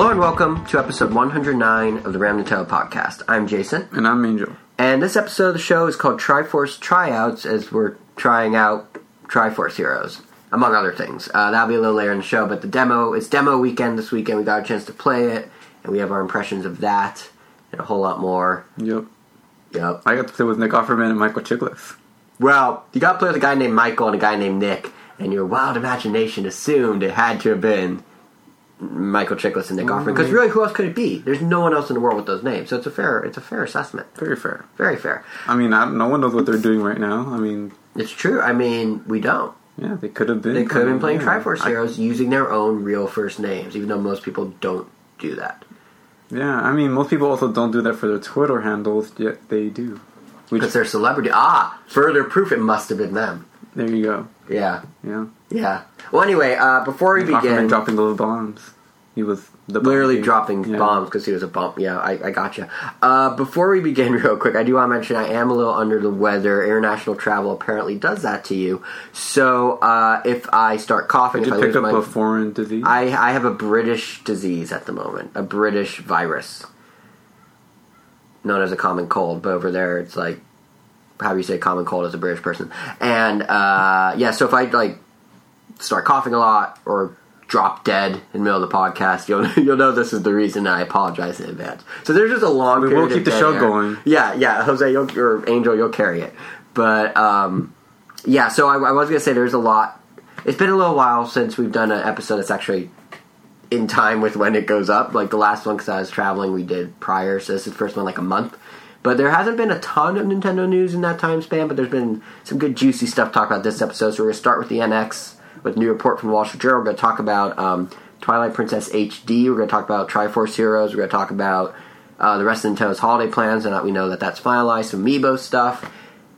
Hello and welcome to episode 109 of the Ram Nutella podcast. I'm Jason, And I'm Angel. and this episode of the show is called Triforce Tryouts as we're trying out Triforce Heroes, among other things. Uh, that'll be a little later in the show, but the demo, it's demo weekend this weekend. We got a chance to play it, and we have our impressions of that and a whole lot more. Yep. Yep. I got to play with Nick Offerman and Michael Chiklis. Well, you got to play with a guy named Michael and a guy named Nick, and your wild imagination assumed it had to have been Michael Chiklis and Nick Offerman. Because really, who else could it be? There's no one else in the world with those names, so it's a fair, it's a fair assessment. Very fair. Very fair. I mean, I, no one knows what they're doing right now. I mean, It's true. I mean, we don't. yeah, they could have been. They could have been playing yeah. Triforce I- Heroes using their own real first names, even though most people don't do that. yeah, I mean, most people also don't do that for their Twitter handles, yet they do. Because they're celebrity. Ah, further proof it must have been them. There you go. Yeah, Yeah. yeah. Well, anyway, uh, before we begin, dropping little bombs. He was the literally bomb. dropping Yeah. bombs because he was a bump. Yeah, I, I gotcha. Uh, before we begin, real quick, I do want to mention I am a little under the weather. International travel apparently does that to you. So uh, if I start coughing, Did if I pick up my, a foreign disease? I I have a British disease at the moment, a British virus, known as a common cold. But over there, it's like how you say common cold as a British person? And uh, yeah, so if I like start coughing a lot or drop dead in the middle of the podcast, you'll you'll know this is the reason. I apologize in advance. So there's just a long. We period will keep the show air. going. Yeah, yeah, Jose you'll, or Angel, you'll carry it. But um, yeah, so I, I was gonna say there's a lot. It's been a little while since we've done an episode that's actually in time with when it goes up. Like the last one, because I was traveling, we did prior. So this is the first one like a month. But there hasn't been a ton of Nintendo news in that time span. But there's been some good juicy stuff to talk about this episode. So we're gonna start with the NX with a new report from Wall Street Journal. We're gonna talk about um, Twilight Princess HD. We're gonna talk about Triforce Heroes. We're gonna talk about uh, the rest of Nintendo's holiday plans, and we know that that's finalized. Some Amiibo stuff.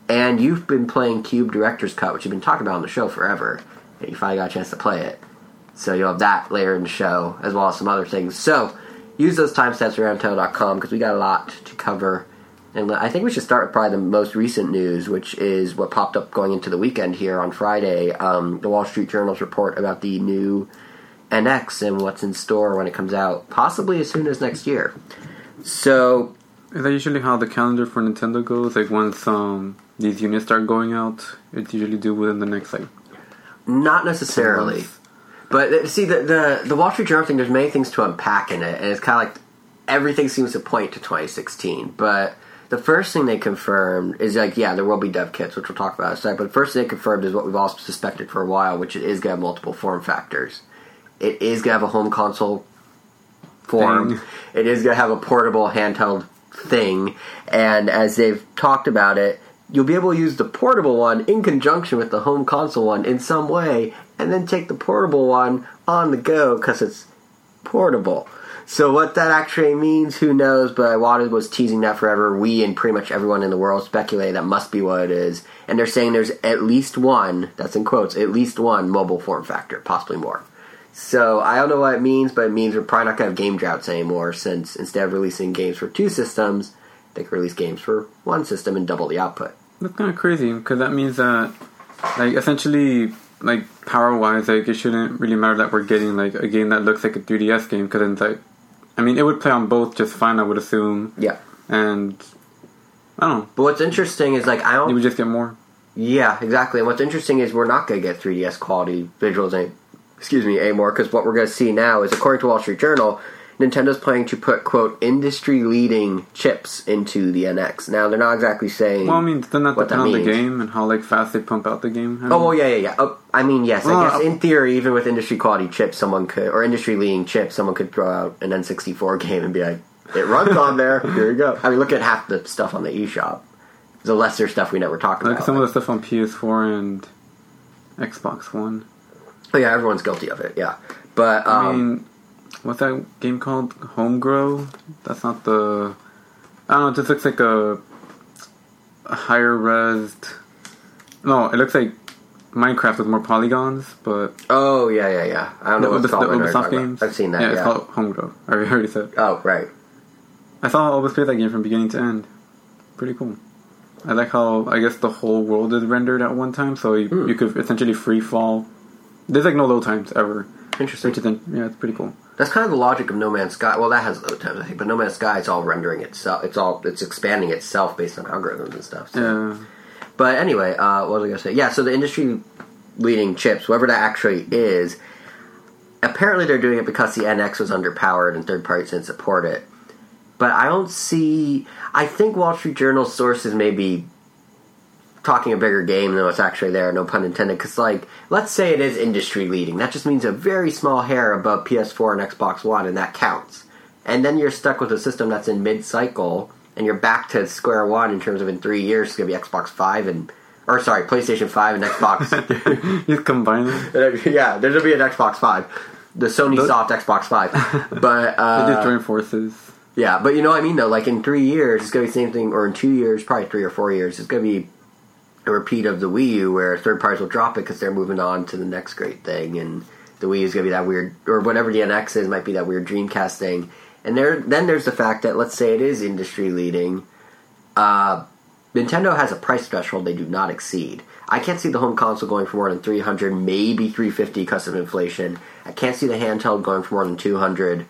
And you've been playing Cube Director's Cut, which you've been talking about on the show forever. And you finally got a chance to play it. So you'll have that later in the show, as well as some other things. So use those timestamps around Ramtel.com because we got a lot to cover. And I think we should start with probably the most recent news, which is what popped up going into the weekend here on Friday. Um, the Wall Street Journal's report about the new NX and what's in store when it comes out, possibly as soon as next year. So Is that usually how the calendar for Nintendo goes? Like once um these units start going out, it's usually due within the next like Not necessarily. But uh, see, the, the the Wall Street Journal thing. There's many things to unpack in it, and it's kind of like everything seems to point to 2016. But the first thing they confirmed is like, yeah, there will be dev kits, which we'll talk about in a second. But the first thing they confirmed is what we've all suspected for a while, which it is going to have multiple form factors. It is going to have a home console form. Thing. It is going to have a portable handheld thing, and as they've talked about it, you'll be able to use the portable one in conjunction with the home console one in some way, and then take the portable one on the go because it's portable. So what that actually means, who knows? But Iwata was teasing that forever. We and pretty much everyone in the world speculated that must be what it is, and they're saying there's at least one. That's in quotes. At least one mobile form factor, possibly more. So I don't know what it means, but it means we're probably not to have game droughts anymore. Since instead of releasing games for two systems, they can release games for one system and double the output. That's kind of crazy because that means that, like, essentially, like power wise, like it shouldn't really matter that we're getting like a game that looks like a 3DS game because it's like, I mean, it would play on both just fine, I would assume, Yeah. and I don't know, But what's interesting is like I don't. You would just get more. Yeah, exactly. And what's interesting is we're not going to get 3DS quality visuals, excuse me, anymore. Because what we're going to see now is, according to Wall Street Journal, Nintendo's planning to put quote industry leading chips into the NX. Now they're not exactly saying. Well, I mean, doesn't that depend on the game and how like fast they pump out the game? I Oh, mean, well, yeah, yeah, yeah. Oh, I mean, yes. Well, I guess uh, in theory, even with industry quality chips, someone could, or industry leading chips, someone could throw out an N64 game and be like, "It runs on there. Here you go." I mean, look at half the stuff on the eShop. The lesser stuff we never talked about. like about. some of the stuff on PS4 and Xbox One. oh, yeah, everyone's guilty of it. Yeah, but um, I mean, what's that game called? Homegrow? That's not the. I don't know. It just looks like a, a higher res. No, it looks like Minecraft with more polygons, but Oh yeah, yeah, yeah. I don't know the, what the, the but I know what you're Ubisoft talking about. games. I've seen that. Yeah, Yeah. it's called Homegrow. I already said. oh right. I saw always play that game from beginning to end. Pretty cool. I like how I guess the whole world is rendered at one time, so you, Hmm. you could essentially free fall. There's like no load times ever, Interesting. which is yeah, it's pretty cool. That's kind of the logic of No Man's Sky. Well, that has other times I think, but No Man's Sky it's all rendering itself. It's all it's expanding itself based on algorithms and stuff. So. Yeah. But anyway, uh, what was I going to say? Yeah, so the industry leading chips, whoever that actually is, apparently they're doing it because the NX was underpowered and third parties didn't support it. But I don't see. I think Wall Street Journal sources may be talking a bigger game than what's actually there. No pun intended. Because like, let's say it is industry leading. That just means a very small hair above PS4 and Xbox One, and that counts. And then you're stuck with a system that's in mid cycle, and you're back to square one in terms of in three years it's gonna be Xbox Five and. Or sorry, PlayStation Five and Xbox. You combine them. yeah, there's gonna be an Xbox Five, the Sony Those- Soft Xbox Five. But They uh, just join forces. yeah, but you know what I mean though. Like in three years, it's gonna be the same thing, or in two years, probably three or four years, it's gonna be a repeat of the Wii U, where third parties will drop it because they're moving on to the next great thing, and the Wii U is gonna be that weird, or whatever the NX is, might be that weird Dreamcast thing. And there, then there's the fact that let's say it is industry leading. Uh, Nintendo has a price threshold they do not exceed. I can't see the home console going for more than 300, maybe 350 custom inflation. I can't see the handheld going for more than 200.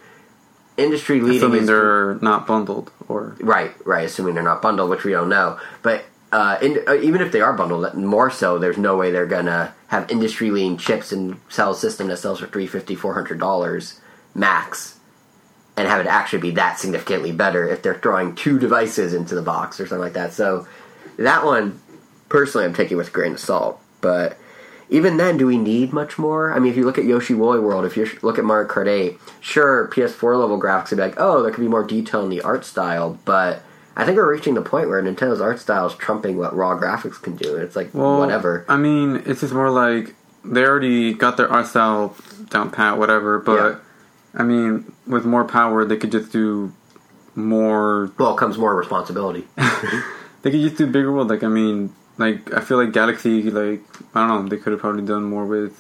Industry leading Assuming is they're not bundled or right, right. Assuming they're not bundled, which we don't know. But uh, in, uh, even if they are bundled, more so, there's no way they're gonna have industry leading chips and sell a system that sells for 350 400 dollars max, and have it actually be that significantly better if they're throwing two devices into the box or something like that. So that one, personally, I'm taking with a grain of salt. But even then, do we need much more? I mean, if you look at Yoshi Woolly World, if you look at Mario Kart 8, sure, PS4 level graphics would be like, oh, there could be more detail in the art style, but I think we're reaching the point where Nintendo's art style is trumping what raw graphics can do. and It's like, well, whatever. I mean, it's just more like they already got their art style down pat, whatever. But Yeah. I mean, with more power, they could just do more. Well, comes more responsibility. They could just do bigger world. Like I mean, like I feel like Galaxy. Like I don't know, they could have probably done more with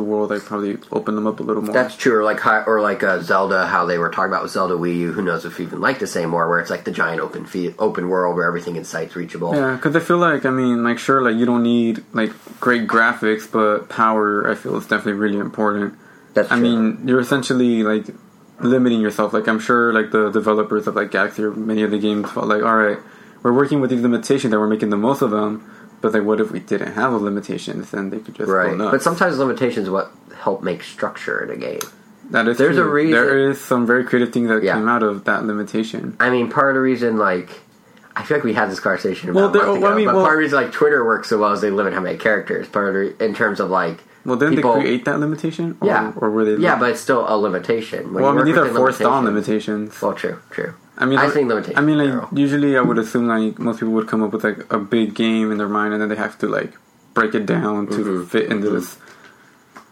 the world. Like probably open them up a little more. That's true, or like or like uh, Zelda, how they were talking about with Zelda Wii U. Who knows if we even like to say more, where it's like the giant open fe- open world where everything in sight's reachable. Yeah, because I feel like I mean, like sure, like you don't need like great graphics, but power I feel is definitely really important. That's true. I mean, you're essentially like limiting yourself. Like I'm sure like the developers of like Galaxy or many of the games felt like, all right, we're working with these limitations that we're making the most of them. But like, what if we didn't have a limitation, Then they could just right. But sometimes limitations what help make structure in a game. that is there's a true. reason- There is some very creative thing that Yeah. came out of that limitation. I mean, part of the reason, like, I feel like we had this conversation about Well, a there- ago, I mean, but well- part of the reason, like, Twitter works so well is they limit how many characters. Part of the, in terms of like, Well, didn't people, they create that limitation? Or, Yeah, or were they? Yeah, but it's still a limitation. When well, I mean, these are forced on limitations- limitations. Well, true, true. I mean, I like- think I mean, like usually I would assume like most people would come up with like a big game in their mind, and then they have to like break it down to Mhm. fit into Mhm. this.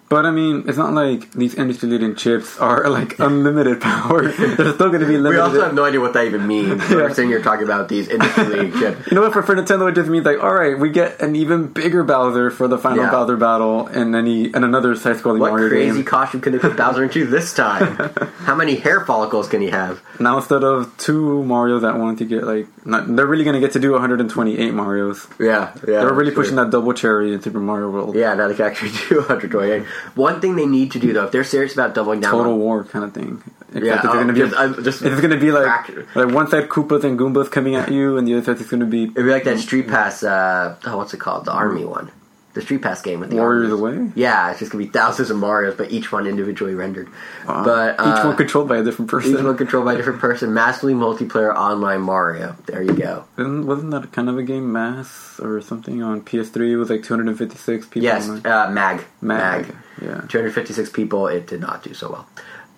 But I mean, it's not like these industry-leading chips are like unlimited power. They're still going to be limited. We also have no idea what that even means. Yeah. We're sitting here talking about these industry-leading chips. you know what? For, for Nintendo, it just means like, all right, we get an even bigger Bowser for the final Yeah. Bowser battle, and any and another side-scrolling What Mario crazy game. costume can they put Bowser into this time? How many hair follicles can he have? Now instead of two Mario's that wanted to get like, not, they're really going to get to do 128 Mario's. Yeah, yeah. they're really pushing that double cherry in Super Mario World. Yeah, now they can actually do 128. One thing they need to do though, if they're serious about doubling down, Total on, War kind of thing. Except yeah, it's oh, gonna be just, uh, just it's gonna be like Fracture. like one side Koopas and Goombas coming at you, and the other side is gonna be it'd be like that Street Pass. Uh, oh, what's it called? The Army one, the Street Pass game with the Warriors armies. Away. Yeah, it's just gonna be thousands of Mario's, but each one individually rendered. Wow. But uh, each one controlled by a different person. each one controlled by a different person. Massively multiplayer online Mario. There you go. Isn't, wasn't that kind of a game, Mass or something on PS3? It was like 256 people. Yes, uh, Mag. Mag. Mag. Yeah. 256 people, it did not do so well.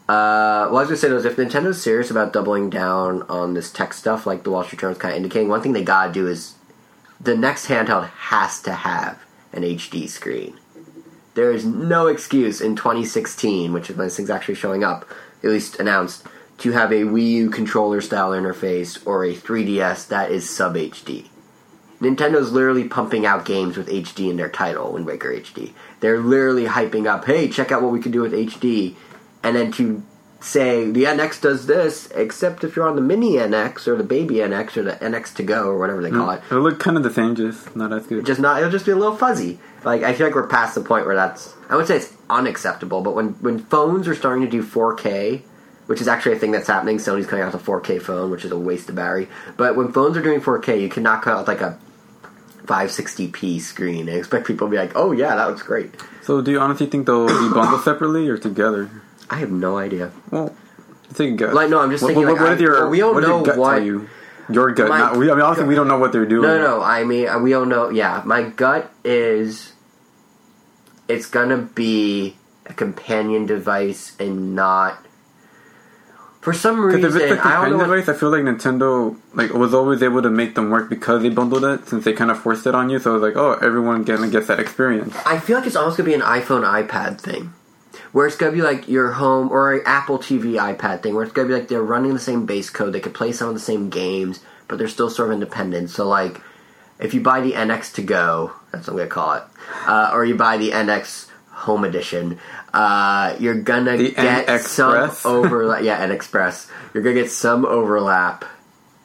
Uh, what I was to say though is if Nintendo's serious about doubling down on this tech stuff, like the Wall Street Journal is kind of indicating, one thing they gotta do is the next handheld has to have an HD screen. There is no excuse in 2016, which is when this thing's actually showing up, at least announced, to have a Wii U controller style interface or a 3DS that is sub HD. Nintendo's literally pumping out games with HD in their title, Wind Waker HD. They're literally hyping up, hey, check out what we can do with HD. And then to say, the NX does this, except if you're on the mini NX or the baby NX or the NX to go or whatever they mm. call it. It'll look kind of the same, just not as good. Just not, it'll just be a little fuzzy. Like, I feel like we're past the point where that's, I would say it's unacceptable. But when when phones are starting to do 4K, which is actually a thing that's happening, Sony's coming out with a 4K phone, which is a waste of battery. But when phones are doing 4K, you cannot come out with like a 560p screen and expect people to be like, "Oh yeah, that looks great." So, do you honestly think they'll be bundled separately or together? I have no idea. Well, take a guess. Like, no, I'm just What- thinking, What, like, what I- your? well, we don't your know gut what- tell you? Your gut. My- not, we, I mean, we don't know what they're doing. No, no, I mean, uh, we don't know. Yeah, my gut is it's gonna be a companion device and not. For some reason, if it's a I don't companion. What, device, I feel like Nintendo like was always able to make them work because they bundled it, since they kind of forced it on you. So it was like, oh, everyone gonna gets that experience. I feel like it's almost gonna be an iPhone iPad thing, where it's gonna be like your home or an Apple TV iPad thing, where it's gonna be like they're running the same base code, they could play some of the same games, but they're still sort of independent. So like, if you buy the NX to go, that's what I'm gonna call it, uh, or you buy the NX Home Edition, uh, you're gonna The get some overlap. yeah, N Express. You're gonna get some overlap.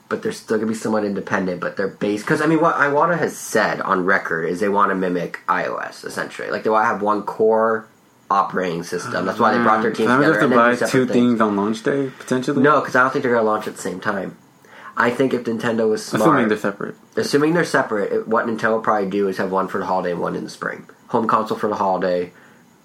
But they're still gonna be somewhat independent. But they're based because I mean, what Iwata has said on record is they want to mimic iOS essentially. Like they want to have one core operating system. That's why they brought their teams So I'm together. just and to buy two things. things on launch day potentially. No, because I don't think they're gonna launch at the same time. I think if Nintendo was smart, assuming they're separate. assuming they're separate, what Nintendo will probably do is have one for the holiday and one in the spring. Home console for the holiday,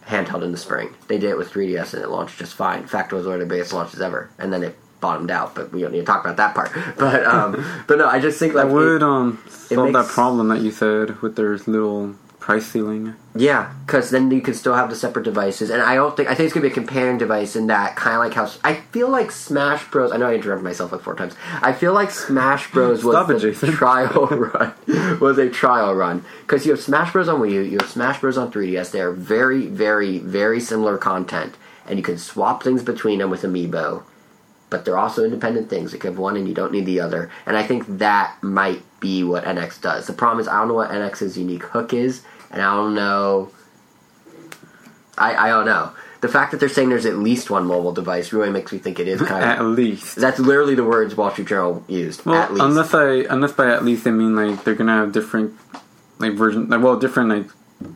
handheld in the spring. They did it with 3DS and it launched just fine. In fact, it was one of the biggest launches ever, and then it bottomed out. But we don't need to talk about that part. But um, but no, I just think like That would it- um solve that makes- problem that you said with their little price ceiling. Yeah, because then you can still have the separate devices, and I don't think I think it's gonna be a companion device in that kind of like how I feel like Smash Bros. I know I interrupted myself like four times. I feel like Smash Bros. was Stop it, Jason. trial run was a trial run because you have Smash Bros. on Wii U, you have Smash Bros. on 3DS. They are very, very, very similar content, and you can swap things between them with Amiibo. But they're also independent things. You can have one and you don't need the other. And I think that might be what NX does. The problem is I don't know what NX's unique hook is, and I don't know. I, I don't know. The fact that they're saying there's at least one mobile device really makes me think it is kind of At least. That's literally the words Wall Street Journal used. Well, at least. unless I unless by at least they mean like they're gonna have different like version like well different like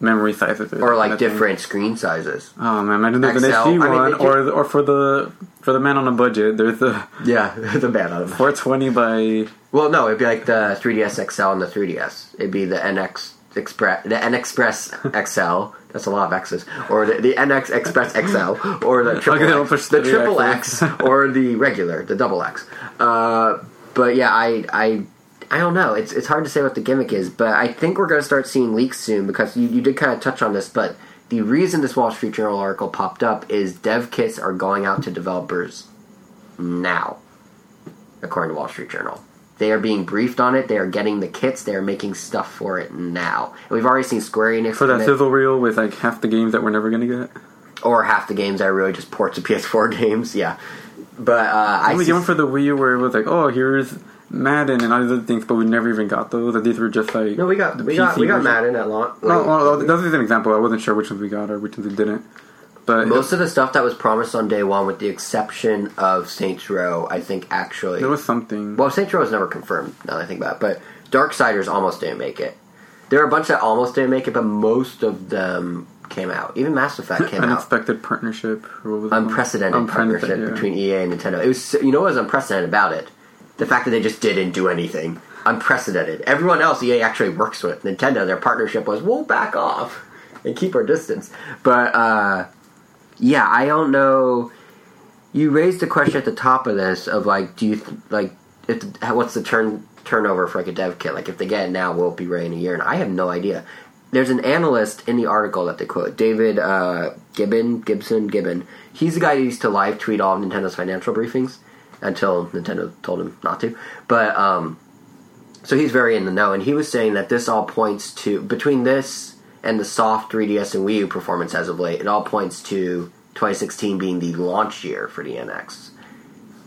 memory sizes or like of thing. different screen sizes. Oh man, imagine there's an. HD I mean, one, or or for the for the man on a budget, there's the Yeah, the bad out of it. 420 by Well, no, it'd be like the 3DS XL and the 3DS. It'd be the NX Express, the NX Express XL. That's a lot of X's. Or the, the NX Express XL, or the triple X, the triple. X, or the regular, the double X. Uh, but yeah, I, I, I don't know. It's it's hard to say what the gimmick is, but I think we're going to start seeing leaks soon because you, you did kind of touch on this, but. The reason this Wall Street Journal article popped up is dev kits are going out to developers now according to Wall Street Journal. They are being briefed on it. They are getting the kits. They are making stuff for it now. And we've already seen Square Enix for that sizzle reel with like half the games that we're never gonna get. or half the games are really just ports of PS4 games. Yeah, but uh, I was we see, get one for the Wii U where it was like, oh, here's Madden and other things, but we never even got those. These were just like no, we got the we got PC we got version. Madden at launch. No, well, that was an example. I wasn't sure which ones we got or which ones we didn't. But Most of the stuff that was promised on day one, with the exception of Saints Row, I think actually. there was something. Well, Saints Row was never confirmed. Now that I think about it, but Darksiders almost didn't make it. There are a bunch that almost didn't make it, but most of them came out. Even Mass Effect came out. unexpected partnership. What was it unprecedented Unprecedented, partnership yeah. between EA and Nintendo. It was you know what was unprecedented about it? The fact that they just didn't do anything. Unprecedented. Everyone else EA actually works with. Nintendo, their partnership was we'll back off and keep our distance. But uh yeah, I don't know. You raised the question at the top of this of like, do you th- like if what's the turn turnover for like a dev kit? Like if they get it now, will it be ready in a year? And I have no idea. There's an analyst in the article that they quote, David uh, Gibbon, Gibson, Gibbon. He's the guy who used to live tweet all of Nintendo's financial briefings until Nintendo told him not to. But um, so he's very in the know, and he was saying that this all points to between this and the soft 3DS and Wii U performance as of late, it all points to 2016 being the launch year for the NX,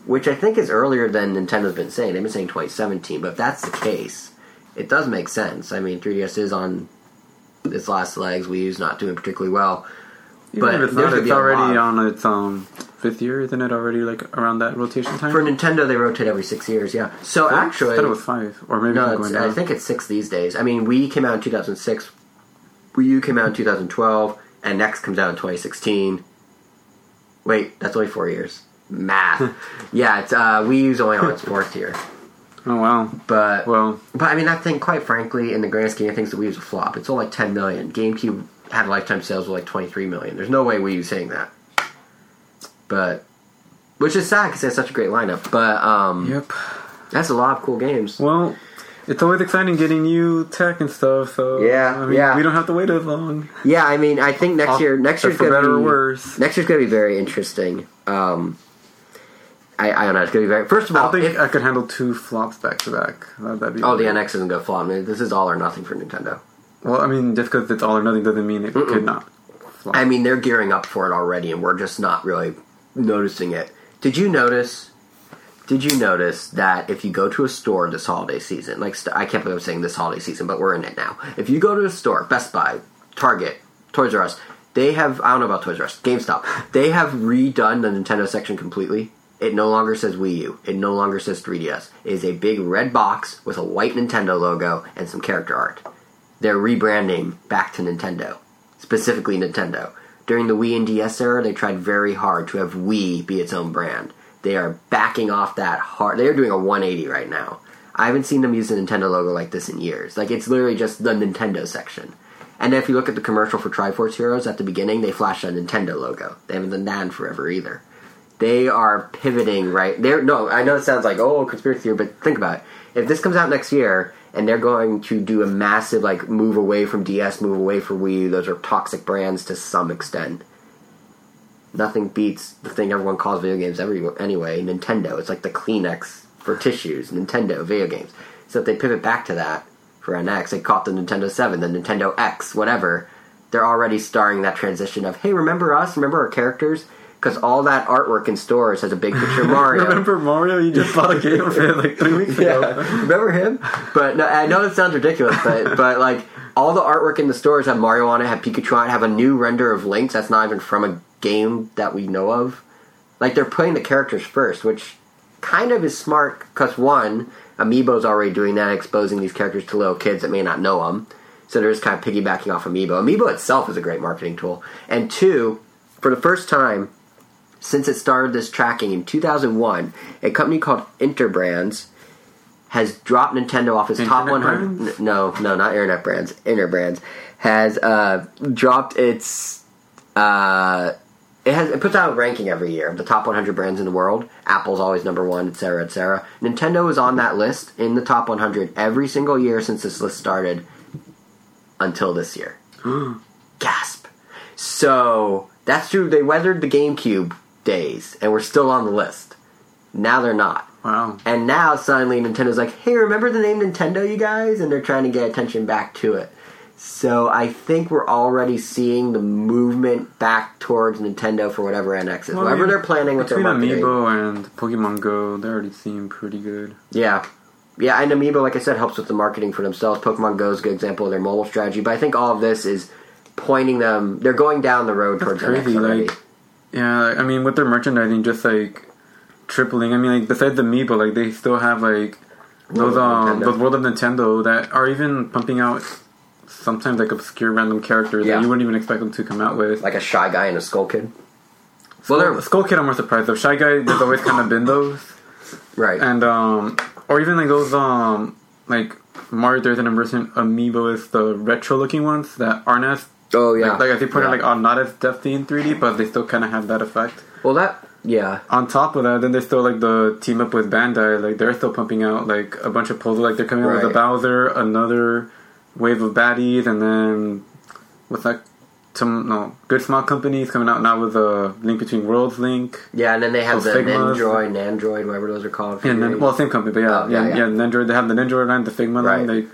which I think is earlier than Nintendo's been saying. They've been saying 2017, but if that's the case, it does make sense. I mean, 3DS is on its last legs. Wii U's not doing particularly well. Even but it's not, it's already on its um fifth year, isn't it already like around that rotation time? For Nintendo, they rotate every six years. Yeah. So I actually, thought it was five, or maybe No, I think it's six these days. I mean, Wii came out in 2006. Wii U came out in 2012. and next comes out in 2016. Wait, that's only four years. Math. yeah, it's uh, Wii U's only on its fourth year, Oh wow. but Well, but I mean, I think quite frankly, in the grand scheme of things, the Wii U's a flop. It's only like 10 million. GameCube had lifetime sales of like 23 million. There's no way Wii U's saying that. But, which is sad because they have such a great lineup. But um, yep. that's a lot of cool games. Well, it's always exciting getting new tech and stuff. So Yeah, I mean, yeah. we don't have to wait as long. Yeah, I mean, I think next year, next year's gonna better be or worse. Next year's gonna be very interesting. Um, I, I don't know. It's gonna be very. First of I all, don't think if- I could handle two flops back to back. That- That'd be oh, the. NX isn't gonna flop. I mean, this is all or nothing for Nintendo. Well, I mean, just because it's all or nothing doesn't mean it could not. Flop. I mean, they're gearing up for it already, and we're just not really noticing it. Did you notice? Did you notice that if you go to a store this holiday season, like st- I can't believe I'm saying this holiday season, but we're in it now. If you go to a store, Best Buy, Target, Toys R Us, they have I don't know about Toys R Us, GameStop, they have redone the Nintendo section completely. It no longer says Wii U. It no longer says 3DS. It is a big red box with a white Nintendo logo and some character art. They're rebranding back to Nintendo, specifically Nintendo. During the Wii and DS era, they tried very hard to have Wii be its own brand. They are backing off that hard. They are doing a 180 right now. I haven't seen them use the Nintendo logo like this in years. Like it's literally just the Nintendo section. And if you look at the commercial for Triforce Heroes at the beginning, they flash a Nintendo logo. They haven't done that in forever either. They are pivoting right. They're no. I know it sounds like oh conspiracy theory, but think about it. If this comes out next year and they're going to do a massive like move away from DS, move away from Wii, those are toxic brands to some extent. Nothing beats the thing everyone calls video games every anyway. Nintendo. It's like the Kleenex for tissues. Nintendo video games. So if they pivot back to that for NX, they call it the Nintendo Seven, the Nintendo X, whatever. They're already starring that transition of hey, remember us? Remember our characters? Because all that artwork in stores has a big picture of Mario. Remember Mario? You just bought a game of it like three weeks Yeah, ago. remember him? But no, I know it sounds ridiculous, but but like all the artwork in the stores have Mario on it, have Pikachu on it, have a new render of Link that's not even from a game that we know of. Like they're putting the characters first, which kind of is smart because one, Amiibo's already doing that, exposing these characters to little kids that may not know them. So they're just kind of piggybacking off Amiibo. Amiibo itself is a great marketing tool. And two, for the first time since it started this tracking in 2001, a company called Interbrands has dropped Nintendo off its top 100. Brands? No, no, not Internet Brands. Interbrands has uh, dropped its. Uh, it has it puts out a ranking every year of the top 100 brands in the world. Apple's always number one, etc., etc. Nintendo is on that list in the top 100 every single year since this list started until this year. Gasp. So that's true. They weathered the GameCube days and we're still on the list. Now they're not. Wow. And now suddenly Nintendo's like, hey, remember the name Nintendo, you guys? And they're trying to get attention back to it. So I think we're already seeing the movement back towards Nintendo for whatever NX is. Well, I whatever mean, they're planning with their Between marketing. Amiibo and Pokemon Go, they already seem pretty good. Yeah. Yeah, and Amiibo, like I said, helps with the marketing for themselves. Pokemon Go is a good example of their mobile strategy. But I think all of this is pointing them, they're going down the road towards crazy, NX already. like- Yeah, I mean, with their merchandising, just like tripling. I mean, like besides the Amiibo, like they still have like those um Nintendo. those World of Nintendo that are even pumping out sometimes like obscure random characters Yeah. that you wouldn't even expect them to come out with. like a Shy Guy and a Skull Kid. Well, Well, Skull Kid, I'm more surprised of. Shy Guy, there's always kind of been those, Right. and um, or even like those um, like Mario 3rd Anniversary Amiibo is the retro looking ones that aren't as oh, yeah. like, like as they put Yeah. it like are not as depthy in 3D, but they still kind of have that effect. Well, that, yeah. On top of that, then there's still like the team up with Bandai, like they're still pumping out like a bunch of puzzles. Like they're coming out with a Bowser, another wave of baddies, and then what's that? Some no good small companies coming out now with a Link Between Worlds link. Yeah, and then they have So the Figmas. Nandroid, Nandroid, whatever those are called. Yeah, Nin- well, same company, but yeah, Oh, yeah, yeah, yeah. They have the Nandroid line, the Figma line. Right. They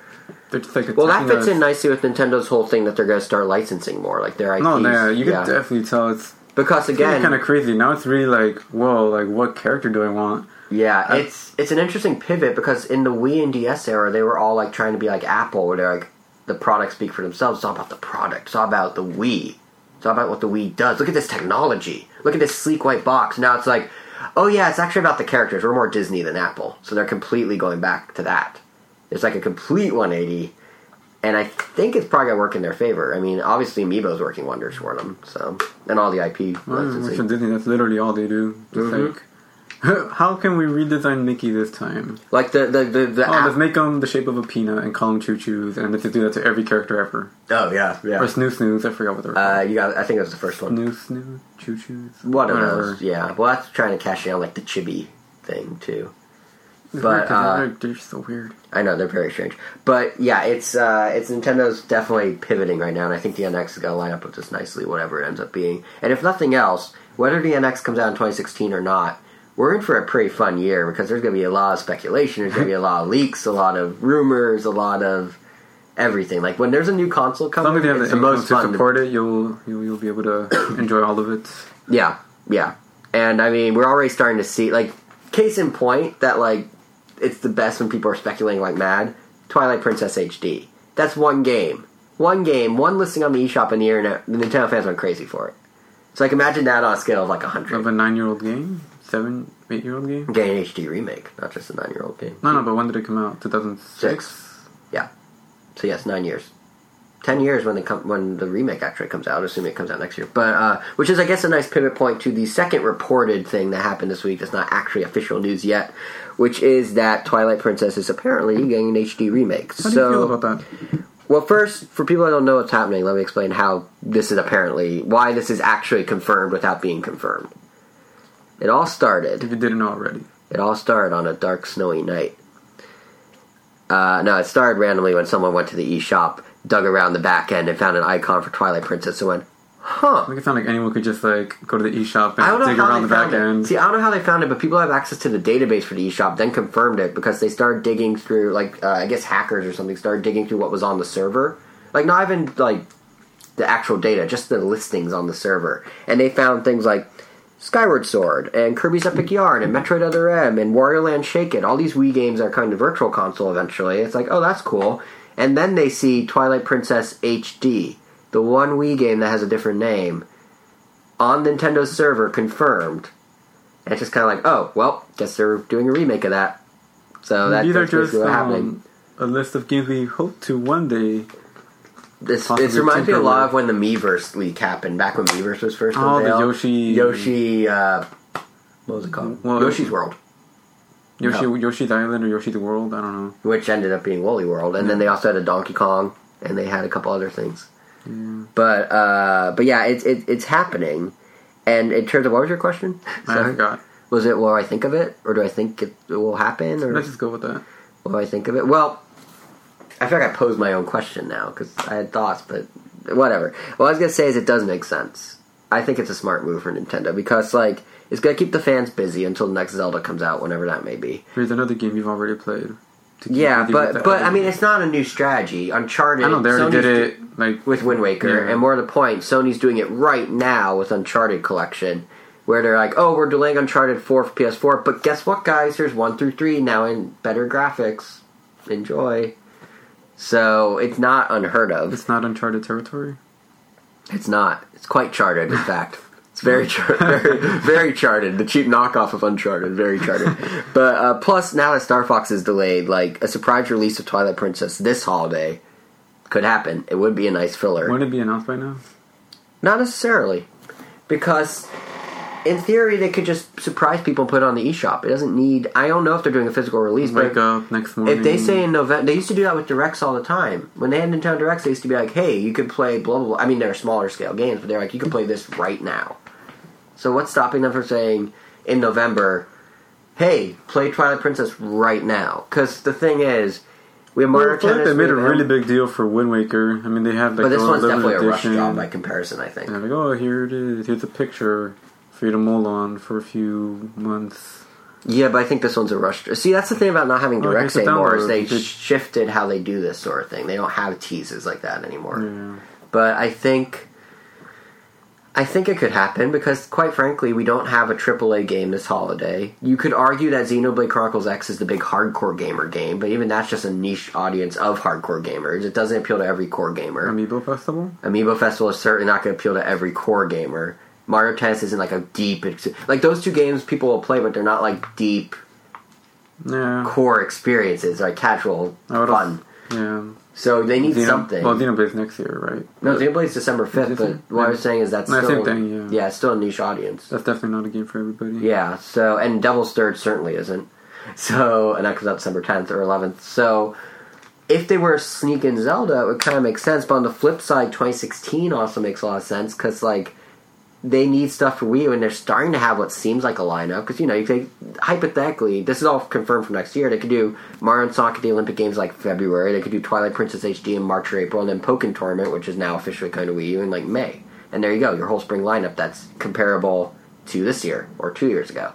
they're just like well, that fits us. in nicely with Nintendo's whole thing that they're going to start licensing more, like their IPs. No, yeah, you can yeah. definitely tell it's because again, kind of crazy. Now it's really like, whoa, like what character do I want? Yeah, I- it's it's an interesting pivot because in the Wii and DS era, they were all like trying to be like Apple, where they're like the products speak for themselves. It's all about the product. It's all about the Wii. It's all about what the Wii does. Look at this technology. Look at this sleek white box. Now it's like, oh yeah, it's actually about the characters. We're more Disney than Apple, so they're completely going back to that. It's like a complete 180. and I think it's probably gonna work in their favor. I mean, obviously Amiibo's working wonders for them. So and all the IP Well, licensing. Works Disney. That's literally all they do. Just Mhm. like, how can we redesign Mickey this time? Like the the the, the Oh, app- let's make him the shape of a peanut and call him Choo Choos, and let's just do that to every character ever. oh yeah Or yeah. Snoo Snooze. I forgot what they're Uh, called. you got. I think it was the first one. Snoo Snoo, Choo Choos. One of Whatever. those. Yeah. Well, that's trying to cash in on like the chibi thing too. It's But, weird 'cause uh, they're, they're so weird. I know they're very strange, but yeah, it's uh, it's Nintendo's definitely pivoting right now, and I think the NX is going to line up with this nicely, whatever it ends up being. And if nothing else, whether the NX comes out in 2016 or not, we're in for a pretty fun year because there's going to be a lot of speculation, there's going to be a lot of leaks, a lot of rumors, a lot of everything. Like when there's a new console As long coming, as you have it's the the most to fun. to- support it, you'll, you'll you'll be able to enjoy all of it. Yeah, yeah. And I mean, we're already starting to see like case in point that like it's the best when people are speculating like mad. Twilight Princess HD. That's one game. One game, one listing on the eShop and the internet. The Nintendo fans went crazy for it. So like imagine that on a scale of like Of 100. of a nine-year-old game, seven, eight-year-old game. Getting an HD remake, not just a 9-year-old game. No, no, but when did it come out? Two thousand six. Six. So yes, 9 years. 10 years when the com- when the remake actually comes out, assuming it comes out next year. But uh, which is I guess a nice pivot point to the second reported thing that happened this week that's not actually official news yet, which is that Twilight Princess is apparently getting an HD remake. How do so you feel about that? well, first, for people that don't know what's happening, let me explain how this is apparently why this is actually confirmed without being confirmed. It all started If you didn't already. it all started on a dark, snowy night. Uh, no, it started randomly when someone went to the eShop, dug around the back end, and found an icon for Twilight Princess, and went, huh. Like it sounded like anyone could just like go to the eShop I and dig around the back it. end. See, I don't know how they found it, but people have access to the database for the eShop, then confirmed it because they started digging through, like, uh, I guess hackers or something started digging through what was on the server. Like, not even, like, the actual data, just the listings on the server. And they found things like Skyward Sword and Kirby's Epic Yarn and Metroid Other M and Wario Land Shake It. All these Wii games are kind of virtual console eventually. It's like, oh, that's cool. And then they see Twilight Princess HD, the one Wii game that has a different name, on Nintendo's server confirmed. And it's just kind of like, oh, well, guess they're doing a remake of that. So that, These are that's just basically what's happening. um, a list of games we hope to one day. This reminds me a lot of when the Miiverse leak happened back when Miiverse was first Oh, the. Yoshi- Yoshi. Uh, what was it called? Well, Yoshi's World, Yoshi, No. Yoshi's Island or Yoshi's World. I don't know. which ended up being Woolly World, and then they also had a Donkey Kong, and they had a couple other things. But uh, but yeah, it's it, it's happening. And in terms of what was your question? I forgot. Was it what I think of it, or do I think it will happen, or Let's just go with that. what I think of it? Well, I feel like I posed my own question now because I had thoughts, but whatever. What I was gonna say is it does make sense. I think it's a smart move for Nintendo because like it's gonna keep the fans busy until the next Zelda comes out, whenever that may be. Here's another game you've already played. Yeah, but but I mean it's not a new strategy. Uncharted. I know they already Sony's did it. Like with Wind Waker, Yeah. and more to the point, Sony's doing it right now with Uncharted Collection, where they're like, "Oh, we're delaying Uncharted Four for PS4, but guess what, guys? There's one through three now in better graphics. Enjoy." So it's not unheard of. it's not Uncharted territory. It's not. It's quite charted, in fact. It's very, char- very, very charted. The cheap knockoff of Uncharted, very charted. but uh, plus, now that Star Fox is delayed, like a surprise release of Twilight Princess this holiday could happen. It would be a nice filler. Wouldn't it be announced by now? Not necessarily, because in theory they could just surprise people and put it on the eShop. It doesn't need. I don't know if they're doing a physical release, Wake up next morning. if they say in November, they used to do that with directs all the time. When they had Nintendo directs, they used to be like, "Hey, you could play blah blah." blah. I mean, they're smaller scale games, but they're like, "You can play this right now." So what's stopping them from saying in November, "Hey, play Twilight Princess right now"? Because the thing is, we have Well, I feel like they made a really big deal for Wind Waker. I mean, they have like but this the one's definitely a rush job by comparison. I think. And like, oh, here it is. Here's a picture for you to mull on for a few months. Yeah, but I think this one's a rush. See, that's the thing about not having Oh, directs the anymore is they shifted how they do this sort of thing. They don't have teases like that anymore. Yeah. But I think, I think it could happen because, quite frankly, we don't have a AAA game this holiday. You could argue that Xenoblade Chronicles X is the big hardcore gamer game, but even that's just a niche audience of hardcore gamers. It doesn't appeal to every core gamer. Amiibo Festival. Amiibo Festival is certainly not going to appeal to every core gamer. Mario Tennis isn't like a deep, ex- like those two games people will play, but they're not like deep Yeah. core experiences, like casual fun. Yeah. So they need Xeno, something. Well, Xenoblade's next year, right? No, Xenoblade's December fifth. But what I was saying is that's No, still same thing, yeah. it's still a niche audience. That's definitely not a game for everybody. Yeah. So and Devil's Third certainly isn't. So and that comes out December tenth or eleventh. So if they were sneaking Zelda, it would kind of make sense. But on the flip side, 2016 also makes a lot of sense because like they need stuff for Wii U, and they're starting to have what seems like a lineup. Because you know, you could hypothetically, this is all confirmed for next year. They could do Mario and Sonic at the Olympic Games like February. They could do Twilight Princess HD in March or April, and then Pokken Tournament, which is now officially kind of Wii U, in like May. And there you go, your whole spring lineup that's comparable to this year or two years ago.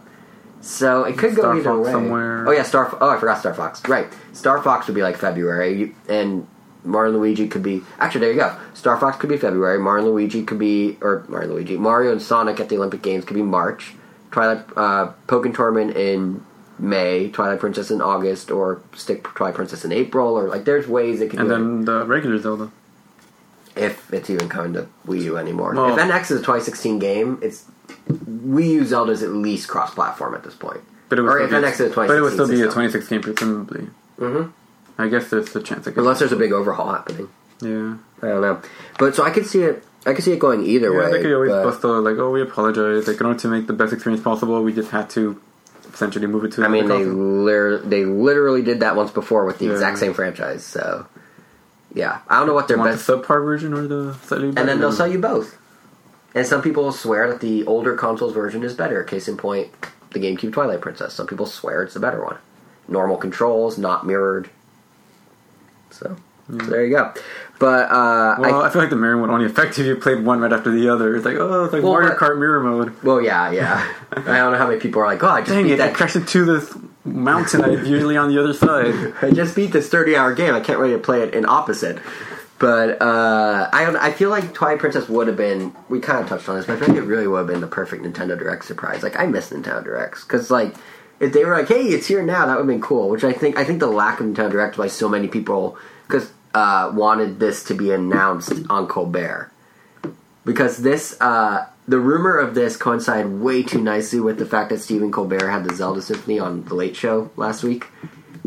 So it could go either Fox way. somewhere. Oh yeah, Star. Oh, I forgot Star Fox. Right, Star Fox would be like February, and Mario and Luigi could be. Actually, there you go. Star Fox could be February. Mario and Luigi could be, or Mario and Luigi, Mario and Sonic at the Olympic Games could be March. Twilight uh, Pokken Tournament in May. Twilight Princess in August, or stick Twilight Princess in April, or like there's ways it could. And it then the regular Zelda. if it's even coming to Wii U anymore. Well- if NX is a 2016 game, it's Wii U Zelda's at least cross-platform at this point. But it would or still if be, NX is a 2016 But it would still be a system. 2016 presumably. Mhm. I guess there's a chance. Unless there's a big overhaul happening. Yeah. I don't know, but so I could see it. I could see it going either Yeah, way. they could always but- bust out like, oh, we apologize. Like, in order to make the best experience possible, we just had to essentially move it to. I mean, they lir- they literally did that once before with the Yeah. exact same franchise. So, yeah, I don't know what their best. the subpar version or the slightly better and then they'll sell you both. And some people swear that the older consoles version is better. Case in point, the GameCube Twilight Princess. Some people swear it's the better one. Normal controls, not mirrored. So, so there you go. But uh, Well, I, I, feel like the mirror would only affect if you played one right after the other. It's like, oh, it's like Well, Mario but- Kart mirror mode. well, yeah, yeah. I don't know how many people are like, oh, I just Dang beat it! I that. crashed into this mountain. I'm usually on the other side. I just beat this 30 hour game. I can't really play it in opposite. But uh, I don't, I feel like Twilight Princess would have been. We kind of touched on this, but I feel like it really would have been the perfect Nintendo Direct surprise. Like I miss Nintendo Directs because like if they were like, "Hey, it's here now," that would have been cool. Which I think I think the lack of Nintendo Direct by so many people because uh, wanted this to be announced on Colbert because this uh, the rumor of this coincided way too nicely with the fact that Stephen Colbert had the Zelda Symphony on the Late Show last week.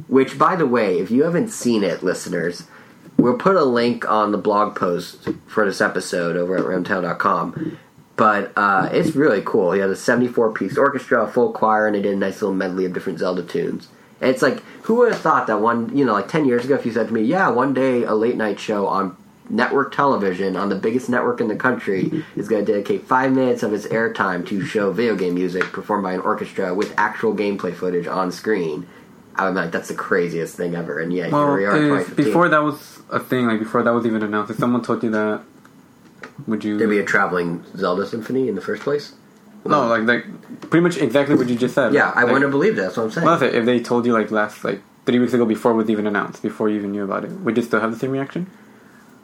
Which, by the way, if you haven't seen it, listeners, we'll put a link on the blog post for this episode over at ramtail.com. But uh, it's really cool. He had a 74 piece orchestra, a full choir, and they did a nice little medley of different Zelda tunes. And it's like, who would have thought that one, you know, like 10 years ago, if you said to me, yeah, one day a late night show on network television on the biggest network in the country is going to dedicate five minutes of its airtime to show video game music performed by an orchestra with actual gameplay footage on screen. I would be like, that's the craziest thing ever. And yeah, Well, here we are in if, 2015. before that was a thing, like before that was even announced, if someone told you that, would you? There'd be a traveling Zelda symphony in the first place. no, like like pretty much exactly what you just said. Yeah, I like, wouldn't have believed it. That's what I'm saying. Well, that's it. If they told you like last like three weeks ago before it was even announced, before you even knew about it, would you still have the same reaction?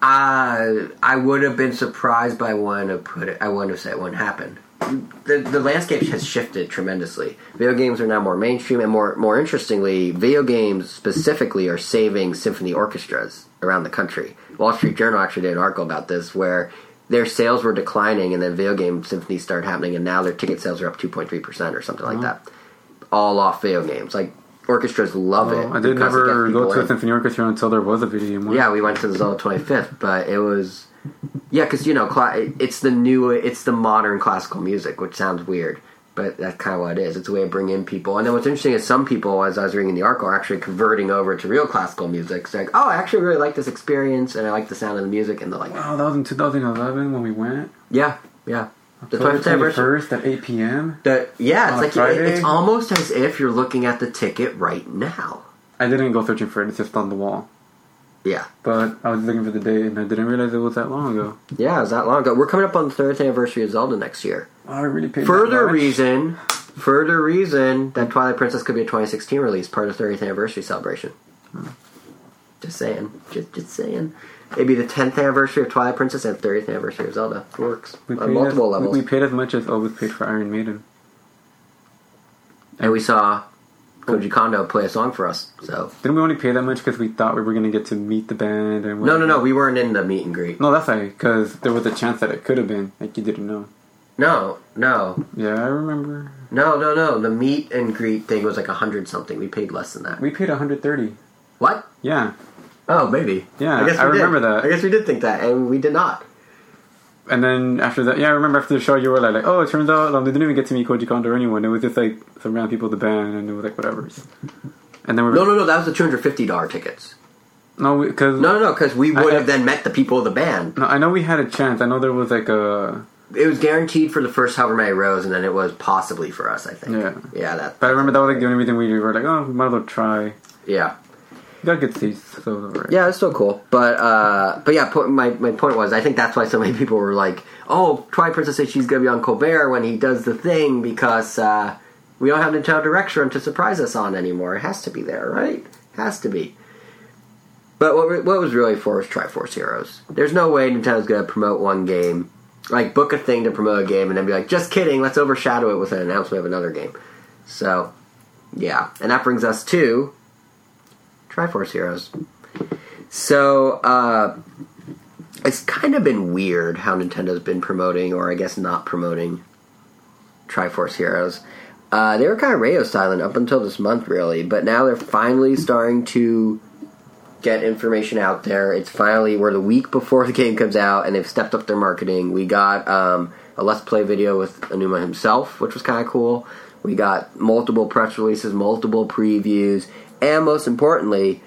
Uh, I would have been surprised by one. to put it. I wouldn't have said it wouldn't happen. The, the landscape has shifted tremendously. Video games are now more mainstream, and more more interestingly, video games specifically are saving symphony orchestras around the country. Wall Street Journal actually did an article about this, where their sales were declining, and then video game symphonies started happening, and now their ticket sales are up two point three percent or something like that, all off video games. Like orchestras love it. I did never go to a symphony orchestra until there was a video game. one. Yeah, we went to the Zelda 25th, but it was yeah, because you know, it's the new, it's the modern classical music, which sounds weird, but that's kind of what it is. It's a way of bringing in people. And then what's interesting is some people, as I was reading the article, are actually converting over to real classical music. It's like, oh, I actually really like this experience, and I like the sound of the music, and they're like, Wow, that was in 2011 when we went. yeah, yeah. The 25th anniversary. 21st at 8 p.m. The, yeah, it's like Friday? it's almost as if you're looking at the ticket right now. I didn't go searching for it; it's just on the wall. Yeah, But I was looking for the date, and I didn't realize it was that long ago. yeah, it was that long ago. We're coming up on the 30th anniversary of Zelda next year. Oh, I really paid. Further that reason, further reason that Twilight Princess could be a 2016 release, part of the 30th anniversary celebration. Hmm. Just saying, just just saying. It'd be the 10th anniversary of Twilight Princess and 30th anniversary of Zelda. It works We on paid multiple as, levels. We, we paid as much as Elvis paid for Iron Maiden. and we saw Koji Kondo play a song for us. So Didn't we only pay that much because we thought we were going to get to meet the band? And no, no, no, we weren't in the meet and greet. No, that's right, because there was a chance that it could have been. Like, you didn't know. No, no, Yeah, I remember. no, no, no. The meet and greet thing was like a hundred something. We paid less than that. We paid 130 What? Yeah. Oh, maybe. Yeah, I guess we I remember did. that. I guess we did think that, and we did not. And then after that, yeah, I remember after the show, you were like, like oh, it turns out um, they didn't even get to meet Koji Kondo or anyone. It was just like some random people at the band, and it was like whatever. And then we were No, no, no. That was the two hundred fifty dollar tickets. no, because No, no, no. Because we would I- have then met the people of the band. no, I know we had a chance. I know there was like a, It was guaranteed for the first however many rows, and then it was possibly for us. I think. Yeah. Yeah. That. but I remember that was like the only reason we were like, oh, we might as well try. Yeah. We got good seats, so alright. Yeah, it's still cool. But uh, but yeah, po- my my point was, I think that's why so many people were like, "Oh, Twilight Princess says she's gonna be on Colbert when he does the thing because uh, we don't have Nintendo Direct Run to surprise us on anymore. It has to be there, right? Has to be." But what what was really for was Triforce Heroes. There's no way Nintendo's gonna promote one game, like book a thing to promote a game, and then be like, "Just kidding, let's overshadow it with an announcement of another game." So, yeah, and that brings us to Triforce Heroes. So, uh, it's kind of been weird how Nintendo's been promoting, or I guess not promoting, Triforce Heroes. Uh, they were kind of radio silent up until this month, really, but now they're finally starting to get information out there. It's finally, we're the week before the game comes out, and they've stepped up their marketing. We got um, a Let's Play video with Aonuma himself, which was kind of cool. We got multiple press releases, multiple previews, and most importantly,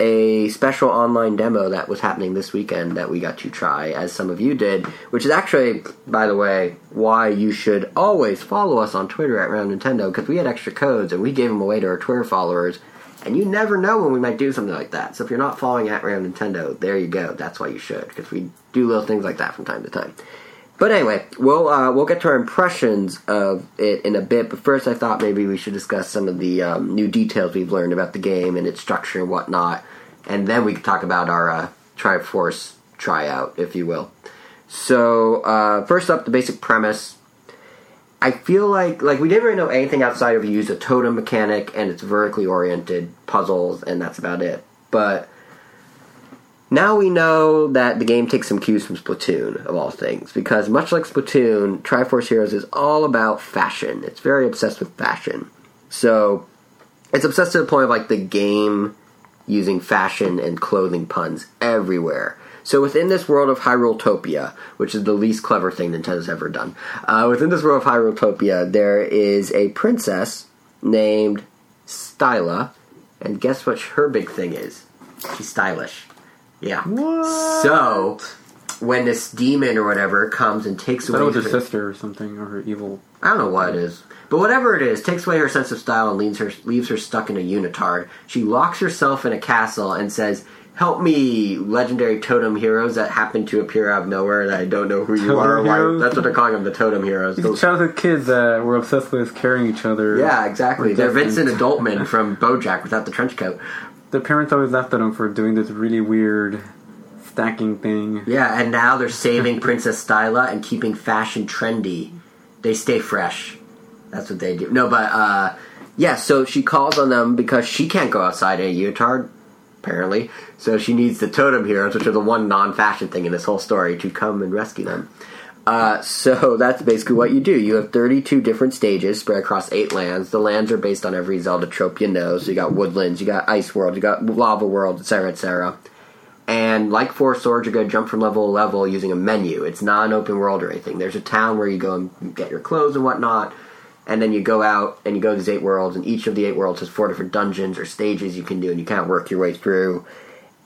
a special online demo that was happening this weekend that we got to try, as some of you did, which is actually, by the way, why you should always follow us on Twitter at Round Nintendo, because we had extra codes and we gave them away to our Twitter followers, and you never know when we might do something like that. So if you're not following at Round Nintendo, there you go. That's why you should, because we do little things like that from time to time. But anyway, we'll uh, we'll get to our impressions of it in a bit. But first, I thought maybe we should discuss some of the um, new details we've learned about the game and its structure and whatnot, and then we could talk about our uh, Triforce tryout, if you will. So uh, first up, the basic premise. I feel like like we didn't really know anything outside of you use a totem mechanic and it's vertically oriented puzzles, and that's about it. But now we know that the game takes some cues from Splatoon, of all things, because much like Splatoon, Triforce Heroes is all about fashion. It's very obsessed with fashion. So, it's obsessed to the point of like the game using fashion and clothing puns everywhere. So within this world of Hyruletopia, which is the least clever thing Nintendo's ever done, uh, within this world of Hyruletopia, there is a princess named Styla, and guess what her big thing is? She's stylish. Yeah. What? So when this demon or whatever comes and takes I thought away was her her- sister or something, or her evil. I don't know what it is. But whatever it is, takes away her sense of style and leaves her leaves her stuck in a unitard. She locks herself in a castle and says, "Help me, legendary totem heroes that happen to appear out of nowhere that I don't know who you Totem are." or Why, that's what they're calling them, the totem heroes. These Those- childhood kids that were obsessed with carrying each other. yeah, exactly. They're. Vincent Adultman from BoJack without the trench coat. Their parents always laughed at them for doing this really weird stacking thing. Yeah, and now they're saving Princess Styla and keeping fashion trendy. They stay fresh. That's what they do. No, but uh, yeah. So she calls on them because she can't go outside in a unitard, apparently. So she needs the totem heroes, which are the one non-fashion thing in this whole story, to come and rescue them. Uh, so that's basically what you do. You have 32 different stages spread across eight lands. The lands are based on every Zelda trope you know. So you got woodlands, you got ice world, you got lava world, etc., etc. And like Four Swords, you're going to jump from level to level using a menu. It's not an open world or anything. There's a town where you go and get your clothes and whatnot, and then you go out and you go to these eight worlds, and each of the eight worlds has four different dungeons or stages you can do, and you kind of work your way through.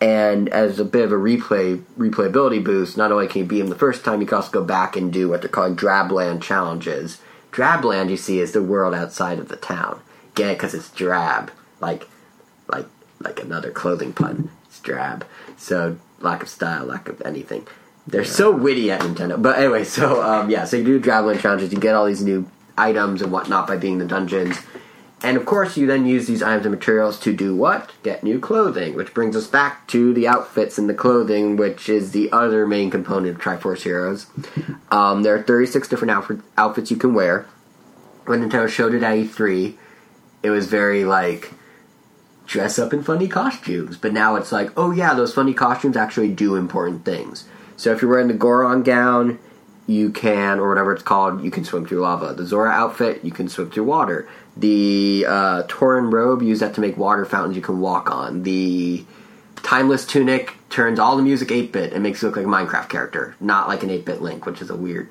And as a bit of a replay replayability boost, not only can you beat them the first time, you can also go back and do what they're calling Drabland challenges. Drabland, you see, is the world outside of the town. Get it? Because it's drab, like, like, like another clothing pun. It's drab. So lack of style, lack of anything. They're so witty at Nintendo. But anyway, so um, yeah, so you do Drabland challenges. You get all these new items and whatnot by being the dungeons. And of course, you then use these items and materials to do what? Get new clothing, which brings us back to the outfits and the clothing, which is the other main component of Triforce Heroes. Um, there are 36 different outfit, outfits you can wear. When Nintendo showed it at E3, it was very like dress up in funny costumes. But now it's like, oh yeah, those funny costumes actually do important things. So if you're wearing the Goron gown, you can, or whatever it's called, you can swim through lava. The Zora outfit, you can swim through water. The uh, Torrent robe, use that to make water fountains you can walk on. The Timeless Tunic turns all the music 8 bit and makes you look like a Minecraft character, not like an 8 bit Link, which is a weird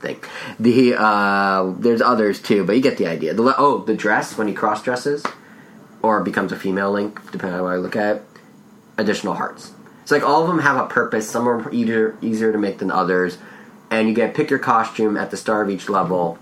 thing. The uh, there's others too, but you get the idea. The, oh, the dress when he cross dresses or becomes a female Link, depending on how I look at it. Additional hearts. It's like all of them have a purpose. Some are easier easier to make than others, and you get pick your costume at the start of each level.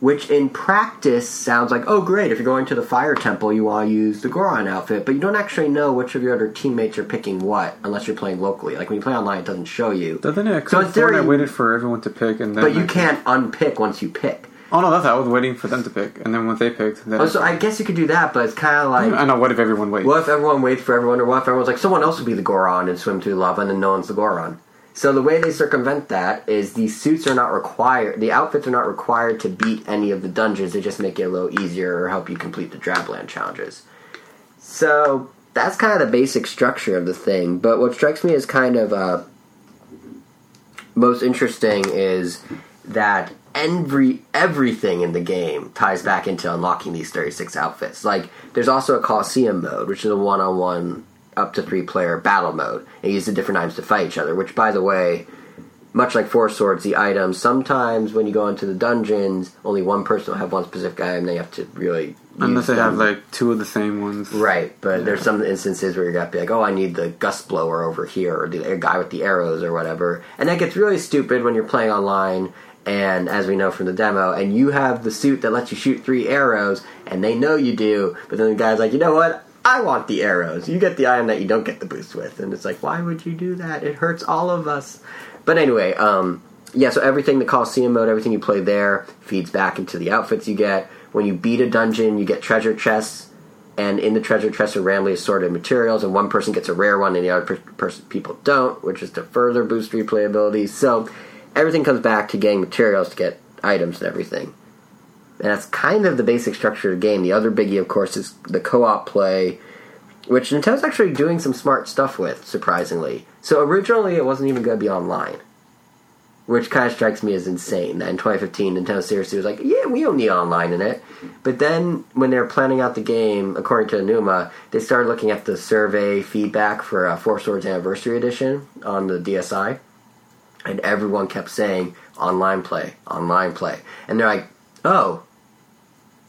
Which in practice sounds like, oh great, if you're going to the fire temple, you want to use the Goron outfit, but you don't actually know which of your other teammates are picking what unless you're playing locally. Like when you play online, it doesn't show you. Doesn't it? So in theory- I waited for everyone to pick, and then But you I- can't unpick once you pick. Oh no, that's I was waiting for them to pick, and then once they picked, then Oh, so I guess you could do that, but it's kind of mm, like, I know. What if everyone waits? what if everyone waits for everyone, or what if everyone's like, someone else would be the Goron and swim through lava, and then no one's the Goron? So the way they circumvent that is these suits are not required, the outfits are not required to beat any of the dungeons. They just make it a little easier or help you complete the Drabland challenges. So that's kind of the basic structure of the thing. But what strikes me as kind of uh, most interesting is that every everything in the game ties back into unlocking these 36 outfits. Like there's also a Coliseum mode, which is a one-on-one up to three player battle mode. And use the different items to fight each other, which by the way, much like Four Swords, the items sometimes when you go into the dungeons, only one person will have one specific item. They have to really Unless they have like two of the same ones. Right, but there's some instances where you're gonna be like, oh, I need the gust blower over here, or the guy with the arrows, or whatever, and that gets really stupid when you're playing online. And as we know from the demo, and you have the suit that lets you shoot three arrows, and they know you do, but then the guy's like, you know what? I want the arrows. You get the item that you don't get the boost with, and it's like, why would you do that? It hurts all of us. But anyway, um, yeah. So everything the Coliseum mode, everything you play there, feeds back into the outfits you get. When you beat a dungeon, you get treasure chests and in the treasure chest are randomly assorted materials, and one person gets a rare one, and the other per- person people don't, which is to further boost replayability. So everything comes back to getting materials to get items and everything, and that's kind of the basic structure of the game. The other biggie, of course, is the co-op play, which Nintendo's actually doing some smart stuff with, surprisingly. So originally, it wasn't even going to be online. Which kind of strikes me as insane. That in 2015, Nintendo seriously was like, "Yeah, we don't need online in it." But then, when they were planning out the game, according to Aonuma, they started looking at the survey feedback for uh, Four Swords Anniversary Edition on the DSi, and everyone kept saying online play, online play, and they're like, "Oh,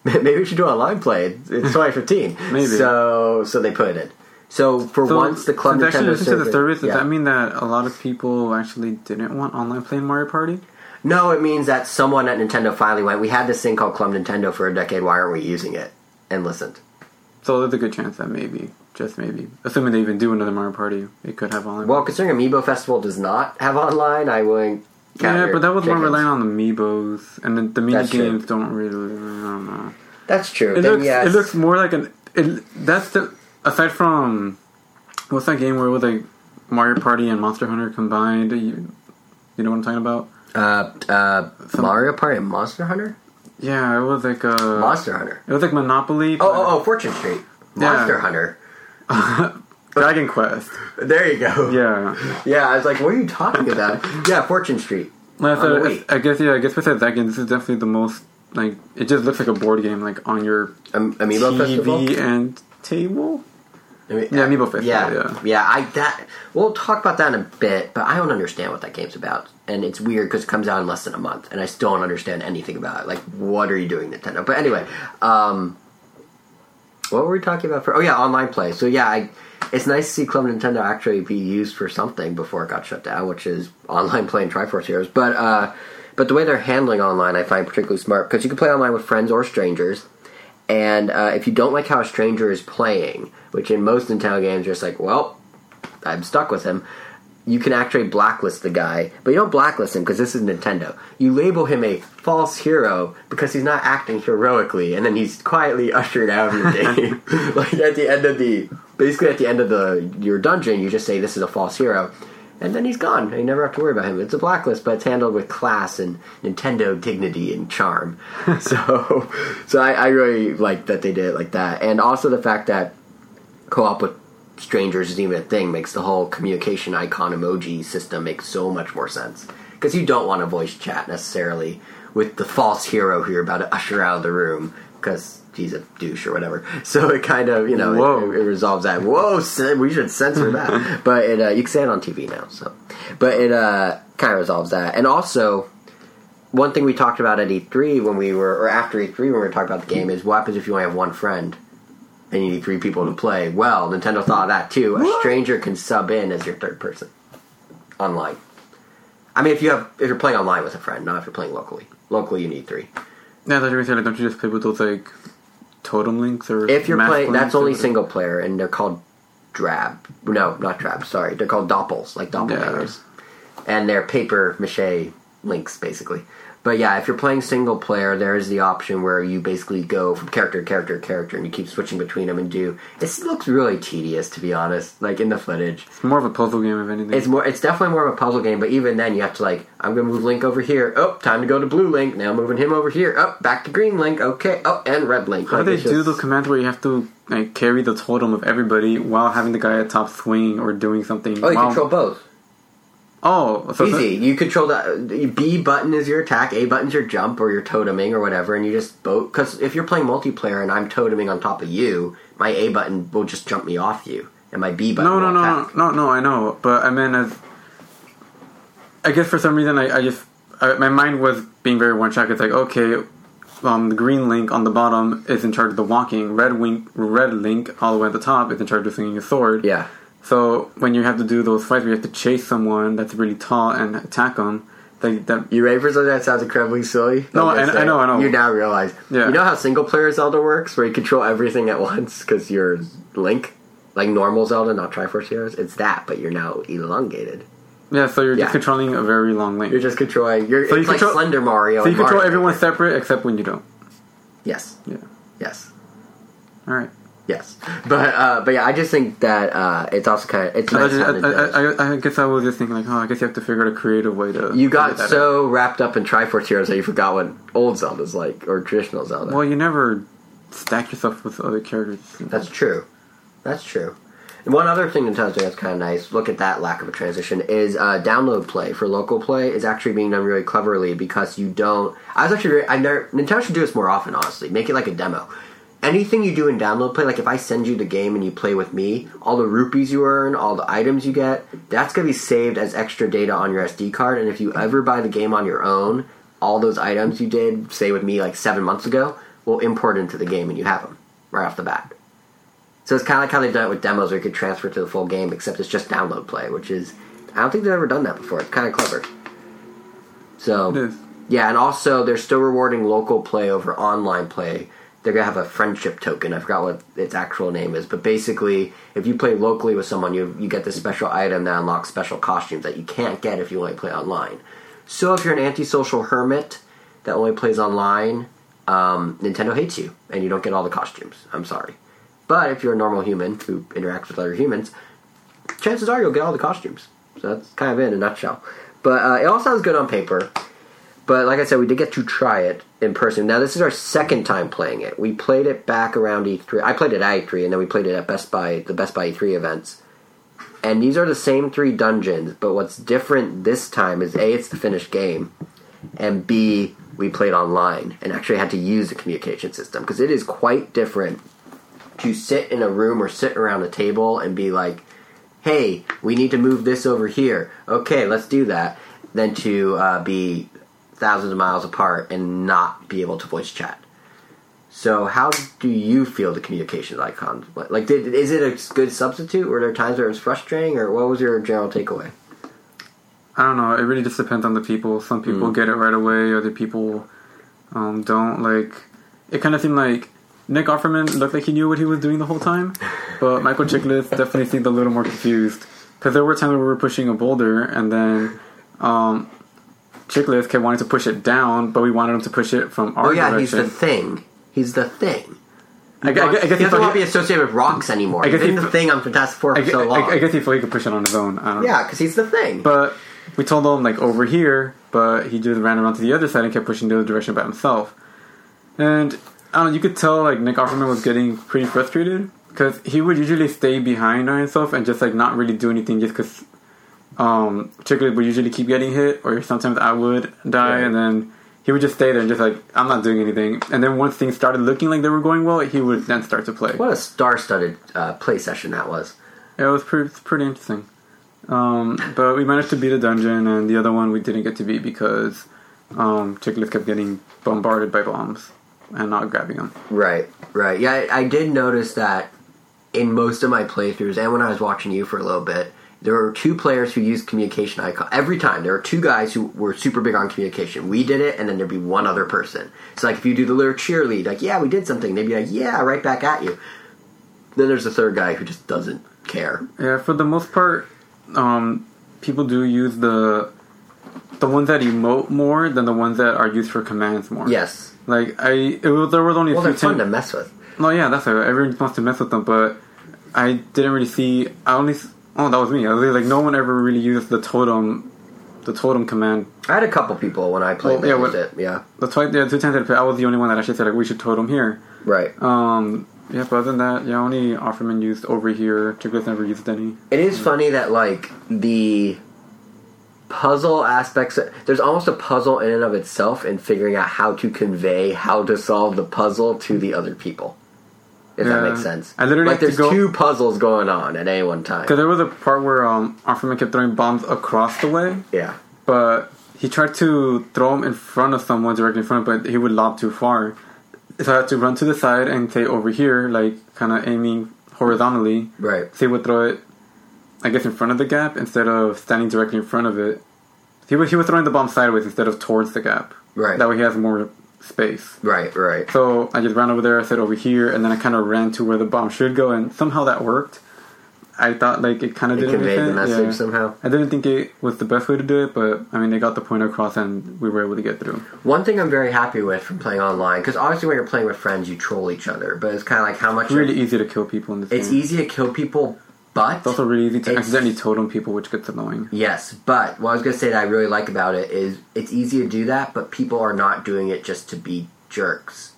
maybe we should do online play." It's it's 2015, Maybe. So, so they put it in. So for So, once, the Club actually Nintendo listen to the service, does yeah. that mean that a lot of people actually didn't want online playing Mario Party? No, it means that someone at Nintendo finally went. We had this thing called Club Nintendo for a decade. Why aren't we using it? And listened. So there's a good chance that maybe, just maybe, assuming they even do another Mario Party, it could have online. Well, considering Amiibo Festival does not have online, I wouldn't. Yeah, but that was more chickens. relying on the amiibos, and the, the mini That's true. games don't really. I don't know. That's true. It Then looks. yes. It looks more like an. It, that's the aside from what's that game where it was like Mario Party and Monster Hunter combined. You, you know what I'm talking about? uh, uh, Some- Mario Party and Monster Hunter. Yeah, it was like a Monster Hunter. It was like Monopoly. Oh, oh, oh, Fortune Street. Yeah. Monster Hunter. Dragon Quest. There you go. Yeah. Yeah, I was like, what are you talking about? yeah, Fortune Street. Well, On so the it's- Wii. I guess yeah. I guess besides that game, this is definitely the most like. It just looks like a board game, like on your Am- Amiibo TV Festival. and table. I mean, Yeah, Amiibo Festival, Yeah, yeah. yeah. I that we'll talk about that in a bit, but I don't understand what that game's about, and it's weird because it comes out in less than a month, and I still don't understand anything about it. Like, what are you doing, Nintendo? But anyway, um, what were we talking about? For oh yeah, online play. So yeah, I, it's nice to see Club Nintendo actually be used for something before it got shut down, which is online playing Triforce Heroes. But uh, but the way they're handling online, I find particularly smart because you can play online with friends or strangers. And uh, if you don't like how a stranger is playing, which in most Nintendo games, you're just like, well, I'm stuck with him. You can actually blacklist the guy, but you don't blacklist him because this is Nintendo. You label him a false hero because he's not acting heroically, and then he's quietly ushered out of the game. like at the end of the, basically at the end of the your dungeon, you just say this is a false hero, and then he's gone. You never have to worry about him. It's a blacklist, but it's handled with class and Nintendo dignity and charm. so, so I, I really like that they did it like that, and also the fact that co-op with strangers is even a thing makes the whole communication icon emoji system make so much more sense because you don't want to voice chat necessarily with the false hero who you're about to usher out of the room because he's a douche or whatever. So it kind of you know it, it resolves that. Whoa, we should censor that. but it uh, you can say it on TV now. So, but it uh, kind of resolves that. And also, one thing we talked about at E3 when we were or after E3 when we were talking about the game is what happens if you only have one friend and you need three people to play. Well, Nintendo thought of that too. A stranger can sub in as your third person online. I mean, if you have if you're playing online with a friend, not if you're playing locally. Locally, you need three. Yeah, that's what you saying. Like, don't you just play with those like totem links or If you're playing, that's only single player, and they're called drab. No, not drab. Sorry, they're called doppels, like doppelgangers, and they're paper mache links, basically. But yeah, if you're playing single player, there is the option where you basically go from character to character to character, and you keep switching between them and do. It looks really tedious, to be honest. Like in the footage, It's more of a puzzle game, if anything. it's more. It's definitely more of a puzzle game. But even then, you have to like, I'm gonna move Link over here. Oh, time to go to blue Link. Now moving him over here. Up, oh, back to green Link. Okay. Oh, and red Link. How do they do just- those commands where you have to like carry the totem of everybody while having the guy at top swing or doing something? Oh, you while- control both. Oh, so Easy. You control that. B button is your attack, A button's your jump or your toteming or whatever, and you just both. Because if you're playing multiplayer and I'm toteming on top of you, my A button will just jump me off you, and my B button No, no, no, no, no. I know, but I mean, as. I guess for some reason I, I just I, my mind was being very one track. It's like okay, um, the green link on the bottom is in charge of the walking. Red wink, red link all the way at the top is in charge of swinging a sword. Yeah. So when you have to do those fights where you have to chase someone that's really tall and attack them, like that. You ready for something that sounds incredibly silly? No, I- I know, I know. You now realize. Yeah. You know how single player Zelda works, where you control everything at once because you're Link, like normal Zelda, not Triforce Heroes. It's that, but you're now elongated. Yeah, so you're Yeah. just controlling a very long link. You're just controlling. You're So you it's like control- Slender Mario. so you control Mario everyone separate except when you don't. Yes. Yeah. Yes. All right. Yes, but uh, but yeah, I just think that uh, it's also kind of it's I, nice. just- I, Nintendo's- I, I, I guess I was just thinking like, oh, I guess you have to figure out a creative way to. you got so wrapped up in Triforce Heroes that you forgot what old Zelda's like or traditional Zelda. Well, you never stack yourself with other characters. That's true. That's true. And one other thing Nintendo's doing that's kind of nice. Look at that lack of a transition is uh, download play for local play is actually being done really cleverly because you don't. I was actually very, I never Nintendo should do this more often. Honestly, make it like a demo. Anything you do in download play, like if I send you the game and you play with me, all the rupees you earn, all the items you get, that's gonna be saved as extra data on your SD card. And if you ever buy the game on your own, all those items you did, say with me like seven months ago, will import into the game and you have them right off the bat. So it's kind of like how they've done it with demos, where you could transfer to the full game, except it's just download play, which is I don't think they've ever done that before. It's kind of clever. So yeah, and also they're still rewarding local play over online play. They're gonna have a friendship token. I forgot what its actual name is, but basically, if you play locally with someone, you you get this special item that unlocks special costumes that you can't get if you only play online. So if you're an antisocial hermit that only plays online, um, Nintendo hates you, and you don't get all the costumes. I'm sorry, but if you're a normal human who interacts with other humans, chances are you'll get all the costumes. So that's kind of it in a nutshell. But uh, it all sounds good on paper. But like I said, we did get to try it in person. Now this is our second time playing it. We played it back around E3. I played it at E3, and then we played it at Best Buy, the Best Buy E3 events. And these are the same three dungeons, but what's different this time is a it's the finished game, and b we played online and actually had to use the communication system because it is quite different to sit in a room or sit around a table and be like, "Hey, we need to move this over here." Okay, let's do that. Than to uh, be thousands of miles apart and not be able to voice chat. So, how do you feel the communications icon? Like, did is it a good substitute? Were there times where it was frustrating, or what was your general takeaway? I don't know. It really just depends on the people. Some people Mm. get it right away. Other people um, don't. Like it kind of seemed like Nick Offerman looked like he knew what he was doing the whole time, but Michael Chiklis definitely seemed a little more confused because there were times where we were pushing a boulder and then um, Chiklis kept wanting to push it down, but we wanted him to push it from our direction. Oh yeah, he's the thing. He's the thing. I, gu- I, I guess he doesn't want to be associated with rocks anymore. I He's guess been he- the thing on Fantastic Four I, for so I- long. I guess he thought he could push it on his own. I don't yeah, because he's the thing. But we told him like over here, but he just ran around to the other side and kept pushing the other direction by himself. And I don't know, you could tell like Nick Offerman was getting pretty frustrated because he would usually stay behind on himself and just like not really do anything just because um, Chiklis would usually keep getting hit, or sometimes I would die, Right. and then he would just stay there and just like I'm not doing anything. And then once things started looking like they were going well, he would then start to play. What a star-studded uh, play session that was. Yeah, it was pretty pretty interesting. Um, but we managed to beat a dungeon, and the other one we didn't get to beat because um, kept getting bombarded by bombs and not grabbing them. Right, right. Yeah, I, I did notice that in most of my playthroughs, and when I was watching you for a little bit, there were two players who used communication icon every time. There were two guys who were super big on communication. We did it, and then there'd be one other person. So, like, if you do the little cheerlead, like, yeah, we did something, they'd be like, yeah, right back at you. Then there's the third guy who just doesn't care. Yeah, for the most part, um, people do use the the ones that emote more than the ones that are used for commands more. Yes. Like I, it was, there was only a Well, few they're fun times- to mess with. No, yeah, that's right. Everyone wants to mess with them, but I didn't really see. I only. Oh, that was me. I was like, no one ever really used the totem, the totem command. I had a couple people when I played Well, yeah, that used what- it. Yeah, The twice, yeah, two times I played, I was the only one that actually said like we should totem here. right. Um, yeah, but other than that, yeah, only Offerman used over here. Chiklis never used any. It is funny that like the puzzle aspects there's almost a puzzle in and of itself in figuring out how to convey how to solve the puzzle to the other people. If that makes sense. I literally like there's go- two puzzles going on at any one time. Because there was a part where um, Offerman kept throwing bombs across the way, Yeah. but he tried to throw them in front of someone directly in front, but he would lob too far. So I had to run to the side and say over here, like kind of aiming horizontally. Right. So he would throw it, I guess, in front of the gap instead of standing directly in front of it. He was, he was throwing the bomb sideways instead of towards the gap. Right. That way he has more space. Right, right. So I just ran over there, I said over here, and then I kind of ran to where the bomb should go, and somehow that worked. I thought like it kind of didn't conveyed the message yeah. somehow. I didn't think it was the best way to do it, but I mean, they got the point across, and we were able to get through. One thing I'm very happy with from playing online, because obviously when you're playing with friends, you troll each other, but it's kind of like how much It's really easy to kill people in this it's game. easy to kill people, but It's also really easy to accidentally totem people, which gets annoying. Yes, but what I was going to say that I really like about it is it's easy to do that, but people are not doing it just to be jerks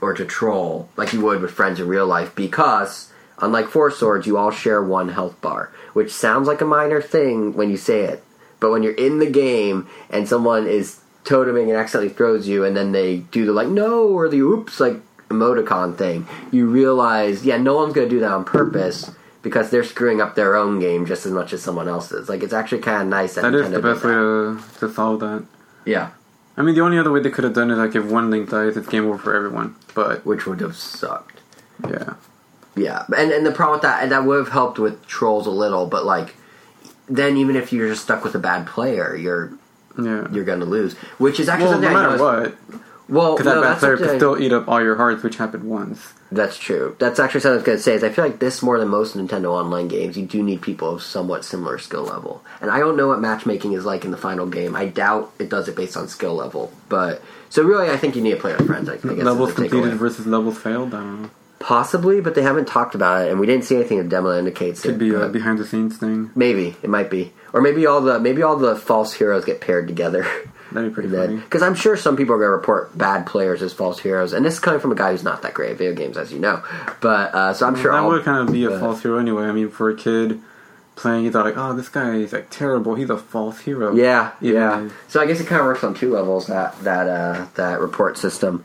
or to troll like you would with friends in real life because unlike Four Swords, you all share one health bar, which sounds like a minor thing when you say it, but when you're in the game and someone is toteming and accidentally throws you and then they do the like no or the oops like emoticon thing, you realize yeah, no one's going to do that on purpose. Because they're screwing up their own game just as much as someone else's. Like it's actually kind of nice that, That is Nintendo the best way to, to solve that. Yeah, I mean, the only other way they could have done it, like if one link dies, it's game over for everyone. But which would have sucked. yeah, Yeah, and and the problem with that, and that would have helped with trolls a little, but like, then even if you're just stuck with a bad player, you're yeah. you're gonna lose. Which is actually well, no matter noticed- what, Well, because no, that bad that's player something could I- still eat up all your hearts, which happened once. That's true. That's actually something I was gonna say. Is I feel like this more than most Nintendo Online games, you do need people of somewhat similar skill level. And I don't know what matchmaking is like in the final game. I doubt it does it based on skill level. But so really, I think you need to play with friends. I, I guess levels completed versus levels failed. I don't know. Possibly, but they haven't talked about it, and we didn't see anything the demo that indicates Could it. Could be a behind the scenes thing. Maybe it might be, or maybe all the maybe all the false heroes get paired together. That'd be pretty bad. Because I'm sure some people are going to report bad players as false heroes, and this is coming from a guy who's not that great at video games, as you know. But uh, so I'm sure that all, would kind of be a false hero anyway. I mean, for a kid playing, you thought like, oh, this guy is like terrible. He's a false hero. Yeah, yeah. if- So I guess it kind of works on two levels that that uh, that report system.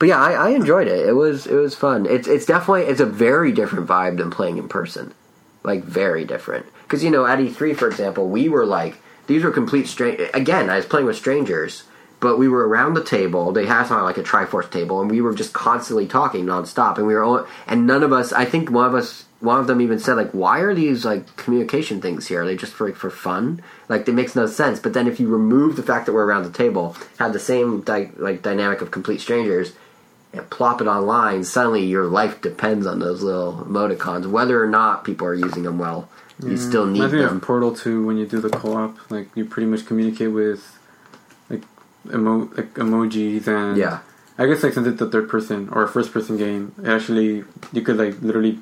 But yeah, I, I enjoyed it. It was it was fun. It's it's definitely it's a very different vibe than playing in person, like very different. Because you know at E3 for example, we were like these were complete strange. Again, I was playing with strangers, but we were around the table. They had on like a Triforce table, and we were just constantly talking nonstop. And we were all, and none of us. I think one of us. One of them even said, like, why are these like communication things here? Are they just for for fun? Like, it makes no sense. But then if you remove the fact that we're around the table, have the same dy- like dynamic of complete strangers, and plop it online, suddenly your life depends on those little emoticons, whether or not people are using them well. You still need I think them. Portal 2 when you do the co-op, like you pretty much communicate with like emo like emojis and Yeah. I guess like since it's a third person or a first person game, actually you could like literally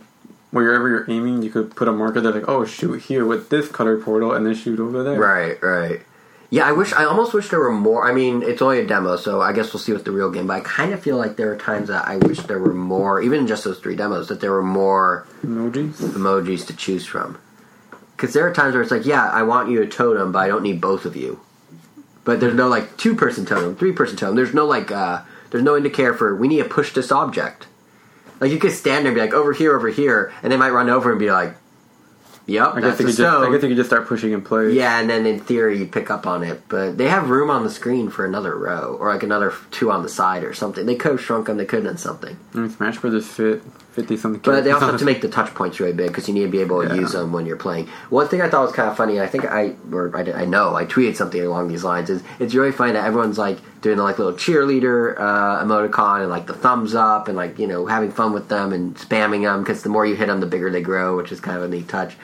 wherever you're aiming, you could put a marker there like, oh shoot here with this color portal and then shoot over there. Right, right. Yeah, I wish. I almost wish there were more. I mean, it's only a demo, so I guess we'll see what the real game. But I kind of feel like there are times that I wish there were more, even just those three demos, that there were more Emojis. emojis to choose from. Because there are times where it's like, yeah, I want you to totem, but I don't need both of you. but there's no like two person totem, three person totem. There's no like uh, there's no indicator for we need to push this object. Like you could stand there and be like over here, over here, and they might run over and be like, "Yep, I that's guess you a could just I guess you could just start pushing in place. Yeah, and then in theory you pick up on it, but they have room on the screen for another row or like another two on the side or something. They could have shrunk them. They could have done something, I mean, Smash Brothers fit fifty something. but they also have to make the touch points really big because you need to be able to Yeah. use them when you're playing. One thing I thought was kind of funny, I think I or I, I know I tweeted something along these lines. Is it's really funny that everyone's like doing the like little cheerleader uh, emoticon and like the thumbs up and like you know having fun with them and spamming them because the more you hit them, the bigger they grow, which is kind of a neat touch.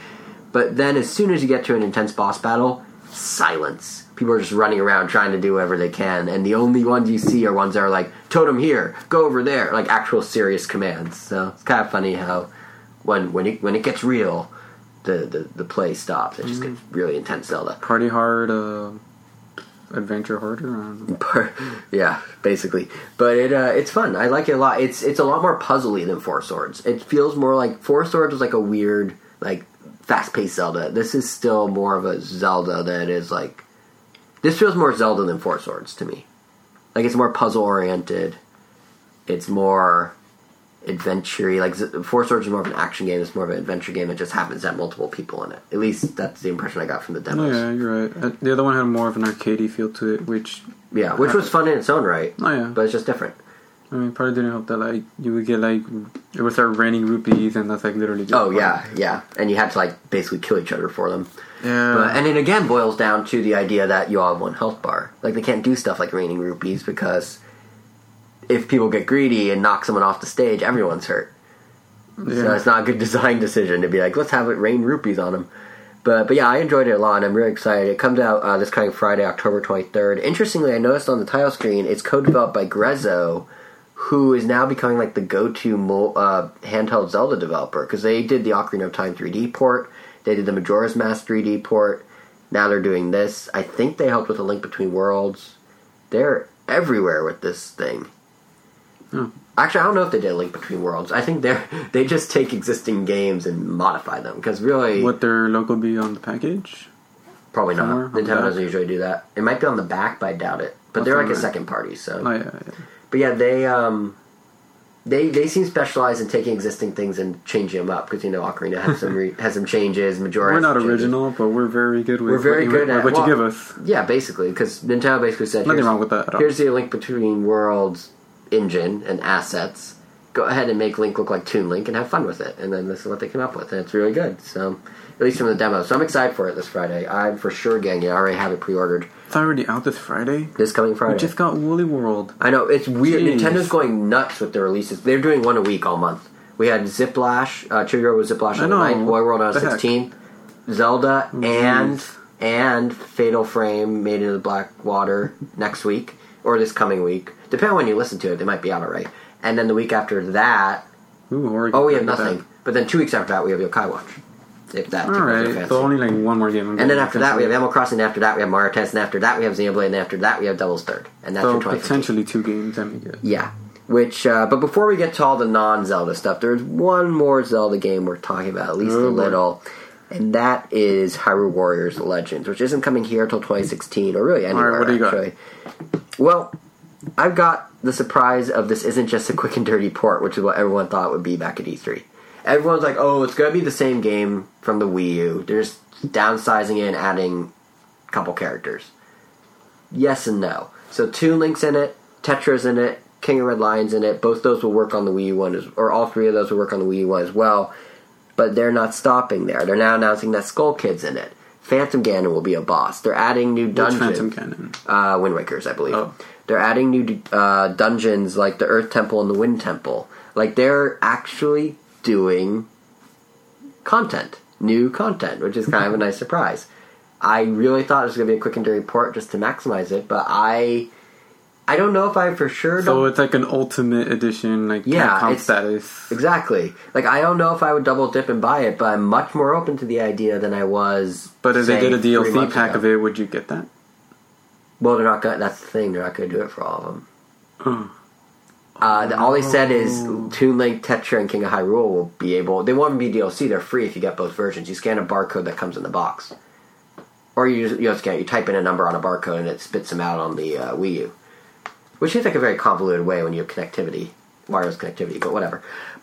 But then as soon as you get to an intense boss battle, silence. People are just running around trying to do whatever they can, and the only ones you see are ones that are like totem here, go over there, like actual serious commands. So it's kind of funny how when when it when it gets real, the the, the play stops. It just gets really intense Zelda. Party hard, uh, adventure harder. I don't know. yeah, basically. But it uh, it's fun. I like it a lot. It's it's a lot more puzzly than Four Swords. It feels more like Four Swords was like a weird like fast paced Zelda. This is still more of a Zelda than it is like. This feels more Zelda than Four Swords to me. Like it's more puzzle oriented. It's more adventure Like Four Swords is more of an action game. It's more of an adventure game. It just happens to have multiple people in it. At least that's the impression I got from the Oh, demos. yeah, you're right. Uh, The other one had more of an arcadey feel to it, which yeah, which was fun in its own right. oh yeah, But it's just different. I mean, probably didn't help that like you would get like it would start raining rupees, and that's like literally. Just Oh yeah, yeah, and you had to like basically kill each other for them. yeah. But, and it again boils down to the idea that you all have one health bar. Like they can't do stuff like raining rupees because if people get greedy and knock someone off the stage, everyone's hurt. Yeah. So it's not a good design decision to be like, let's have it rain rupees on them. But but yeah, I enjoyed it a lot, and I'm really excited. It comes out uh, this coming Friday, October 23rd. Interestingly, I noticed on the title screen it's co-developed by Grezzo, who is now becoming like the go-to mo- uh, handheld Zelda developer because they did the Ocarina of Time 3D port, they did the Majora's Mask 3D port. Now they're doing this. I think they helped with the Link Between Worlds. They're everywhere with this thing. Hmm. Actually, I don't know if they did a Link Between Worlds. I think they they just take existing games and modify them because really, Would their logo be on the package? probably not. somewhere Nintendo doesn't usually do that. It might be on the back, but I doubt it. But they're like a somewhere. second party, so. Oh yeah, yeah. But yeah, they um, they they seem specialized in taking existing things and changing them up because you know Ocarina has some re- has some changes. Majora We're not original, but we're very good with We're very what you, good at- what well, you give us. Yeah, basically, because Nintendo basically said Nothing wrong with that at all. here's the Link Between Worlds engine and assets. Go ahead and make Link look like Toon Link and have fun with it. And then this is what they came up with, and it's really good. So, at least from the demo. So I'm excited for it this Friday. I'm for sure getting it. I already have it pre-ordered It's already out this Friday. this coming Friday. We just got Woolly World. I know it's weird. Jeez. Nintendo's going nuts with their releases. They're doing one a week all month. We had Ziplash, uh, Trigger was Ziplash on the know. 9th, Boy World on the The 16th, Zelda, and Jeez. and Fatal Frame Made in the Black Water next week or this coming week. Depending on when you listen to it, they might be out already. And then the week after that, Ooh, Oregon. oh, we have nothing. But then two weeks after that, we have Yokai Watch. If that. All right, so only like one more game. and then after that, we have Animal Crossing. And after that, we have Mario Tennis. And after that, we have Xenoblade. And after that, we have Devil's Third. And that's so potentially two games. I mean, yeah. Yeah. Which, uh, but before we get to all the non Zelda stuff, there's one more Zelda game we're talking about, at least Oh, a boy. little, and that is Hyrule Warriors Legends, which isn't coming here until 2016, or really anywhere, what do you got? actually. Well, I've got the surprise of this isn't just a quick and dirty port, which is what everyone thought would be back at E3. Everyone's like, oh, it's going to be the same game from the Wii U. They're just downsizing it and adding a couple characters. Yes and no. So two Link's in it, Tetra's in it, King of Red Lion's in it. Both those will work on the Wii U one, as, or all three of those will work on the Wii U one as well. But they're not stopping there. They're now announcing that Skull Kid's in it. Phantom Ganon will be a boss. They're adding new Which dungeons. Phantom Ganon? Uh, Wind Wakers, I believe. Oh. They're adding new uh, dungeons like the Earth Temple and the Wind Temple. Like they're actually doing content, new content, which is kind of a nice surprise. I really thought it was going to be a quick and dirty port just to maximize it, but I, I don't know if I for sure. So it's like an ultimate edition, like Yeah, it's- status. exactly. Like I don't know if I would double dip and buy it, but I'm much more open to the idea than I was. But if they did a DLC pack ago. of it, would you get that? Well, they're not gonna, That's the thing. They're not going to do it for all of them. Uh, the- all they said is Oh. Toon Link, Tetra, and King of Hyrule will be able. They won't be DLC. They're free if you get both versions. You scan a barcode that comes in the box, or you just, you just. You type in a number on a barcode and it spits them out on the uh, Wii U, which seems like a very convoluted way when you have connectivity, wireless connectivity. But whatever.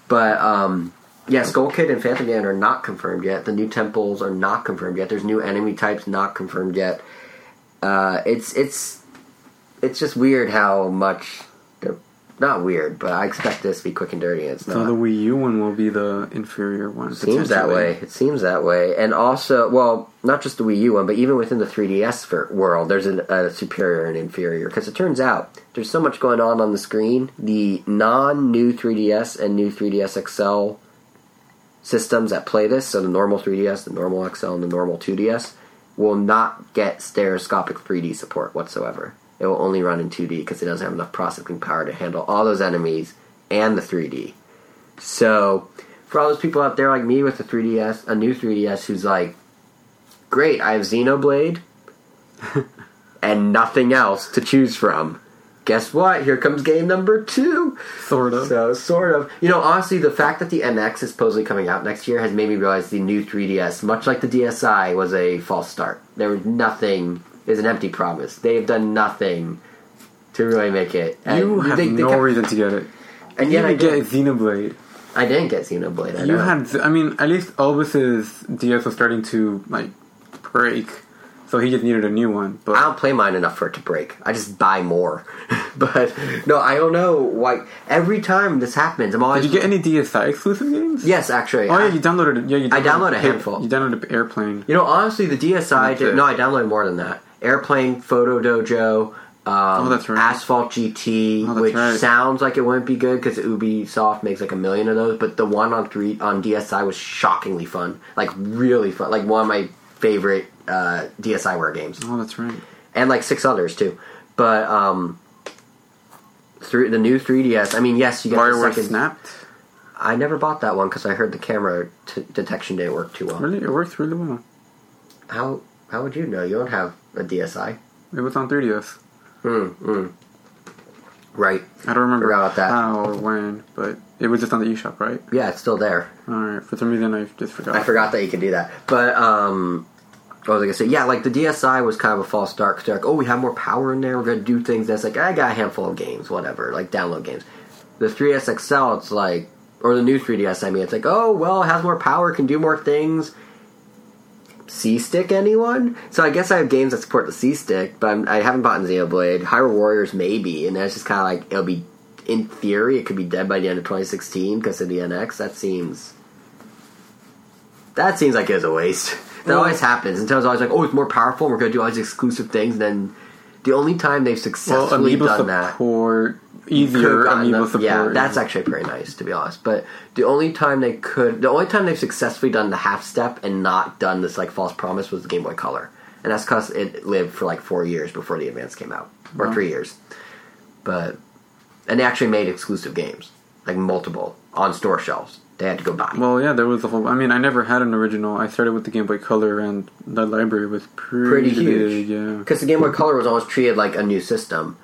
But um, yeah, Skull Kid and Phantom Ganon are not confirmed yet. The new temples are not confirmed yet. There's new enemy types not confirmed yet. Uh, it's it's it's just weird how much. they're- Not weird, but I expect this to be quick and dirty. And it's So not. the Wii U one will be the inferior one. Seems that way. It seems that way. And also, well, not just the Wii U one, but even within the 3DS ver- world, there's an, a superior and inferior. Because it turns out there's so much going on on the screen. The non new 3DS and new 3DS XL systems that play this, so the normal 3DS, the normal XL, and the normal 2DS, will not get stereoscopic 3D support whatsoever. It will only run in 2D because it doesn't have enough processing power to handle all those enemies and the 3D. So, for all those people out there like me with a 3DS, a new 3DS, who's like, great, I have Xenoblade and nothing else to choose from. Guess what? Here comes game number two. Sort of. So, sort of. You know, honestly, the fact that the NX is supposedly coming out next year has made me realize the new 3DS, much like the DSi, was a false start. There was nothing, is an empty promise. They have done nothing to really make it. you have they- they no kept- reason to get it. And You yet I didn't get did. Xenoblade. I didn't get Xenoblade. I You know. had, I mean, at least Elvis's DS was starting to like break, so he just needed a new one. But I don't play mine enough for it to break. I just buy more. but no, I don't know why. Every time this happens, I'm always. did you get any DSi exclusive games? Yes, actually. Oh I- yeah, you downloaded. Yeah, you. I downloaded a handful. You downloaded Airplane. You know, honestly, the DSi did. No, I downloaded more than that. Airplane, Photo Dojo, um, Oh, that's right. Asphalt GT, Oh, which right. sounds like it wouldn't be good because Ubisoft makes like a million of those. But the one on three on DSi was shockingly fun, like really fun, like one of my favorite uh, DSiWare games. Oh, that's right. and like six others too. But um, through the new 3ds, I mean, yes, you get the WarioWare second. snapped. I never bought that one because I heard the camera t- detection didn't work too well. Really, it works really well. How how would you know? You don't have a DSi. It was on 3DS. Mm, mm. Right. I don't remember about that. how or when, but it was just on the eShop, right? Yeah, it's still there. All right. For some reason, I just forgot. I forgot that you could do that. But um, what was like I gonna say? Yeah, like the DSi was kind of a false start because they're like, oh, we have more power in there. We're gonna do things. That's like I got a handful of games, whatever, like download games. The 3ds XL, it's like, or the new 3ds. I mean, it's like, oh, well, it has more power, can do more things. C stick anyone? So I guess I have games that support the C stick, but I'm, I haven't bought Xenoblade. Hyrule Warriors maybe, and that's just kind of like it'll be. In theory, it could be dead by the end of 2016 because of the NX. That seems that seems like it was a waste. That Well- always happens. It's always like, oh, it's more powerful. We're going to do all these exclusive things. And then the only time they've successfully amiibo done that, support, could've easier amiibo them- support. Yeah, that's actually pretty nice to be honest. But the only time they could, the only time they've successfully done the half step and not done this like false promise was the Game Boy Color, and that's because it lived for like four years before the Advance came out, or Wow. three years. But and they actually made exclusive games, like multiple on store shelves. They had to go buy. Well, yeah, there was a whole. I mean, I never had an original. I started with the Game Boy Color, and the library was pretty, pretty big, huge. Yeah. Because the Game Boy Color was always treated like a new system.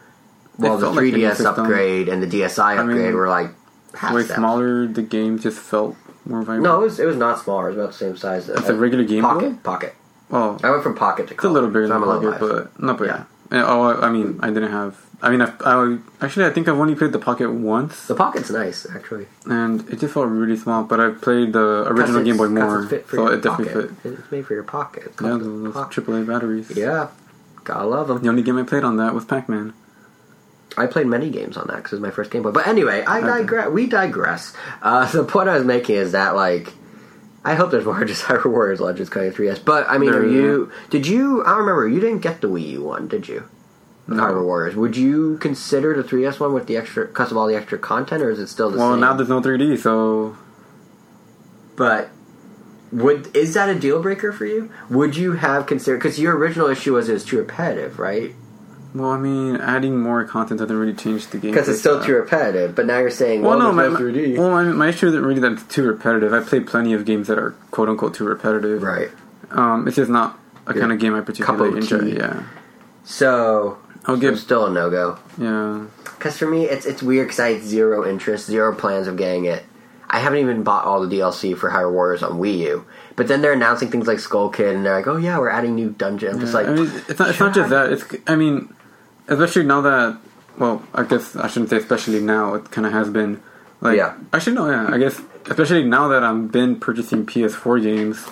Well, the felt like a new 3DS system. upgrade and the DSi upgrade mean, were like half Way smaller, the game just felt more vibrant. No, it was it was not smaller. It was about the same size. It's a regular Game pocket, Boy? Pocket. Oh, I went from pocket to it's a little bigger so than Pocket, but not bad. Yeah. Yeah. Oh, I, I mean, I didn't have. I mean, I, I actually I think I've only played the Pocket once, the pocket's nice actually. and it just felt really small. But I played the original Game Boy more, fit so it definitely pocket. fit. It's made for your pocket. Yeah, those, pocket. AAA batteries. Yeah, gotta love them. The only game I played on that was Pac Man. I played many games on that because it was my first Game Boy. But anyway, I digress. We digress. Uh, the point I was making is that like. I hope there's more just Hyrule Warriors Legends coming to 3DS. But I mean, There are is. you? Did you? I don't remember. You didn't get the Wii U one, did you? No. Hyrule Warriors. Would you consider the 3DS one with the extra, because of all the extra content, or is it still the Well, same? Well, now there's no 3D, so But would is that a deal breaker for you? Would you have considered because your original issue was it was too repetitive, right? well, I mean, adding more content doesn't really change the game. Because it's still too repetitive. But now you're saying, well, Well, no, my, no 3D. well, my, my issue isn't really that it's too repetitive. I played plenty of games that are quote unquote too repetitive. right. Um, it's just not a Your kind of game I particularly enjoy. Yeah, So I'll give. still a no go. Yeah, Because for me, it's it's weird because I had zero interest, zero plans of getting it. I haven't even bought all the DLC for Hyrule Warriors on Wii U. But then they're announcing things like Skull Kid, and they're like, "Oh yeah, we're adding new dungeon." I'm just like, I mean, it's not. It's not just that. It's. I mean, especially now that. Well, I guess I shouldn't say especially now. It kind of has been. Like, Yeah. Actually, no. Yeah. I guess especially now that I've been purchasing PS4 games.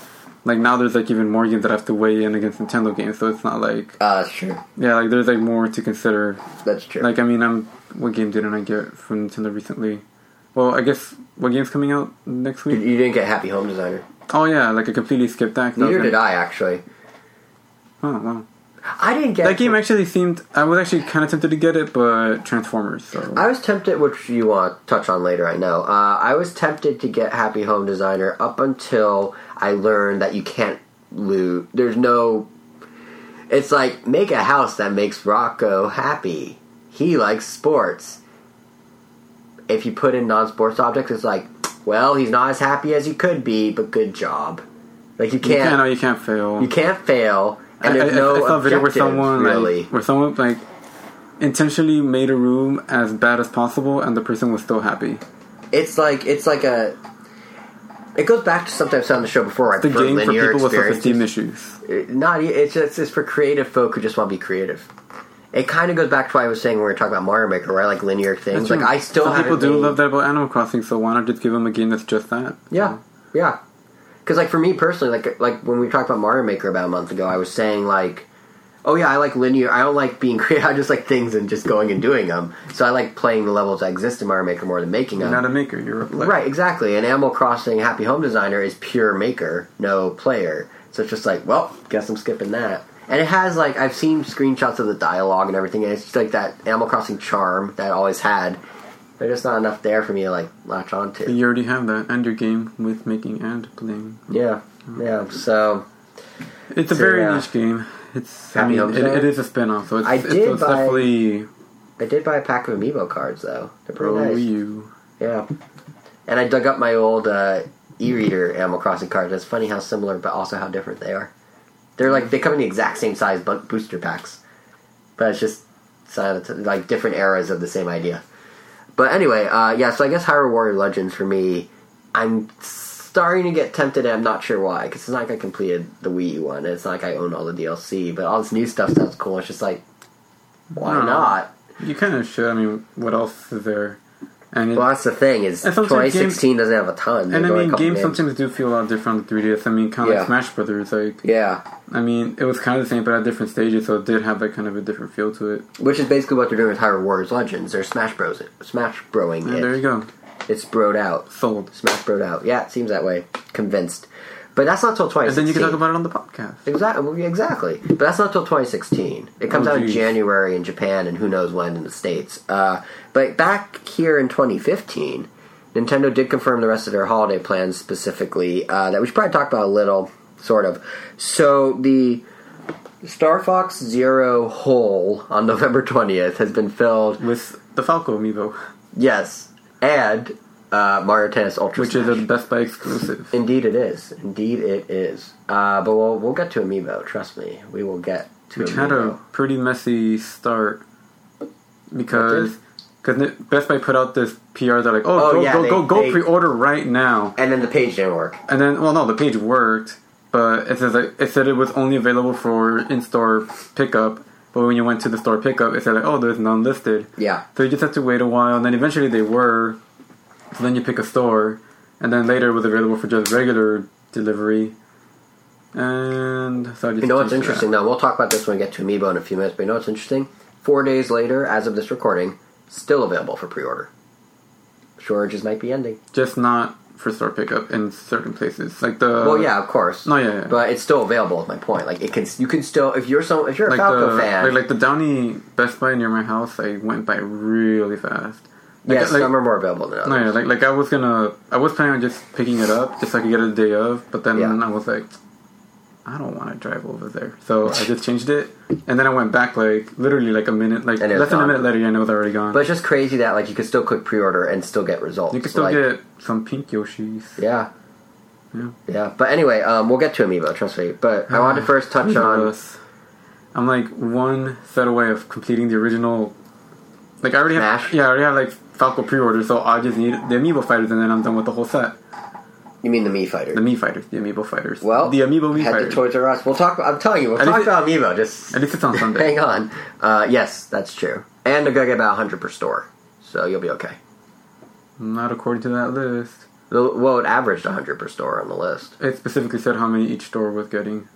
Like now, there's like even more games that I have to weigh in against Nintendo games. So it's not like. uh, that's true. Yeah, like there's like more to consider. That's true. Like I mean, I'm. What game didn't I get from Nintendo recently? Well, I guess what game's coming out next week? you didn't get Happy Home Designer. Oh yeah, like I completely skipped that. Neither did I actually. Oh wow. I didn't get That game actually seemed. I was actually kind of tempted to get it, but Transformers. So I was tempted, which you want to touch on later. I know. Uh, I was tempted to get Happy Home Designer up until I learned that you can't loot. There's no. It's like make a house that makes Rocco happy. He likes sports. If you put in non-sports objects, it's like, well, he's not as happy as he could be, but good job. Like you you can't. No, can't. you can't fail. You can't fail, and I, I- no I saw a video where someone really. like where someone like intentionally made a room as bad as possible, and the person was still happy. it's like it's like a. It goes back to something I've said on the show before. I The game for people with self-esteem issues. It- Not it's just it's for creative folk who just want to be creative. It kind of goes back to what I was saying when we were talking about Mario Maker, right? Like linear things. That's Like true. I still some people do made- love that about Animal Crossing, so why not just give them a game that's just that? Yeah, yeah. Because like for me personally, like like when we talked about Mario Maker about a month ago, I was saying like, oh yeah, I like linear. I don't like being creative. I just like things and just going and doing them. So I like playing the levels that exist in Mario Maker more than making You're them. not a maker. You're a player. Right, exactly. And Animal Crossing Happy Home Designer is pure maker, no player. So it's just like, well, guess I'm skipping that. And it has like I've seen screenshots of the dialogue and everything, and it's just like that Animal Crossing charm that I always had. There's just not enough there for me to like latch onto. You already have that, your game with making and playing. Yeah, yeah. So It's a So, very yeah. niche game. It's. I mean, it, it is a spin-off, so it's, I did it's buy- definitely I did buy a pack of amiibo cards though. They're pretty pro nice. you. Yeah. And I dug up my old uh, e-reader Animal Crossing cards. It's funny how similar, but also how different they are. They're like they come in the exact same size booster packs, but it's just like different eras of the same idea. But anyway, uh, yeah. So I guess Hyrule Warrior Legends for me, I'm starting to get tempted, and I'm not sure why. Because it's not like I completed the Wii U one, it's not like I own all the DLC. But all this new stuff sounds cool. It's just like, why No. not? You kind of should. I mean, what else is there? And it, that's the thing is And sometimes 2016 doesn't have a ton. and I mean, games sometimes do feel a lot different on the 3DS. I mean, kind of Yeah. like Smash Brothers. Like, Yeah, I mean, it was kind of the same, but at different stages, so it did have that kind of a different feel to it. which is basically what they're doing with Hyrule Warriors Legends. They're Smash Bros. Smash Broing And it. there you go, It's broed out. sold. Smash broed out. Yeah, it seems that way. Convinced. But that's not till 2016. And then you can talk about it on the podcast. Exactly. Exactly. But that's not till 2016. It comes Oh, out in. January in Japan and who knows when in the States. Uh, but back here in 2015, Nintendo did confirm the rest of their holiday plans specifically uh, that we should probably talk about a little, sort of. So the Star Fox Zero hole on November 20th has been filled, With the Falco amiibo, yes, and uh, Mario Tennis Ultra which is Smash. a Best Buy exclusive. Indeed, it is. Indeed, it is. Uh, but we'll we'll get to Amiibo. Trust me, we will get to Which Amiibo. had a pretty messy start because because Best Buy put out this PR. They're like, oh, Oh, go yeah, go they- go go they- pre-order right now. and then the page didn't work. And then, well, no, the page worked, but it says like, it said it was only available for in-store pickup. But when you went to the store pickup, it said like, oh, there's none listed. Yeah, So you just have to wait a while, and then eventually they were. So then you pick a store, and then later it was available for just regular delivery. And so I just you know what's interesting though? We'll talk about this when we get to Amiibo in a few minutes. But you know what's interesting? Four days later, as of this recording, still available for pre-order. Shortages might be ending. Just not for store pickup in certain places, like the. well, yeah, of course. No, yeah, yeah. But it's still available. Is my point. Like it can, you can still if you're so if you're a like Falco the fan. like, like the Downey Best Buy near my house, I went by really fast. Yes, like, some are more available than others. No, yeah, like like I was gonna, I was planning on just picking it up just so I could get it the day of, but then Yeah. I was like, I don't want to drive over there, so I just changed it, and then I went back like literally like a minute, like less than a minute later, and it was already gone. But it's just crazy that like you could still click pre-order and still get results. you could still Like, get some pink Yoshis. Yeah. Yeah. Yeah. But anyway, um, we'll get to Amiibo, trust me. But I wanted to first touch on. Ridiculous. I'm like one set away of completing the original. Like I already have, yeah, I already have like Falco pre-order, so I just need the amiibo fighters, and then I'm done with the whole set. You mean the Mii Fighter? The Mii fighters, the amiibo fighters. well, the amiibo Mii head to fighters. Toys R Us. We'll talk. I'm telling you, we'll At talk it- about Amiibo. Just At least it's on Sunday. hang on. Uh, yes, that's true. And they're gonna get about 100 per store, so you'll be okay. Not according to that list. The- Well, it averaged 100 per store on the list. It specifically said how many each store was getting.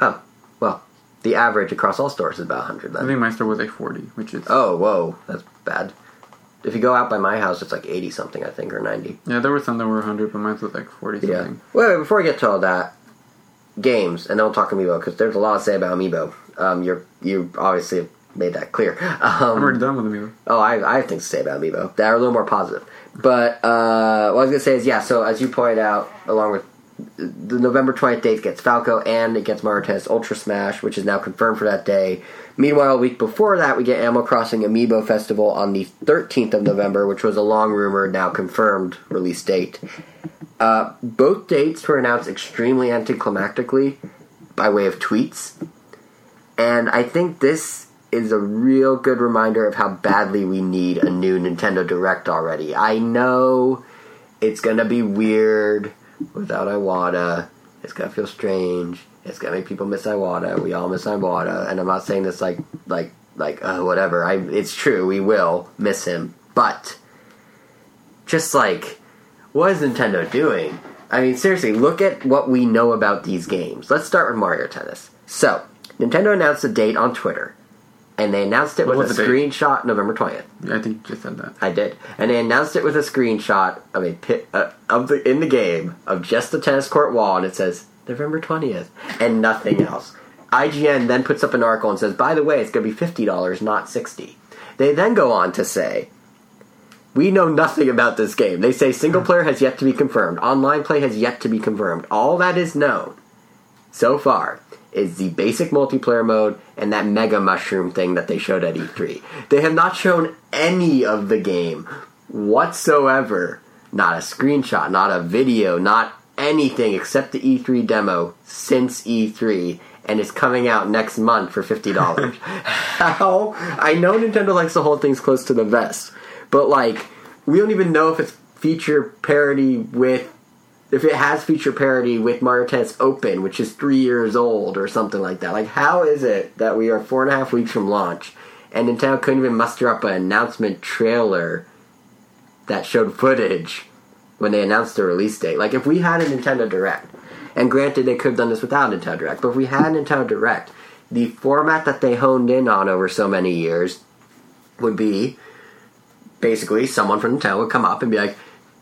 Oh, well, the average across all stores is about 100 Then I think my store was like 40, which is Oh, whoa, that's bad. If you go out by my house, it's like 80 something, I think, or 90. yeah. There were some that were 100, but mine was like 40 Yeah. something. Wait, wait, before I get to all that, games, and then we'll talk Amiibo, because there's a lot to say about Amiibo. Um, you're, you obviously have made that clear. Um, I'm already done with amiibo. Oh, I, I have things to say about Amiibo that are a little more positive. But uh, what I was gonna say is, yeah. So as you pointed out, along with the November twentieth date gets Falco and it gets Mario Tennis Ultra Smash, which is now confirmed for that day. Meanwhile, a week before that, we get Animal Crossing Amiibo Festival on the thirteenth of November, which was a long rumored, now confirmed release date. Uh, both dates were announced extremely anticlimactically by way of tweets. And I think this is a real good reminder of how badly we need a new Nintendo Direct already. I know it's gonna be weird without Iwata. It's gonna feel strange. It's gonna make people miss Iwata. We all miss Iwata, and I'm not saying this like like like uh, whatever. I it's true. We will miss him, but just like what is Nintendo doing? I mean, seriously, look at what we know about these games. Let's start with Mario Tennis. So, Nintendo announced a date on Twitter, and they announced it What with a screenshot November 20th. Yeah, I think you just said that. I did, and they announced it with a screenshot of a pit uh, of the in the game of just the tennis court wall, and it says November 20th, and nothing else. IGN then puts up an article and says, "By the way, it's going to be fifty dollars, not 60 They then go on to say, we know nothing about this game. They say single player has yet to be confirmed. Online play has yet to be confirmed. All that is known so far is the basic multiplayer mode and that mega mushroom thing that they showed at E3. They have not shown any of the game whatsoever. Not a screenshot, not a video, not anything except the E3 demo since E3 and it's coming out next month for $50. How? I know Nintendo likes to hold things close to the vest, but like we don't even know if it's feature parity with if it has feature parity with Mario Tennis Open, which is three years old or something like that. Like, how is it that we are four and a half weeks from launch and Nintendo couldn't even muster up an announcement trailer that showed footage when they announced the release date? Like, if we had a Nintendo Direct, and granted they could have done this without Nintendo Direct, but if we had Nintendo Direct, the format that they honed in on over so many years would be basically someone from Nintendo would come up and be like,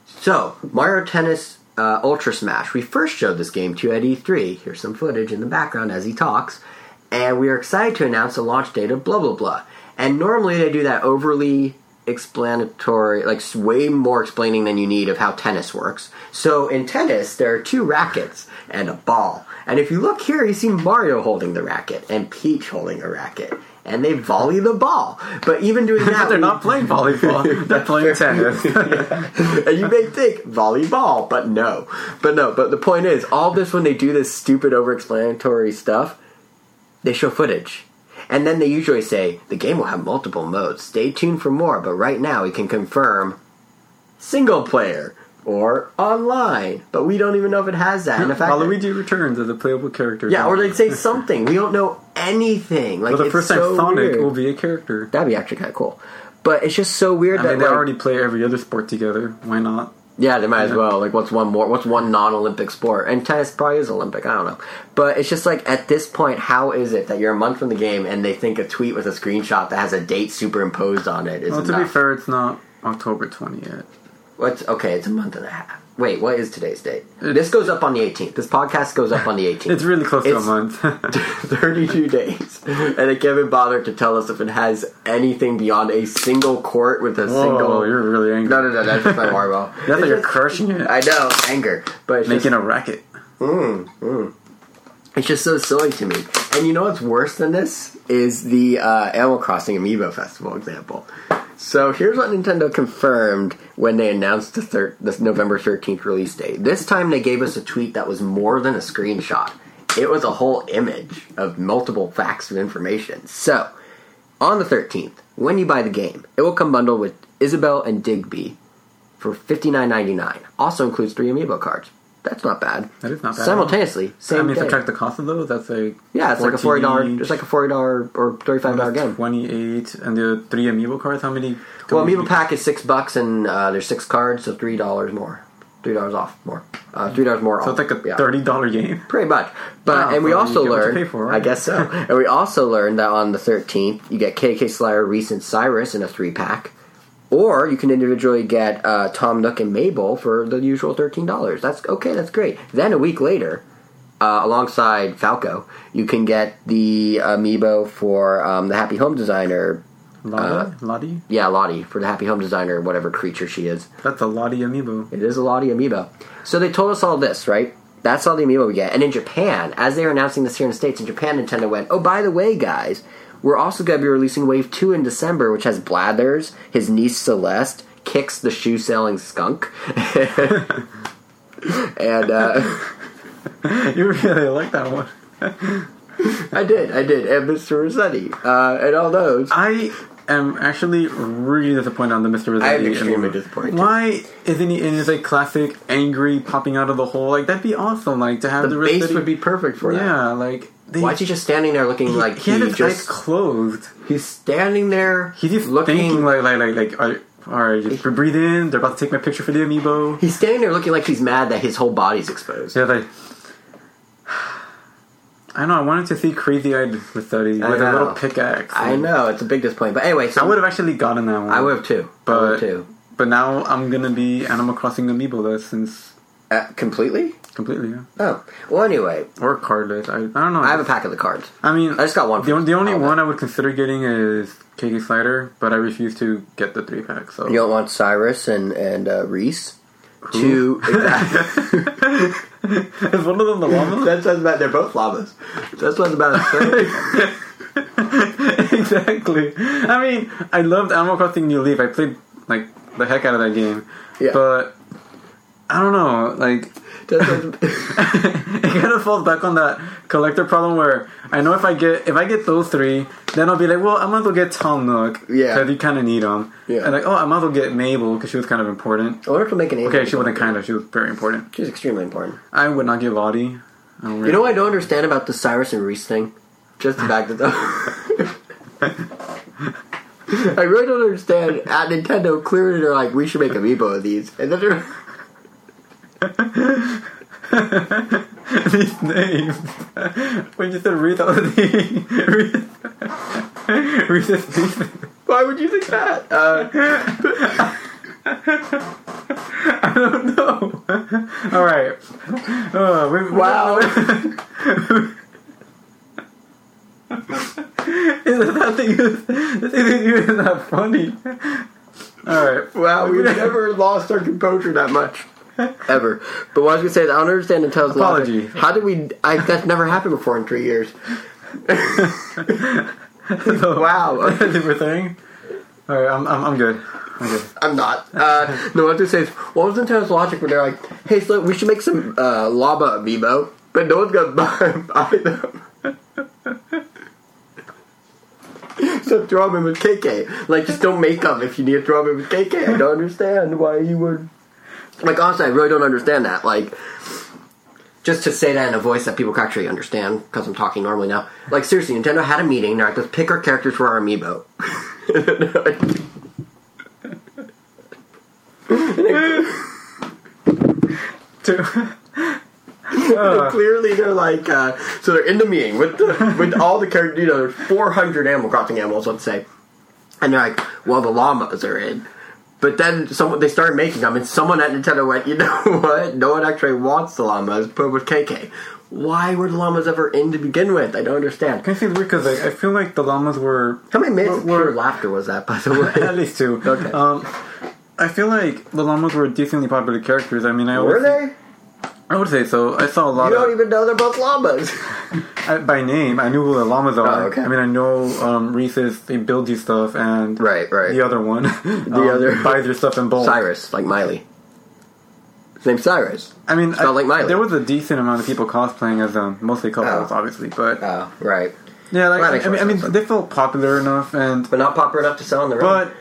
so, Mario Tennis uh, Ultra Smash. We first showed this game to at E3. Here's some footage in the background as he talks. And we are excited to announce the launch date of blah blah blah. And normally they do that overly explanatory, like way more explaining than you need of how tennis works. So in tennis, there are two rackets and a ball. And if you look here, you see Mario holding the racket and Peach holding a racket. And they volley the ball. But even doing that, But they're not playing volleyball. they're playing tennis. and you may think volleyball, but no, but no. But the point is, all this when they do this stupid over-explanatory stuff, they show footage, and then they usually say the game will have multiple modes. Stay tuned for more. But right now, we can confirm single player or online, but we don't even know if it has that. And the fact Waluigi returns as a playable character. yeah, or they'd say something. We don't know anything. Like For the it's first time, so Sonic weird. will be a character. That'd be actually kind of cool. But it's just so weird I that mean, they like, already play every other sport together. Why not? Yeah, they might as well. Like, what's one more? What's one non-Olympic sport? And tennis probably is Olympic. I don't know, but it's just like at this point, how is it that you're a month from the game and they think a tweet with a screenshot that has a date superimposed on it is Well, to be fair, it's not October 20 yet. What's okay? It's a month and a half. Wait, what is today's date? This goes up on the 18th. This podcast goes up on the 18th. It's really close to a month. 32 days, and they can't even bother to tell us if it has anything beyond a single court with a Whoa, single. you're really angry. No, no, no, that's just my marble. That's like you're crushing it. I know, anger, but it's just- Making a racket. It's just so silly to me. And you know what's worse than this is the uh, Animal Crossing Amiibo Festival example. So here's what Nintendo confirmed when they announced the, thir- the November 13th release date. This time they gave us a tweet that was more than a screenshot. It was a whole image of multiple facts of information. So, on the 13th, when you buy the game, it will come bundled with Isabelle and Digby for fifty nine ninety nine. Also includes three amiibo cards. That's not bad. That is not bad. Simultaneously, same I mean, day. subtract the cost of those. That's like yeah, it's like a forty dollar. It's like a forty dollar or thirty five dollar game. Twenty eight, and the three amiibo cards. How many? Well, amiibo pack is six bucks, and uh, there's six cards, so three dollars more. Three dollars off more. Uh, three dollars more. So off. it's like a thirty dollar game. Pretty much. But Wow, and we also you get what you learned pay for, right? I guess so. and we also learned that on the thirteenth you get KK Slider, Recent Cyrus in a three pack. Or you can individually get uh, Tom Nook and Mabel for the usual thirteen dollars. That's okay, that's great. Then a week later, uh, alongside Falco, you can get the amiibo for um, the Happy Home Designer. Lottie, Lottie. Yeah, Lottie for the Happy Home Designer, whatever creature she is. That's a Lottie amiibo. It is a Lottie amiibo. So they told us all this, right? That's all the amiibo we get. And in Japan, as they were announcing this here in the States, in Japan, Nintendo went, oh, by the way, guys, we're also going to be releasing Wave 2 in December, which has Blathers, his niece Celeste, Kicks the shoe selling skunk. and uh, you really like that one. I did, I did. And Mr. Resetti, uh, and all those. I am actually really disappointed on the Mr. Resetti. I am extremely disappointed. Why isn't he in his like classic angry popping out of the hole? Like that'd be awesome. Like to have The the, base Resetti- would be perfect for that. Yeah, like they, Why is he just standing there looking he, like he he, had just closed. he's standing there He's just looking thinking like like like like. Are, all right, just breathe in. They're about to take my picture for the amiibo. he's standing there looking like he's mad that his whole body's exposed. Yeah, like I know. I wanted to see Crazy Eyed Resetti I with a little pickaxe. I know it's a big disappointment, but anyway, so I would have actually gotten that one. I would have too. I but have too. but now I'm gonna be Animal Crossing amiibo since Uh, completely? Completely. Yeah. Oh. Well, anyway, Or cardless. I, I don't know. I have a pack of the cards. I mean, I just got one The, the only one. I would consider getting is KK Slider, but I refuse to get the three pack. So You don't want Cyrus and and uh, Reese. Two. Exactly. is one of them the llama? That's what's about. They're both llamas. That's what's about. exactly. I mean, I loved Animal Crossing New Leaf. I played like the heck out of that game. Yeah. But I don't know, like it kind of falls back on that collector problem where I know if I get if I get those three, then I'll be like, well, I might as well get Tom Nook Yeah. because you kind of need them. Yeah. And like, oh, I might as well get Mabel because she was kind of important. I wonder if we'll make an. Okay, she wasn't kind of. She was very important. She's extremely important. I would not give Lottie. I don't You know what I don't understand about the Cyrus and Reese thing? Just the fact that the. I really don't understand. At Nintendo, clearly they're like, we should make amiibo of these, and then they're. these names. when you said Reese, I was thinking Reese. Reese's Pieces. Why would you think that? Uh, I don't know. All right. Uh, we, Wow. is that thing? Is, this is not funny. All right. wow, we've never lost our composure that much. Ever. But what I was going to say is, I don't understand logic. Apology. How did we. I, that's never happened before in three years. Wow. We're saying. All right. I'm, I'm, I'm good. I'm good. I'm not. Uh, no, what I was to say is, what was Nintendo's logic when they're like, hey, so we should make some uh, Lava amiibo, but no one's going to buy, buy them. so throw them in with KK. Like, just don't make them if you need to throw them in with KK. I don't understand why you would. Like, honestly, I really don't understand that. Like, just to say that in a voice that people can actually understand, because I'm talking normally now. Like, seriously, Nintendo had a meeting. They're like, let's pick our characters for our amiibo. To- clearly, they're like, uh, so they're in the meeting with the, with all the characters. You know, there's 400 Animal Crossing animals, let's say, and they're like, well, the llamas are in. But then someone they started making them, and someone at Nintendo went, you know what? No one actually wants the llamas. Put them with KK. Why were the llamas ever in to begin with? I don't understand. Can I weird because like, I feel like the llamas were How many minutes of Were- pure laughter was that, by the way? at least two. Okay. Um, I feel like the llamas were decently popular characters. I mean, I were they? I would say so. I saw a lot of You don't of even know they're both llamas. I, by name. I knew who the llamas are. Oh, okay. I mean, I know um, Reese's they build you stuff, and right, right. the other one, the other- buys your stuff in bulk. Cyrus, like Miley. His name's Cyrus. I mean, I- like Miley. there was a decent amount of people cosplaying as them, mostly couples, Oh. obviously, but Oh, right. yeah, like That makes I mean, I mean, they felt popular enough, and But not popular enough to sell on the road. but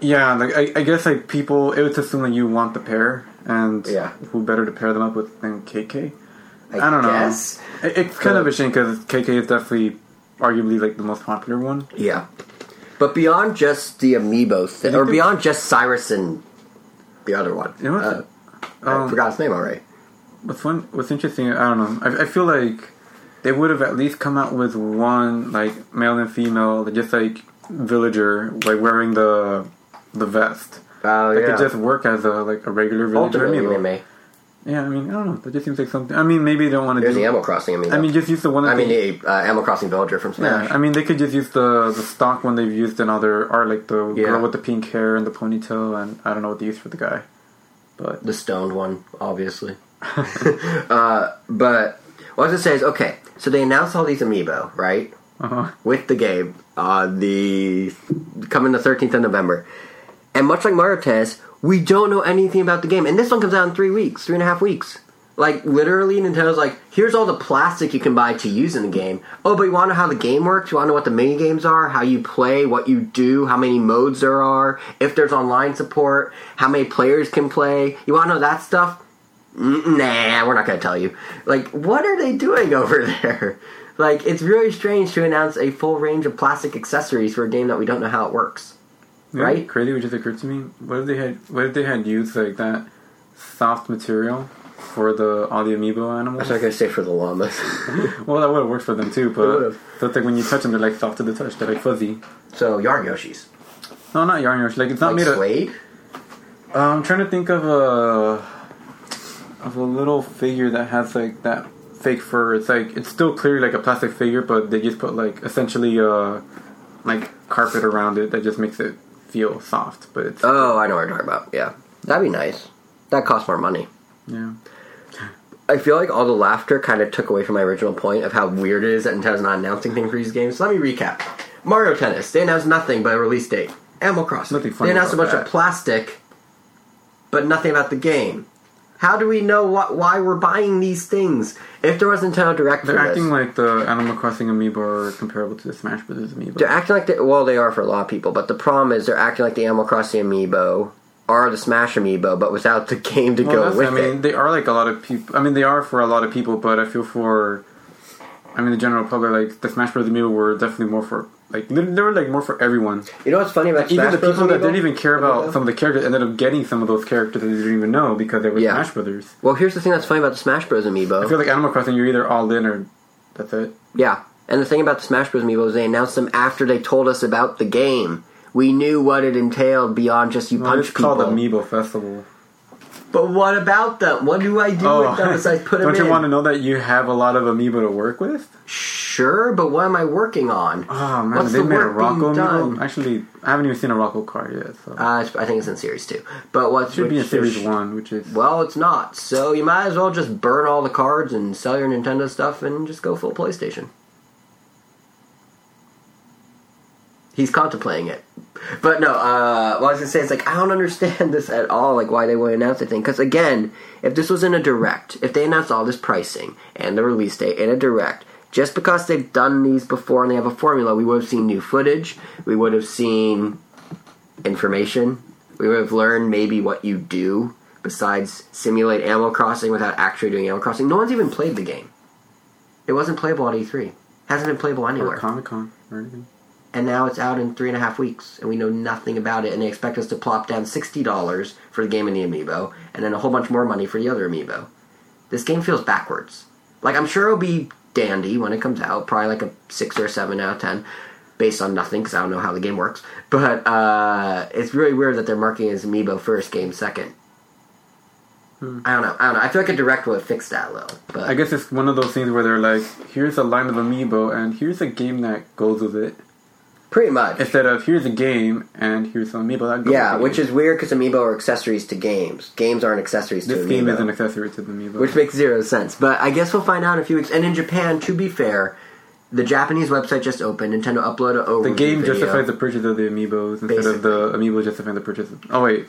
Yeah, like I, I guess like people, it was assuming you want the pair, and Yeah. who better to pair them up with than KK? I, I, don't know. guess. It, it's kind of a shame because KK is definitely, arguably like the most popular one. Yeah. But beyond just the amiibo thing, or beyond just Cyrus and the other one, You know what? uh, I Um, forgot his name already. What's one? What's interesting? I don't know. I, I feel like they would have at least come out with one like male and female, just like villager, like wearing the the vest. Oh That could just work as a like a regular villager Ultimately, we. Yeah, I mean, I don't know. That just seems like something. I mean, maybe they don't want to There's do. the Animal Crossing amiibo. I mean, just use the one. I mean they- the uh, Animal Crossing villager from Smash. yeah, I mean, they could just use the the stock one they've used in other art, like the Yeah. girl with the pink hair and the ponytail, and I don't know what they used for the guy, but the stoned one, obviously. uh, but what I was gonna say is okay. So they announced all these amiibo, right? uh-huh. with the game uh, the coming the 13th of November. And much like Mario Tennis, we don't know anything about the game. And this one comes out in three weeks, three and a half weeks. Like literally, Nintendo's like, here's all the plastic you can buy to use in the game. Oh, but you want to know how the game works? You want to know what the mini games are? How you play? What you do? How many modes there are? If there's online support? How many players can play? You want to know that stuff? Mm, Nah, we're not going to tell you. Like, what are they doing over there? Like, it's really strange to announce a full range of plastic accessories for a game that we don't know how it works. Know, Right? Crazy, which just occurred to me. What if they had? What if they had used like that soft material for the all the amiibo I animals? was not to say for the llamas. Well, that would have worked for them too, but so it's like when you touch them, they're like soft to the touch. They're like fuzzy. so, Yarn Yoshis. No, not yarn Yoshi. Like it's not Like made of. Slade? Uh, I'm trying to think of a of a little figure that has like that fake fur. It's like it's still clearly like a plastic figure, but they just put like essentially uh like carpet around it that just makes it feel soft. But it's Oh, I know what you're talking about. Yeah. That'd be nice. That costs more money. yeah. I feel like all the laughter kind of took away from my original point of how weird it is that Nintendo's not announcing things for these games. So let me recap. Mario Tennis, they announced nothing but a release date. Animal Crossing, Nothing funny they announced a bunch that. of plastic, but nothing about the game. How do we know what, why we're buying these things? If there was Nintendo Direct They're this, acting like the Animal Crossing amiibo are comparable to the Smash Brothers amiibo. they're acting like they, well, they are for a lot of people. But the problem is they're acting like the Animal Crossing amiibo are the Smash amiibo, but without the game to well, go with I mean, it. they are like a lot of people. I mean, they are for a lot of people, but I feel for, I mean, the general public, like the Smash Bros. amiibo were definitely more for like they were like more for everyone. You know what's funny about Even Smash the Bros. people that didn't even care about Amiibo? some of the characters ended up getting some of those characters that they didn't even know because they were Yeah. Smash Brothers. Well, here's the thing that's funny about the Smash Bros. amiibo. I feel like Animal Crossing, you're either all in or that's it. Yeah, and the thing about the Smash Bros. amiibo is they announced them after they told us about the game. We knew what it entailed beyond just you Well, punch it's called people. Amiibo Festival. But what about them? What do I do with them I put them Oh. don't you in? want to know that you have a lot of Amiibo to work with? Sure, but what am I working on? Oh man, What's they the made a Rocco done? Amiibo. Actually, I haven't even seen a Rocco card yet, so Uh, I think it's in Series 2. But what it should be in Series One, which is Well, it's not. So you might as well just burn all the cards and sell your Nintendo stuff and just go full PlayStation. He's contemplating it. But no, uh, what I was gonna say is like I don't understand this at all. Like why they would announce the thing? Because again, if this was in a direct, if they announced all this pricing and the release date in a direct, just because they've done these before and they have a formula, we would have seen new footage. We would have seen information. We would have learned maybe what you do besides simulate Animal Crossing without actually doing Animal Crossing. No one's even played the game. It wasn't playable at E3. Hasn't been playable anywhere Comic Con or anything. And now it's out in three and a half weeks, and we know nothing about it. And they expect us to plop down sixty dollars for the game and the amiibo, and then a whole bunch more money for the other amiibo. This game feels backwards. Like I'm sure it'll be dandy when it comes out, probably like a six or a seven out of ten, based on nothing because I don't know how the game works. But uh, it's really weird that they're marking it as amiibo first, game second. I don't know. I don't know. I feel like a direct would have fixed that a little, but I guess it's one of those things where they're like, here's a line of Amiibo, and here's a game that goes with it. Pretty much. Instead of here's a game and here's some Amiibo that goes Yeah, which game. is weird because amiibo are accessories to games. Games aren't accessories to this amiibo. game is an accessory to the Amiibo. which makes zero sense. But I guess we'll find out in a few weeks. And in Japan, to be fair, the Japanese website just opened. Nintendo uploaded over the game video. justifies the purchase of the Amiibos instead of the Amiibo justifying the purchase. Of, oh wait,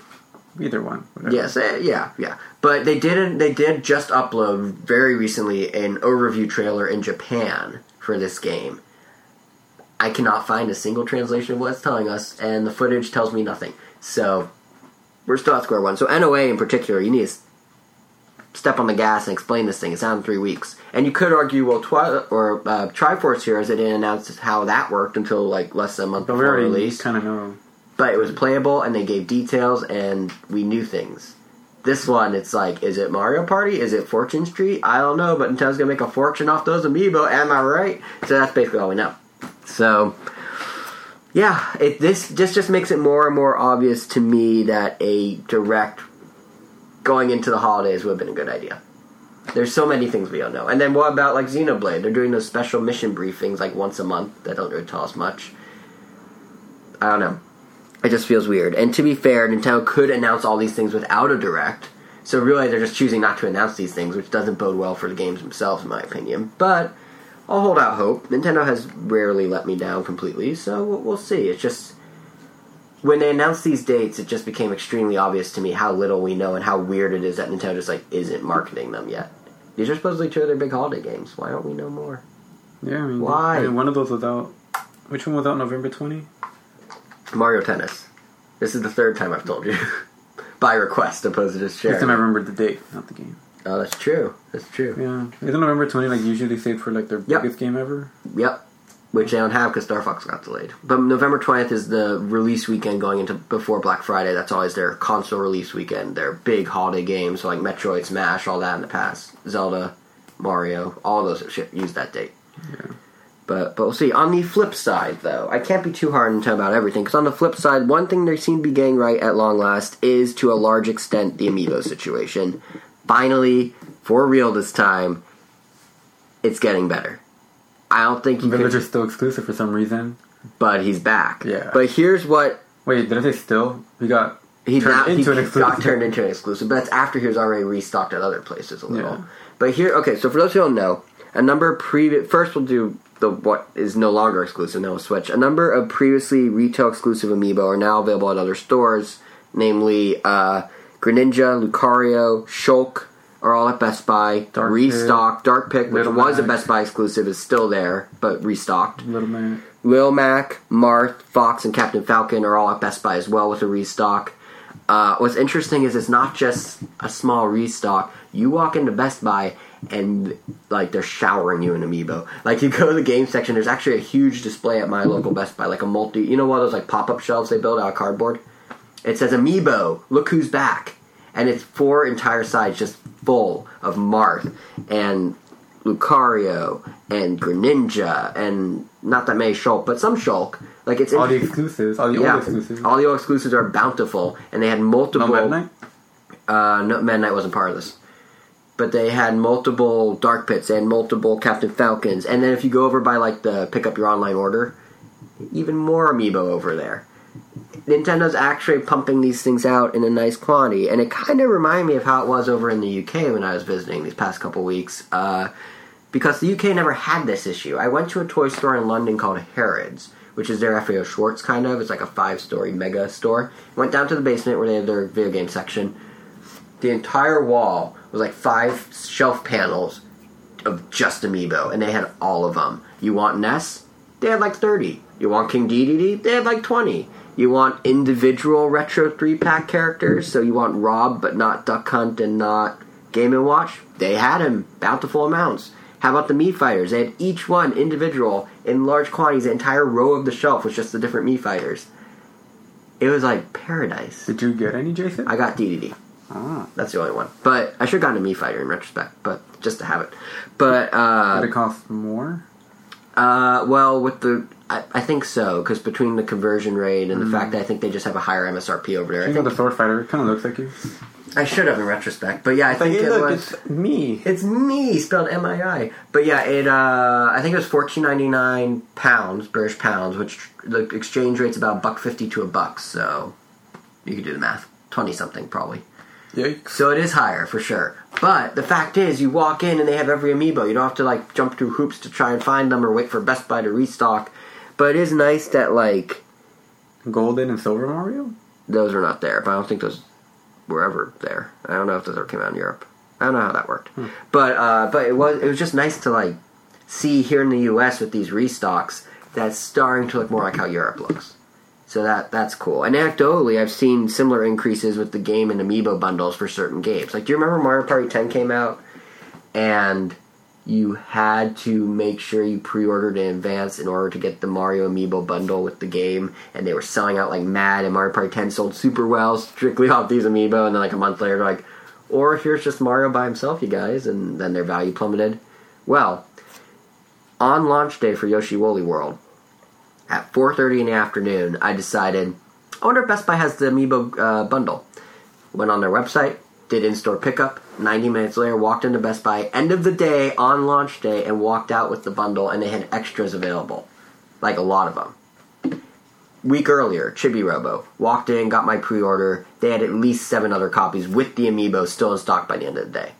either one. Whatever. Yes, eh, yeah, yeah. But they didn't. They did just upload very recently an overview trailer in Japan for this game. I cannot find a single translation of what it's telling us, and the footage tells me nothing. So we're still at square one. So NOA in particular, you need to step on the gas and explain this thing. It's out in three weeks, and you could argue, well, Twilight or uh, Triforce Heroes, they didn't announce how that worked until like less than a month But before release. kind of know. But it was playable, and they gave details, and we knew things. This one, it's like, is it Mario Party? Is it Fortune Street? I don't know, but Nintendo's gonna make a fortune off those amiibo. Am I right? So that's basically all we know. So, yeah, it, this just just makes it more and more obvious to me that a direct going into the holidays would have been a good idea. There's so many things we don't know. And then what about like Xenoblade? They're doing those special mission briefings like once a month that don't really tell us much. I don't know. It just feels weird. And to be fair, Nintendo could announce all these things without a direct. So really, they're just choosing not to announce these things, which doesn't bode well for the games themselves, in my opinion. But I'll hold out hope. Nintendo has rarely let me down completely, so we'll, see. It's just when they announced these dates, it just became extremely obvious to me how little we know and how weird it is that Nintendo just like isn't marketing them yet. These are supposedly two of their big holiday games. Why don't we know more? Yeah, I mean, Why? I mean, one of those without. Which one without November 20? Mario Tennis. This is the third time I've told you. By request, opposed to just This sharing. time I remembered the date, not the game. Oh, that's true. That's true. Yeah, isn't November 20 like usually saved for like their Yep. biggest game ever? Yep. Which they don't have because Star Fox got delayed. But November 20th is the release weekend going into before Black Friday. That's always their console release weekend. Their big holiday games, so like Metroid, Smash, all that in the past. Zelda, Mario, all those shit use that date. Yeah. But but we'll see. On the flip side, though, I can't be too hard on Nintendo about everything. Because on the flip side, one thing they seem to be getting right at long last is, to a large extent, the amiibo situation. Finally, for real this time, it's getting better. I don't think you Village could, is still exclusive for some reason. but he's back. Yeah. But here's what Wait, did I say still? We got he turned now, into he an exclusive. got turned into an exclusive, but that's after he was already restocked at other places a little. Yeah. But here, okay, so for those who don't know, a number of previous first we'll do the what is no longer exclusive. Now we'll switch. A number of previously retail exclusive amiibo are now available at other stores, namely uh, Greninja, Lucario, Shulk are all at Best Buy. Dark restocked. Dark Pit, which Little was a Best Buy exclusive, is still there, but restocked. Little Mac. Lil Mac, Marth, Fox, and Captain Falcon are all at Best Buy as well with a restock. Uh, what's interesting is it's not just a small restock. You walk into Best Buy and like they're showering you in amiibo. Like you go to the game section, there's actually a huge display at my local Best Buy, like a multi. You know one of those like pop up shelves they build out of cardboard. It says Amiibo. Look who's back, and it's four entire sides just full of Marth and Lucario and Greninja and not that many Shulk, but some Shulk. Like it's All the exclusives. All the yeah, old exclusives. all the old exclusives are bountiful, and they had multiple. no Meta Knight? Uh, no, Meta Knight wasn't part of this. But they had multiple Dark Pits and multiple Captain Falcons. And then if you go over by like the pick up your online order, even more amiibo over there. Nintendo's actually pumping these things out in a nice quantity, and it kind of reminded me of how it was over in the UK when I was visiting these past couple weeks. Uh, because the UK never had this issue. I went to a toy store in London called Harrods, which is their FAO Schwarz kind of. It's like a five story mega store. Went down to the basement where they have their video game section. The entire wall was like five shelf panels of just amiibo, and they had all of them. You want Ness? They had like 30. You want King Dedede? They had like 20. You want individual retro 3 pack characters? So you want Rob, but not Duck Hunt and not Game & Watch? They had him. Bountiful amounts. How about the Mii Fighters? They had each one individual in large quantities. The entire row of the shelf was just the different Mii Fighters. It was like paradise. Did you get any, Jason? I got DDD. ah. That's the only one. But I should have gotten a Mii Fighter in retrospect, but just to have it. But uh, Did it cost more? Uh, well, with the I, I think so because between the conversion rate and the fact that I think they just have a higher MSRP over there, I You think the sword fighter. Kind of looks like you. I should have in retrospect. But yeah, I think Hey, it look, was. it's me. It's me spelled M I I. But yeah, it. Uh, I think it was fourteen ninety nine pounds, British pounds, which the exchange rate's about a buck fifty to a buck. So you could do the math. Twenty something probably. Yikes. So it is higher for sure. But the fact is, you walk in and they have every amiibo. You don't have to like jump through hoops to try and find them or wait for Best Buy to restock. But it is nice that like Golden and Silver Mario? those are not there. But I don't think those were ever there. I don't know if those ever came out in Europe. I don't know how that worked. But uh, but it was it was just nice to like see here in the U.S. with these restocks that's starting to look more like how Europe looks. So that that's cool. And anecdotally, I've seen similar increases with the game and amiibo bundles for certain games. Like, do you remember Mario Party 10 came out, and you had to make sure you pre-ordered in advance in order to get the Mario amiibo bundle with the game, and they were selling out like mad. And Mario Party 10 sold super well, strictly off these amiibo. And then like a month later, like, or here's just Mario by himself, you guys, and then their value plummeted. Well, on launch day for Yoshi Woolly World, at 4.30 in the afternoon, I decided, I wonder if Best Buy has the Amiibo uh, bundle. Went on their website, did in-store pickup. 90 minutes later, walked into Best Buy, end of the day, on launch day, and walked out with the bundle, and they had extras available. Like a lot of them. Week earlier, Chibi Robo. Walked in, got my pre-order. They had at least seven other copies with the Amiibo still in stock by the end of the day.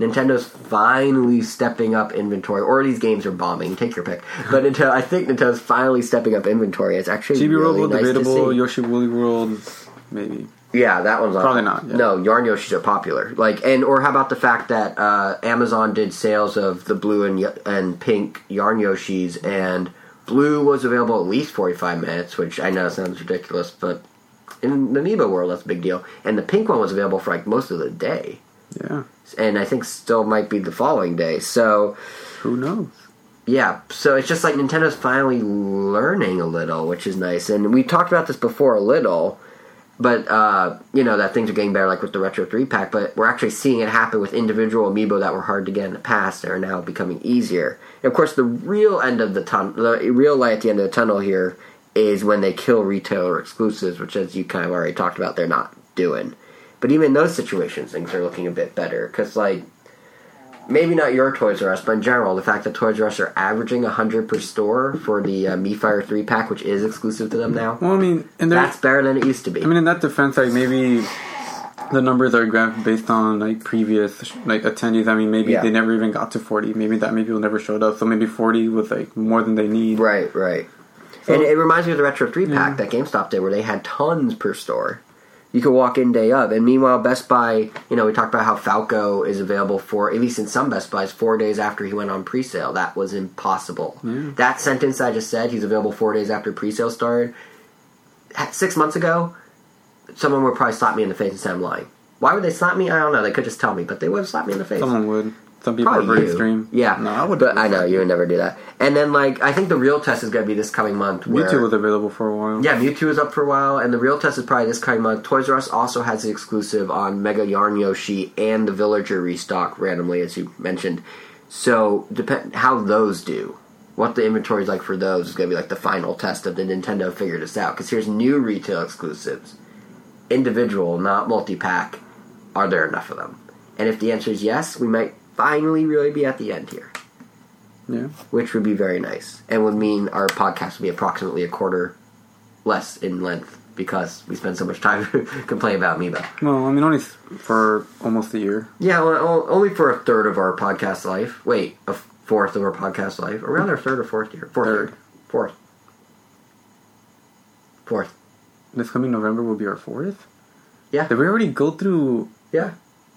Nintendo's finally stepping up inventory, or these games are bombing. Take your pick. But Nintendo, I think Nintendo's finally stepping up inventory. It's actually really Robo, nice debatable. to see. Yoshi Woolly World, maybe. Yeah, that one's on. Probably not, yeah. No, yarn Yoshis are popular. Like, and or how about the fact that uh, Amazon did sales of the blue and y- and pink yarn Yoshis, and blue was available at least forty five minutes, which I know sounds ridiculous, but in the Amiibo world, that's a big deal. And the pink one was available for like most of the day, Yeah. And I think still might be the following day. So Who knows? yeah, so it's just like Nintendo's finally learning a little, which is nice. And we talked about this before a little, but uh, you know that things are getting better, like with the Retro Three Pack. But we're actually seeing it happen with individual amiibo that were hard to get in the past. That are now becoming easier. And of course, the real end of the tunnel, the real light at the end of the tunnel here is when they kill retailer exclusives, which, as you kind of already talked about, they're not doing. But even in those situations, things are looking a bit better because, like, maybe not your Toys R Us, but in general, the fact that Toys R Us are averaging 100 per store for the uh, Mii Fighter 3 pack, which is exclusive to them now, Well, I mean, and that's better than it used to be. I mean, in that defense, like maybe the numbers are graphed based on like previous like attendees. I mean, maybe Yeah. they never even got to forty. Maybe that many people never showed up. So maybe forty was like more than they need. right, right. So- and it reminds me of the Retro 3 pack that GameStop did, where they had tons per store. You could walk in day of, and meanwhile, Best Buy, you know, we talked about how Falco is available for, at least in some Best Buys, four days after he went on pre sale. That was impossible. That sentence I just said, he's available four days after pre sale started, six months ago, someone would probably slap me in the face and say I'm lying. Why would they slap me? I don't know. They could just tell me, but they would have slapped me in the face. Someone would. Some people Probably are you. extreme. Yeah, No, I would. But I know you would never do that. And then, like, I think the real test is going to be this coming month. Where, Mewtwo was available for a while. yeah, Mewtwo is up for a while, and the real test is probably this coming month. Toys R Us also has the exclusive on Mega Yarn Yoshi and the Villager restock randomly, as you mentioned. So, depend how those do. What the inventory is like for those is going to be like the final test of the Nintendo figured this out. Because here's new retail exclusives, individual, not multi pack. Are there enough of them? And if the answer is yes, we might finally really be at the end here Yeah. which would be very nice and would mean our podcast would be approximately a quarter less in length because we spend so much time complaining about Amiibo. Well, I mean, only for almost a year. Yeah, well, only for a third of our podcast life. Wait, a fourth of our podcast life. Around our third or fourth year. Fourth. Third. year. Fourth. Fourth. This coming November will be our fourth. Yeah. Did we already go through? Yeah.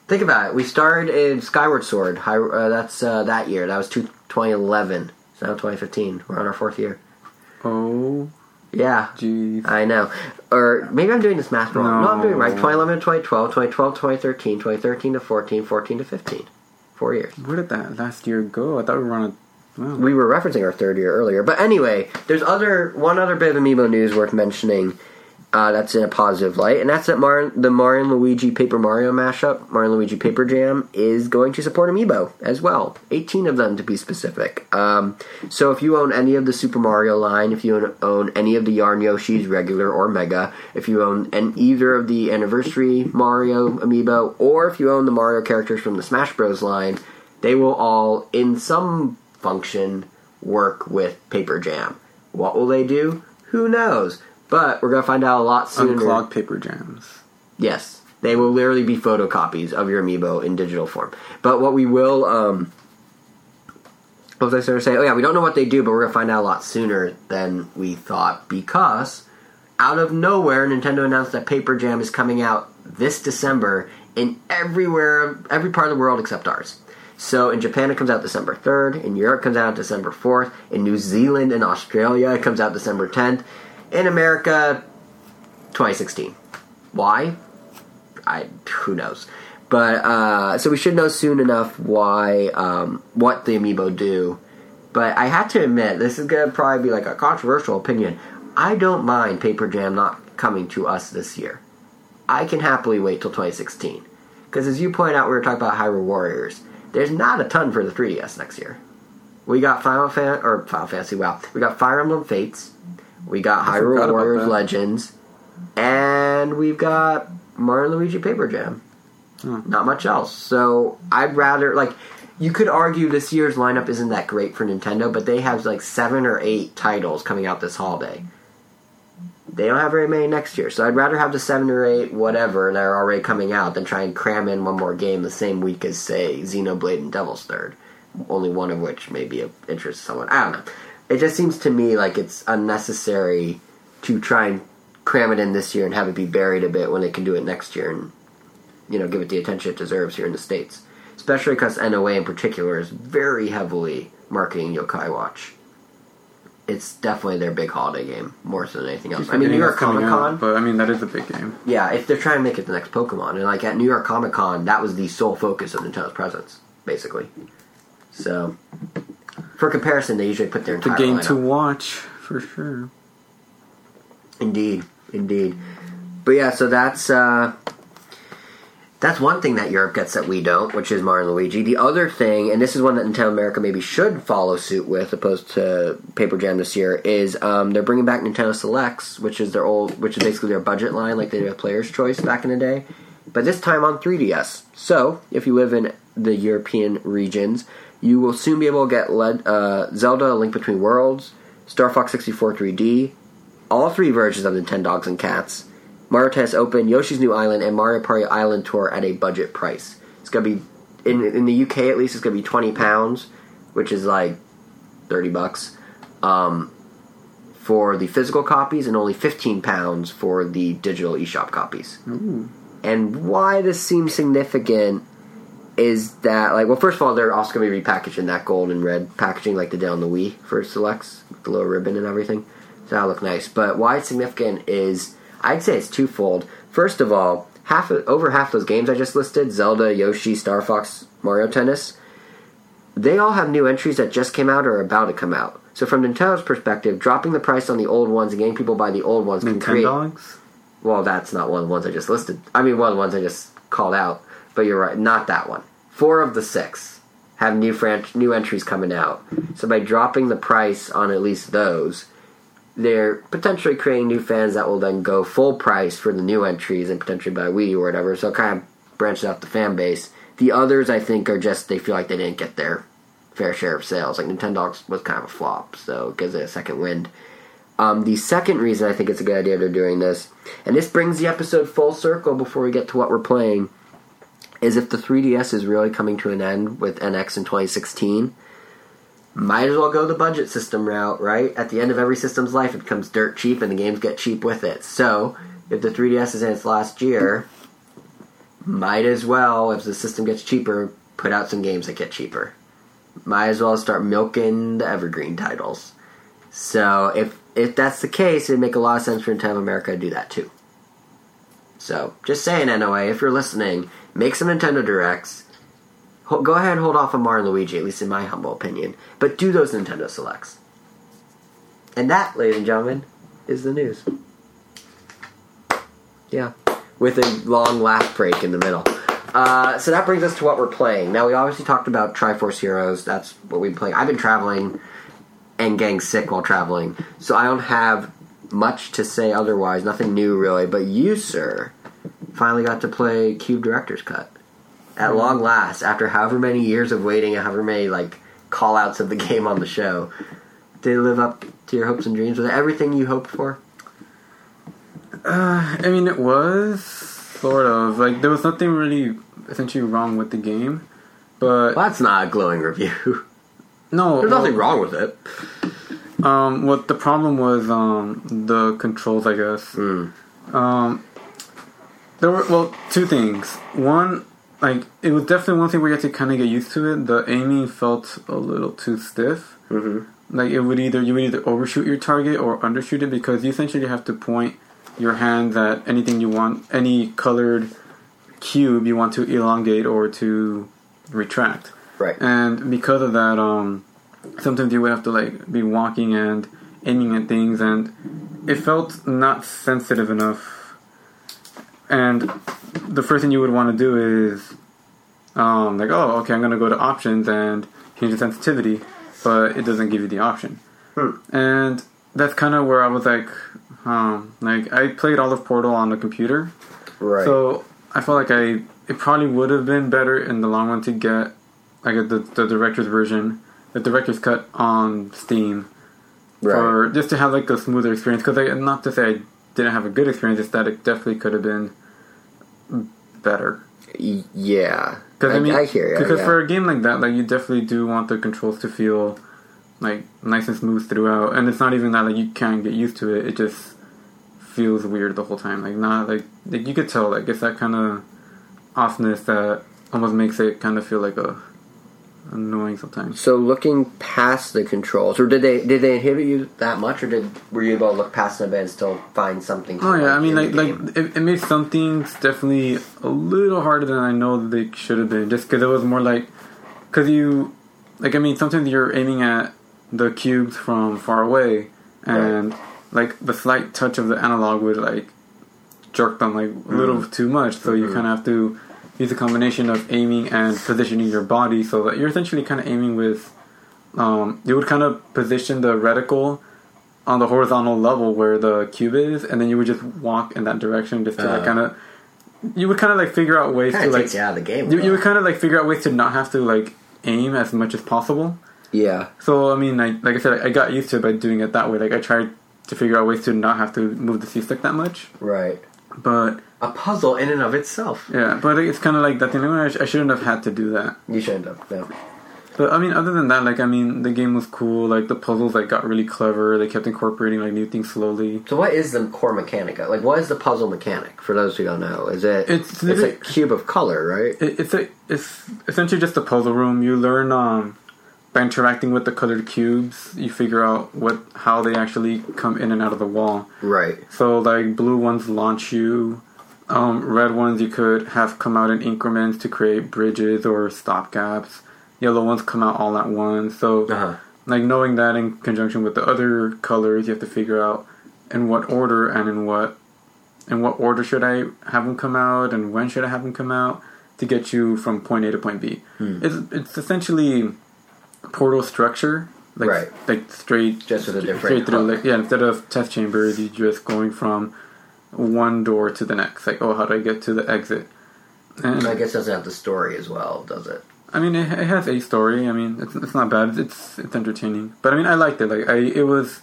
Think about it. We started in Skyward Sword. High, uh, that's uh, that year. That was two, 2011. So now 2015. We're on our fourth year. Oh, Yeah. jeez. I know. Or maybe I'm doing this math wrong. No, I'm doing right. No. 2011 to 2012, 2012 to 2013, 2013 to 14, 14 to 15. Four years. Where did that last year go? I thought we were on a. Wow. We were referencing our third year earlier. But anyway, there's other one other bit of Amiibo news worth mentioning uh, that's in a positive light, and that's that Mar- the Mario Luigi Paper Mario mashup, Mario Luigi Paper Jam, is going to support Amiibo as well. 18 of them to be specific. Um, so if you own any of the Super Mario line, if you own, own any of the Yarn Yoshis, regular or Mega, if you own an, either of the Anniversary Mario Amiibo, or if you own the Mario characters from the Smash Bros. line, they will all, in some function, work with Paper Jam. What will they do? Who knows? But we're gonna find out a lot sooner. Unclogged paper jams. Yes, they will literally be photocopies of your amiibo in digital form. But what we will, um, what was I going to say? Oh yeah, we don't know what they do, but we're gonna find out a lot sooner than we thought because out of nowhere, Nintendo announced that Paper Jam is coming out this December in everywhere, every part of the world except ours. So in Japan it comes out December 3rd, in Europe it comes out December 4th, in New Zealand and Australia it comes out December 10th, in America, 2016. Why? I who knows. But uh, so we should know soon enough why um, what the amiibo do. But I have to admit, this is gonna probably be like a controversial opinion. I don't mind Paper Jam not coming to us this year. I can happily wait till 2016 because, as you point out, we were talking about Hyrule Warriors. There's not a ton for the 3DS next year. We got Final Fan or Final Fantasy. Wow, we got Fire Emblem Fates. We got Hyrule Warriors. Legends, and we've got Mario Luigi Paper Jam. Hmm. Not much else. So I'd rather like. You could argue this year's lineup isn't that great for Nintendo, but they have like seven or eight titles coming out this holiday. They don't have very many next year, so I'd rather have the seven or eight whatever that are already coming out than try and cram in one more game the same week as say Xenoblade and Devil's Third. Only one of which may be of interest to someone. I don't know. It just seems to me like it's unnecessary to try and cram it in this year and have it be buried a bit when they can do it next year and you know give it the attention it deserves here in the states. Especially because NOA in particular is very heavily marketing Yokai Watch. It's definitely their big holiday game more so than anything else. I mean, New York Comic Con. but I mean that is a big game. Yeah, if they're trying to make it the next Pokemon, and like at New York Comic Con, that was the sole focus of Nintendo's presence, basically. So, for comparison, they usually put their The game lineup. to watch for sure. Indeed, indeed. But yeah, so that's uh, that's one thing that Europe gets that we don't, which is Mario and Luigi. The other thing, and this is one that Nintendo America maybe should follow suit with, opposed to Paper Jam this year, is um, they're bringing back Nintendo Selects, which is their old, which is basically their budget line, like they did with Player's Choice back in the day. But this time on 3DS. So if you live in the European regions, you will soon be able to get Led, uh, Zelda: A Link Between Worlds, Star Fox 64 3D, all three versions of Nintendogs and Cats, Mario Tennis Open, Yoshi's New Island, and Mario Party Island Tour at a budget price. It's gonna be in in the UK at least. It's gonna be twenty pounds, which is like thirty bucks, um, for the physical copies, and only fifteen pounds for the digital eShop copies. Ooh. And why this seems significant is that, like, well, first of all, they're also going to be repackaging that gold and red packaging, like they did on the Wii for selects, with the little ribbon and everything. So that'll look nice. But why it's significant is, I'd say it's twofold. First of all, half of, over half those games I just listed Zelda, Yoshi, Star Fox, Mario Tennis they all have new entries that just came out or are about to come out. So from Nintendo's perspective, dropping the price on the old ones and getting people buy the old ones can create Nintendogs. well, that's not one of the ones I just listed. I mean, one of the ones I just called out. But you're right, not that one. Four of the six have new fran- new entries coming out. So by dropping the price on at least those, they're potentially creating new fans that will then go full price for the new entries and potentially buy Wii or whatever. So it kind of branches out the fan base. The others, I think, are just they feel like they didn't get their fair share of sales. Like Nintendo was kind of a flop, so it gives it a second wind. Um, the second reason I think it's a good idea they're doing this, and this brings the episode full circle before we get to what we're playing, is if the 3DS is really coming to an end with NX in 2016, might as well go the budget system route, right? At the end of every system's life, it becomes dirt cheap and the games get cheap with it. So, if the 3DS is in its last year, might as well, if the system gets cheaper, put out some games that get cheaper. Might as well start milking the evergreen titles. So if if that's the case, it'd make a lot of sense for Nintendo America to do that too. So just saying, NOA, if you're listening, make some Nintendo Directs. Go ahead and hold off on Mario and Luigi, at least in my humble opinion. But do those Nintendo Selects. And that, ladies and gentlemen, is the news. Yeah, with a long laugh break in the middle. Uh, so that brings us to what we're playing. Now we obviously talked about Triforce Heroes. That's what we've been playing. I've been traveling and getting sick while traveling, so I don't have much to say otherwise. Nothing new really. But you, sir, finally got to play Q.U.B.E. Director's Cut at long last. After however many years of waiting, and however many like call outs of the game on the show, did it live up to your hopes and dreams? Was it everything you hoped for? Uh, I mean, it was sort of like there was nothing really essentially wrong with the game, but Well, that's not a glowing review. no, There's well, nothing wrong with it. Um, what the problem was, um, the controls, I guess. Mm. Um, there were well two things. One, like it was definitely one thing where you had to kind of get used to it. The aiming felt a little too stiff. Mm-hmm. like it would either you would either overshoot your target or undershoot it because you essentially have to point your hands at anything you want, any colored cube you want to elongate or to retract. Right. And because of that, um, sometimes you would have to like be walking and aiming at things, and it felt not sensitive enough. And the first thing you would want to do is, um, like, oh, okay, I'm gonna go to options and change the sensitivity, but it doesn't give you the option. Hmm. And that's kind of where I was like, um, like I played all of Portal on the computer, Right. so I felt like I it probably would have been better in the long run to get like the the director's version, the director's cut on Steam, right. for just to have like a smoother experience. Because I not to say I didn't have a good experience, it's that it definitely could have been better. Yeah. Because I, mean, I hear you. Because yeah. for a game like that, like you definitely do want the controls to feel like nice and smooth throughout, and it's not even that like you can't get used to it. It just feels weird the whole time. Like not like like you could tell like it's that kind of offness that almost makes it kind of feel like a annoying sometimes. So looking past the controls, or did they did they inhibit you that much, or did were you able to look past them and still find something? Oh yeah, I mean like like it, it made some things definitely a little harder than I know they should have been, just because it was more like because you like I mean sometimes you're aiming at the cubes from far away, and like the slight touch of the analog would like jerk them like a little too much, so you Mhm. kind of have to use a combination of aiming and positioning your body so that you're essentially kind of aiming with um, you would kind of position the reticle on the horizontal level where the cube is, and then you would just walk in that direction just to like Uh. kind of. You would kind of like figure out ways to like takes you out of the game. you, you would kind of like figure out ways to not have to like aim as much as possible. yeah, So I mean, like like I said, I got used to it by doing it that way. Like I tried to figure out ways to not have to move the C stick that much, right. but A puzzle in and of itself. yeah, but it's kind of like that thing. I, I shouldn't have had to do that. You shouldn't have. No. But I mean, other than that, like I mean, the game was cool. Like the puzzles, like got really clever. They kept incorporating like new things slowly. So what is the core mechanic? Like, what is the puzzle mechanic? For those who don't know, is it? It's it's a cube of color, right? It, it's a it's essentially just a puzzle room. You learn um by interacting with the colored cubes. You figure out what how they actually come in and out of the wall. Right. So like blue ones launch you. Um, red ones you could have come out in increments to create bridges or stop gaps. Yellow ones come out all at once. So Uh huh. like knowing that in conjunction with the other colors, you have to figure out in what order and in what in what order should I have them come out and when should I have them come out to get you from point A to point B. Hmm. It's it's essentially portal structure, like Right. like straight Just with a different straight through. Like, yeah, instead of test chambers, you're just going from one door to the next. Like, oh, how do I get to the exit? And I guess it doesn't have the story as well, does it? I mean, it, it has a story. I mean, it's it's not bad. It's it's entertaining. But I mean, I liked it. Like I, it was,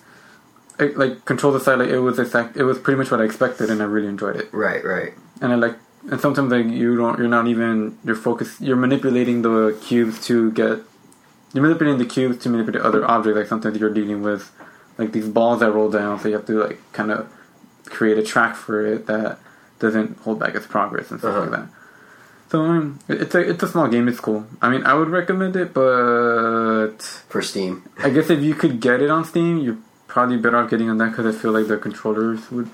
I, like Control Aside, like it was exact. It was pretty much what I expected, and I really enjoyed it. Right. Right. And I like, and sometimes like you don't, you're not even, you're focused. You're manipulating the cubes to get, you're manipulating the cubes to manipulate other objects. Like sometimes you're dealing with, like these balls that roll down, so you have to like kind of create a track for it that doesn't hold back its progress and stuff Uh-huh. like that. So mean, it's a it's a small game. It's cool. I mean, I would recommend it, but For Steam. I guess if you could get it on Steam, you're probably better off getting on that because I feel like the controllers would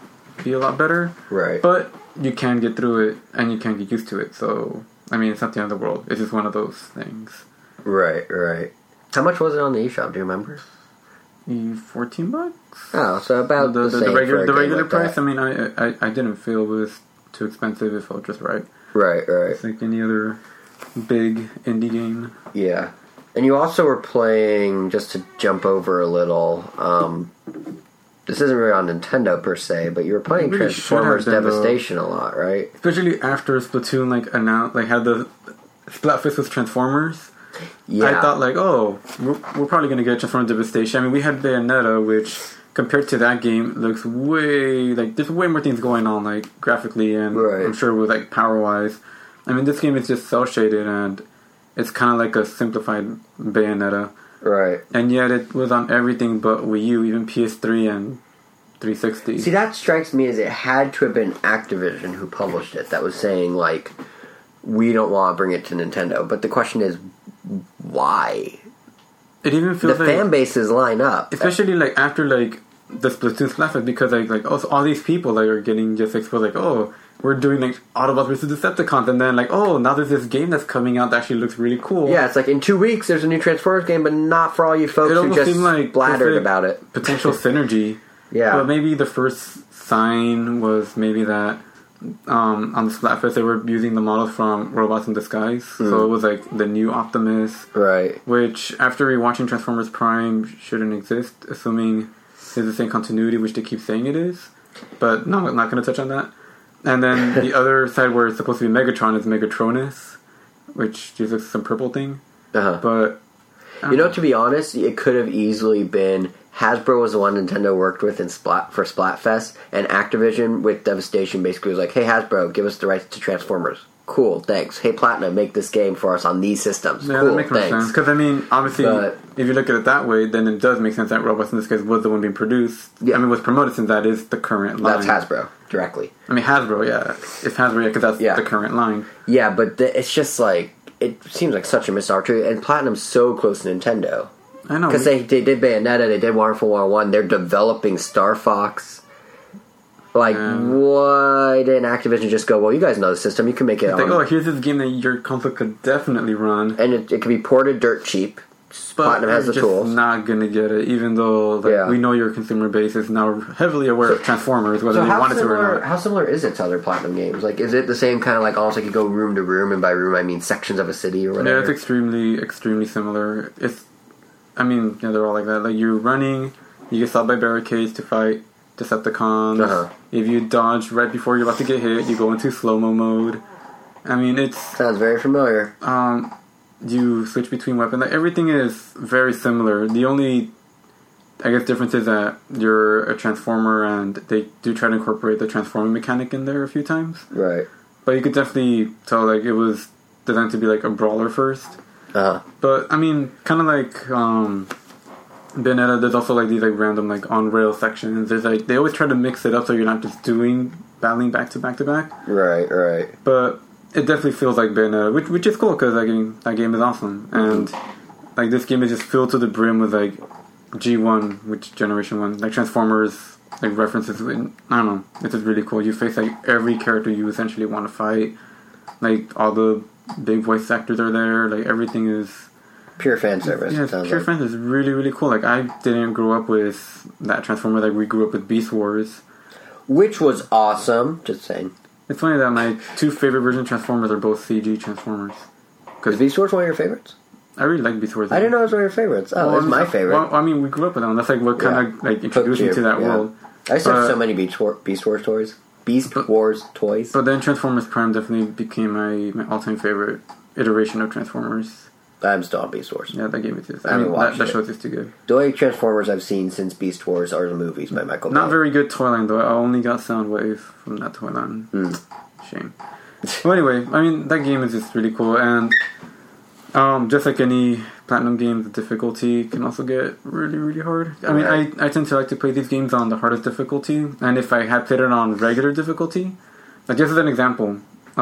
be a lot better. Right. But you can get through it and you can get used to it. So I mean, it's not the end of the world. It's just one of those things. right. Right. How much was it on the eShop? Do you remember? E Fourteen bucks. Oh, so about the, the, the, the regular the regular like price. that. I mean, I, I I didn't feel it was too expensive. It felt just right. Right. Right. It's like any other big indie game. Yeah. And you also were playing, just to jump over a little, um, this isn't really on Nintendo per se, but you were playing really Transformers been, though. Devastation a lot, right? especially after Splatoon like announced like had the Splatfest with Transformers. Yeah. I thought like, oh, we're, we're probably gonna get Transformers Devastation. I mean, we had Bayonetta, which compared to that game looks way like there's way more things going on like graphically and Right. I'm sure with like power wise. I mean, this game is just cel shaded and it's kind of like a simplified Bayonetta, right. and yet it was on everything but Wii U, even PS3 and 360. See, that strikes me as it had to have been Activision who published it that was saying, like, we don't want to bring it to Nintendo. But the question is, why? it even the feels like fan bases line up. especially like after like the Splatoon Splatfest because like like oh, so all these people like are getting just exposed like oh we're doing like Autobots versus Decepticons and then like oh now there's this game that's coming out that actually looks really cool. Yeah, it's like in two weeks there's a new Transformers game, but not for all you folks It who just like blattered perfect about it. potential synergy. Yeah. But maybe the first sign was maybe that um, on the Splatfest they were using the models from Robots in Disguise. Hmm. So it was like the new Optimus, Right. which after rewatching Transformers Prime shouldn't exist, assuming it's the same continuity, which they keep saying it is. But no, I'm not going to touch on that. And then the other side where it's supposed to be Megatron is Megatronus, which looks like some purple thing. Uh-huh. But You know, to be honest, it could have easily been Hasbro was the one Nintendo worked with in Splat for Splatfest, and Activision with Devastation basically was like, "Hey Hasbro, give us the rights to Transformers." Cool, thanks. Hey Platinum, make this game for us on these systems. Yeah, cool, that makes thanks. sense. Because I mean, obviously, But- if you look at it that way, then it does make sense that Robots in this case was the one being produced. Yeah. I mean, was promoted since that is the current line. That's Hasbro directly. I mean, Hasbro, yeah, it's Hasbro, yeah, because that's Yeah. the current line. Yeah, but the, it's just like it seems like such a missed opportunity, and Platinum's so close to Nintendo I know. because they they did Bayonetta, they did Wonderful 101, they're developing Star Fox. Like, Yeah. why didn't Activision just go? Well, you guys know the system. You can make it like, on oh, here's this game that your console could definitely run. and it, it can be ported dirt cheap. But Platinum has the just tools. not gonna get it, even though like, Yeah. we know your consumer base is now heavily aware of Transformers, whether So they how wanted to or similar, not. how similar is it to other Platinum games? Like, is it the same kind of like almost like you go room to room, and by room I mean sections of a city or whatever? Yeah, it's extremely, extremely similar. It's, I mean, yeah, they're all like that. Like you're running, you get stopped by barricades to fight Decepticons. Uh-huh. If you dodge right before you're about to get hit, you go into slow mo mode. I mean, it's Sounds very familiar. um, you switch between weapons. Like everything is very similar. The only, I guess, difference is that you're a transformer, and they do try to incorporate the transforming mechanic in there a few times. Right. But you could definitely tell like it was designed to be like a brawler first. Uh huh. But I mean, kind of like um, Bayonetta. There's also like these like random like on rail sections. There's like they always try to mix it up so you're not just doing battling back to back to back. Right. Right. But it definitely feels like Bayonetta, which which is cool because I mean that game is awesome and like this game is just filled to the brim with like G1, which generation one, like Transformers, like references. In, I don't know. It's just really cool. You face like every character you essentially want to fight. Like all the big voice actors are there. Like everything is Pure fan service. yeah, Pure like. Friends is really, really cool. Like, I didn't grow up with that Transformer. Like, we grew up with Beast Wars. Which was awesome. Just saying. It's funny that my two favorite version of Transformers are both CG Transformers. Is Beast Wars one of your favorites? I really like Beast Wars. I didn't know it was one of your favorites. Oh, Well, it's my favorite. Well, I mean, we grew up with them. That's like what kind Yeah. of like introduced me you, to that yeah. world. I have so many Beast, War, Beast Wars toys. Beast But- Wars toys. But then Transformers Prime definitely became my, my all time favorite iteration of Transformers. I'm still on Beast Wars. Yeah, that game is just. I I, mean, that, that it. show is too good. The only Transformers I've seen since Beast Wars are the movies by Michael Not Bay. very good toy line though. I only got Soundwave from that toy line. Hmm. Shame. well, anyway, I mean that game is just really cool, and um, just like any platinum game, the difficulty can also get really, really hard. I mean, Right. I I tend to like to play these games on the hardest difficulty, and if I had played it on regular difficulty, like just as an example,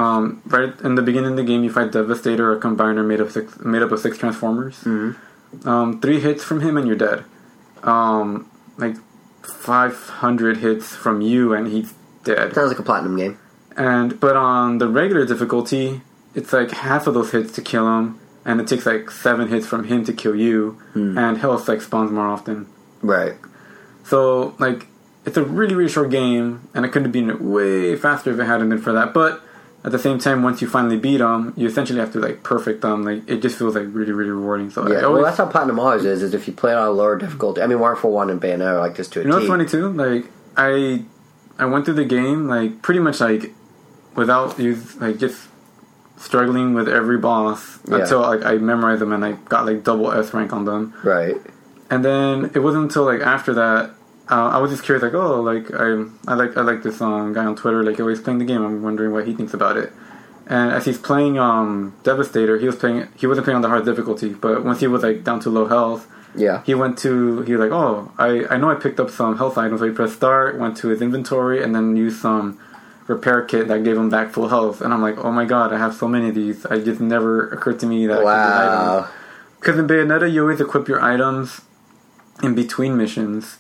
um, right in the beginning of the game, you fight Devastator, a combiner made of six made up of six Transformers. Um, three hits from him, and you're dead. Um, like 500 hits from you, and he's dead. Sounds like a platinum game. And but on the regular difficulty, it's like half of those hits to kill him, and it takes like seven hits from him to kill you, hmm. and health like spawns more often. Right. So like it's a really really short game, and it could have been way faster if it hadn't been for that. But at the same time, once you finally beat them, you essentially have to like perfect them. Like it just feels like really really rewarding. So Yeah. always, Well, that's how platinum always is. Is if you play it on a lower difficulty. I mean, Wonderful One and Bayonetta are like this to a You know what's funny too? Like I, I went through the game like pretty much like without use like just struggling with every boss Yeah. until like I memorized them and I got like double S rank on them. Right. And then it wasn't until like after that. Uh, I was just curious, like, oh, like I, I like, I like this um, guy on Twitter, like, always playing the game. I'm wondering what he thinks about it. And as he's playing um, Devastator, he was playing. He wasn't playing on the hard difficulty, but once he was like down to low health, Yeah. he went to he was like oh I, I know I picked up some health items so he pressed start went to his inventory and then used some repair kit that gave him back full health and I'm like oh my god I have so many of these I just never occurred to me that I could use items. Wow. Because in Bayonetta, you always equip your items in between missions,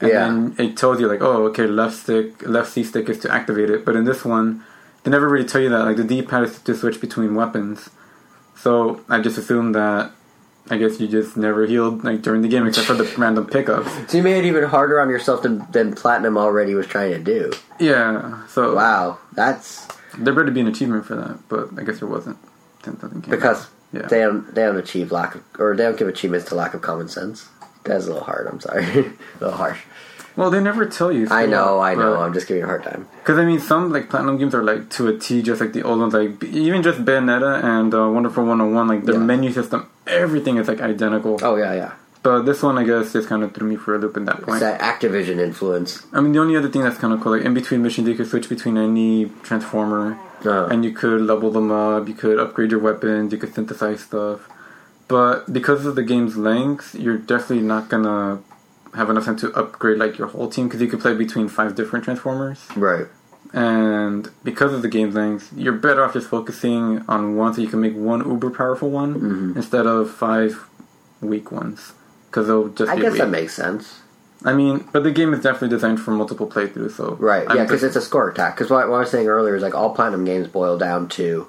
and Yeah. then it tells you like, oh, okay, left stick, left C stick is to activate it. But in this one, they never really tell you that. Like the D pad is to switch between weapons. So I just assumed that. I guess you just never healed like during the game, except for the random pickups. So you made it even harder on yourself than, than Platinum already was trying to do. Yeah. So Wow, that's there better be an achievement for that, but I guess there wasn't. Since nothing came because out. yeah. they don't they don't achieve lack of or they don't give achievements to lack of common sense. That's a little hard. I'm sorry, a little harsh. well, they never tell you. I know, I know. I'm just giving you a hard time. Because I mean, some like platinum games are like to a T, just like the old ones. Like even just Bayonetta and uh, Wonderful 101, like their Yeah. menu system, everything is like identical. Oh yeah, yeah. But this one, I guess, just kind of threw me for a loop at that It's point. that Activision influence. I mean, the only other thing that's kind of cool, like in between missions, you could switch between any transformer, Uh, and you could level them up. You could upgrade your weapons. You could synthesize stuff. But because of the game's length, you're definitely not gonna have enough time to upgrade like your whole team because you could play between five different transformers. right. And because of the game's length, you're better off just focusing on one so you can make one uber powerful one Mhm. instead of five weak ones. Because they'll just I guess weak. that makes sense. I mean, but the game is definitely designed for multiple playthroughs, so Right. Yeah, because it's a score attack. Because what, what I was saying earlier is like all Platinum games boil down to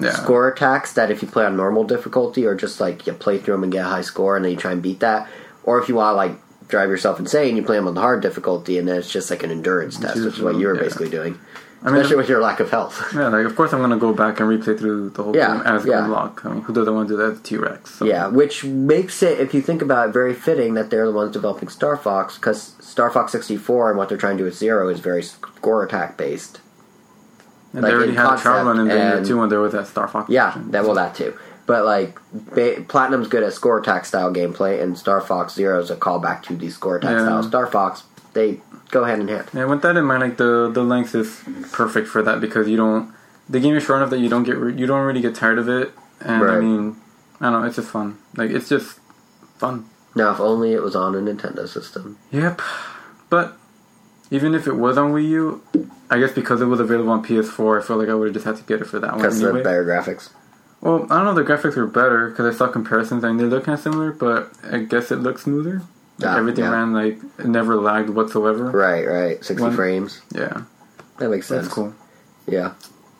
yeah. score attacks that if you play on normal difficulty or just like you play through them and get a high score and then you try and beat that, or if you want to like drive yourself insane, you play them on the hard difficulty and then it's just like an endurance test, which is what you were Yeah. basically doing, I mean, especially with your lack of health. Yeah, like of course I'm gonna go back and replay through the whole Yeah, game as yeah. Grimlock. I mean, who doesn't want to do that T Rex? So. yeah, which makes it, if you think about it, very fitting that they're the ones developing Star Fox because Star Fox 64 and what they're trying to do with Zero is very score attack based. and like, they already had run in Bayonetta and- 2 when there was that Star Fox. Yeah, mission. that well that too. But like ba- Platinum's good at score attack style gameplay, and Star Fox Zero is a callback to the score attack Yeah. style. Star Fox they go hand in hand. Yeah, with that in mind, like the the length is perfect for that because you don't. The game is short enough that you don't get re- you don't really get tired of it, and I mean, I don't know, it's just fun. Like it's just fun. Now, if only it was on a Nintendo system. Yep, but even if it was on Wii U, I guess because it was available on PS4, I feel like I would have just had to get it for that one Because anyway. the better graphics. Well, I don't know. The graphics were better because I saw comparisons and they look kind of similar, but I guess it looks smoother. Like Yeah, everything yeah. ran like it never lagged whatsoever. Right, right. 60 One- frames. Yeah, That makes sense. that's cool. Yeah.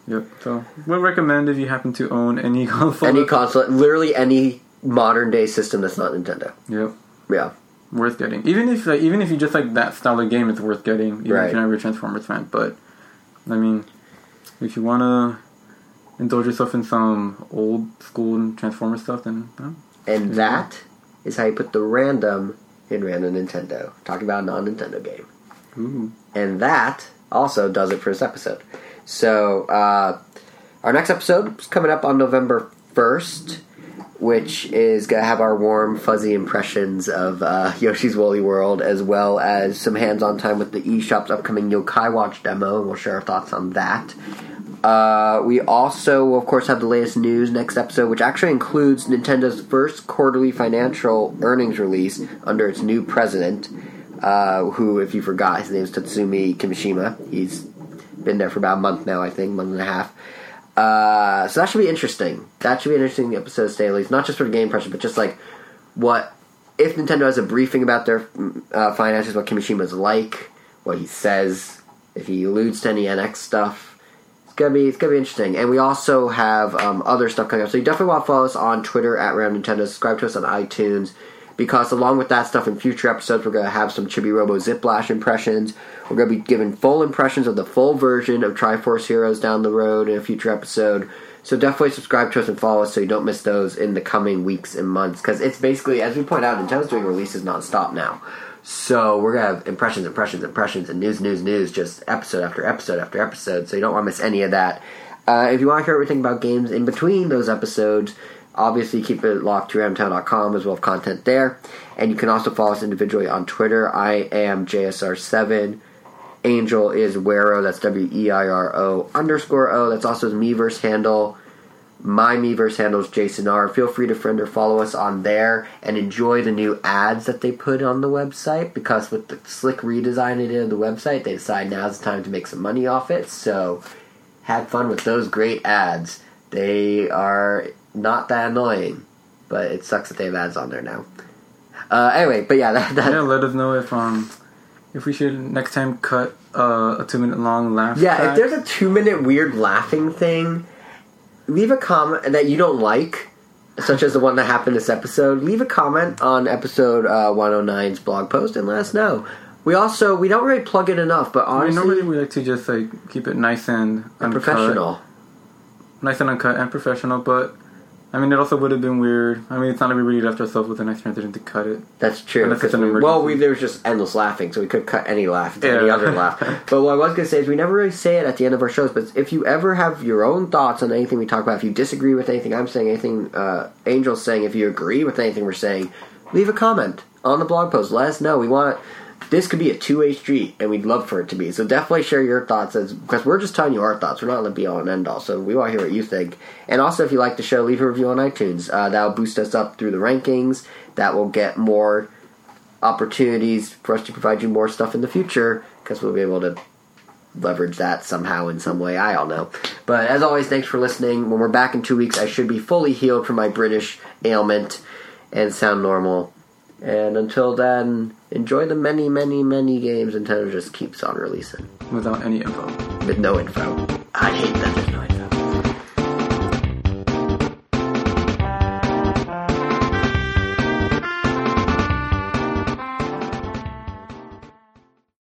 Yep. So, would recommend if you happen to own any console. Any console, literally any modern day system that's not Nintendo. Yep. Yeah. Worth getting. Even if like, even if you just like that style of game, it's worth getting. Even Right. if you're not a Transformers fan. But I mean, if you wanna indulge yourself in some old school Transformer stuff, then uh, And that is how you put the random in Random Nintendo. Talking about a non Nintendo game. ooh, And that also does it for this episode. So, uh, our next episode is coming up on November 1st, which is going to have our warm, fuzzy impressions of uh, Yoshi's Woolly World, as well as some hands on time with the eShop's upcoming Yokai Watch demo, and we'll share our thoughts on that. Uh, we also, of course, have the latest news next episode, which actually includes Nintendo's first quarterly financial earnings release under its new president, uh, who, if you forgot, his name is Tatsumi Kimishima. He's been there for about a month now, I think, month and a half. Uh, so that should be interesting. That should be interesting episode of Staley's, not just for the game impression, but just like what if Nintendo has a briefing about their uh, finances, what Kimishima's like, what he says, if he alludes to any NX stuff. It's gonna be it's gonna be interesting, and we also have um, other stuff coming up. So you definitely want to follow us on Twitter at Round Nintendo. Subscribe to us on iTunes because along with that stuff in future episodes, we're gonna have some Chibi Robo Ziplash impressions. We're gonna be giving full impressions of the full version of Triforce Heroes down the road in a future episode. So definitely subscribe to us and follow us so you don't miss those in the coming weeks and months. Because it's basically, as we point out, Nintendo's doing releases nonstop now. So we're gonna have impressions, impressions, impressions, and news, news, news, just episode after episode after episode. So you don't want to miss any of that. Uh, if you want to hear everything about games in between those episodes, obviously keep it locked to ramtown.com as well as content there. And you can also follow us individually on Twitter. I am JSR7. Angel is Weiro. That's W E I R O underscore O. That's also his Miiverse handle. My Miiverse handles Jason R. Feel free to friend or follow us on there and enjoy the new ads that they put on the website because with the slick redesign they did of the website, they decide now's the time to make some money off it. So have fun with those great ads. They are not that annoying. but it sucks that they have ads on there now. Uh, anyway, but yeah, that, that Yeah, let us know if um if we should next time cut uh, a two minute long laugh. Yeah, track. if there's a two minute weird laughing thing, leave a comment that you don't like, such as the one that happened this episode. Leave a comment on episode uh, 109's blog post and let us know. We also we don't really plug it enough, but I mean, normally we like to just like keep it nice and and uncut. professional. nice and uncut and professional. But I mean, it also would have been weird. I mean, it's not like we really left ourselves with a nice transition to cut it. That's true. Unless it's an we- well, we, there was just endless laughing, so we could cut any laugh to any other laugh. But what I was going to say is we never really say it at the end of our shows. But if you ever have your own thoughts on anything we talk about, if you disagree with anything I'm saying, anything uh, Angel's saying, if you agree with anything we're saying, leave a comment on the blog post. Let us know. We want this could be a two way street, and we'd love for it to be. So definitely share your thoughts, as because we're just telling you our thoughts. We're not the be all and end all. So we want to hear what you think. And also, if you like the show, leave a review on iTunes. Uh, that will boost us up through the rankings. That will get more opportunities for us to provide you more stuff in the future because we'll be able to leverage that somehow in some way. I don't know. But as always, thanks for listening. When we're back in two weeks, I should be fully healed from my British ailment and sound normal. And until then, enjoy the many, many, many games Nintendo just keeps on releasing without any info. with no info. I hate that there's no info.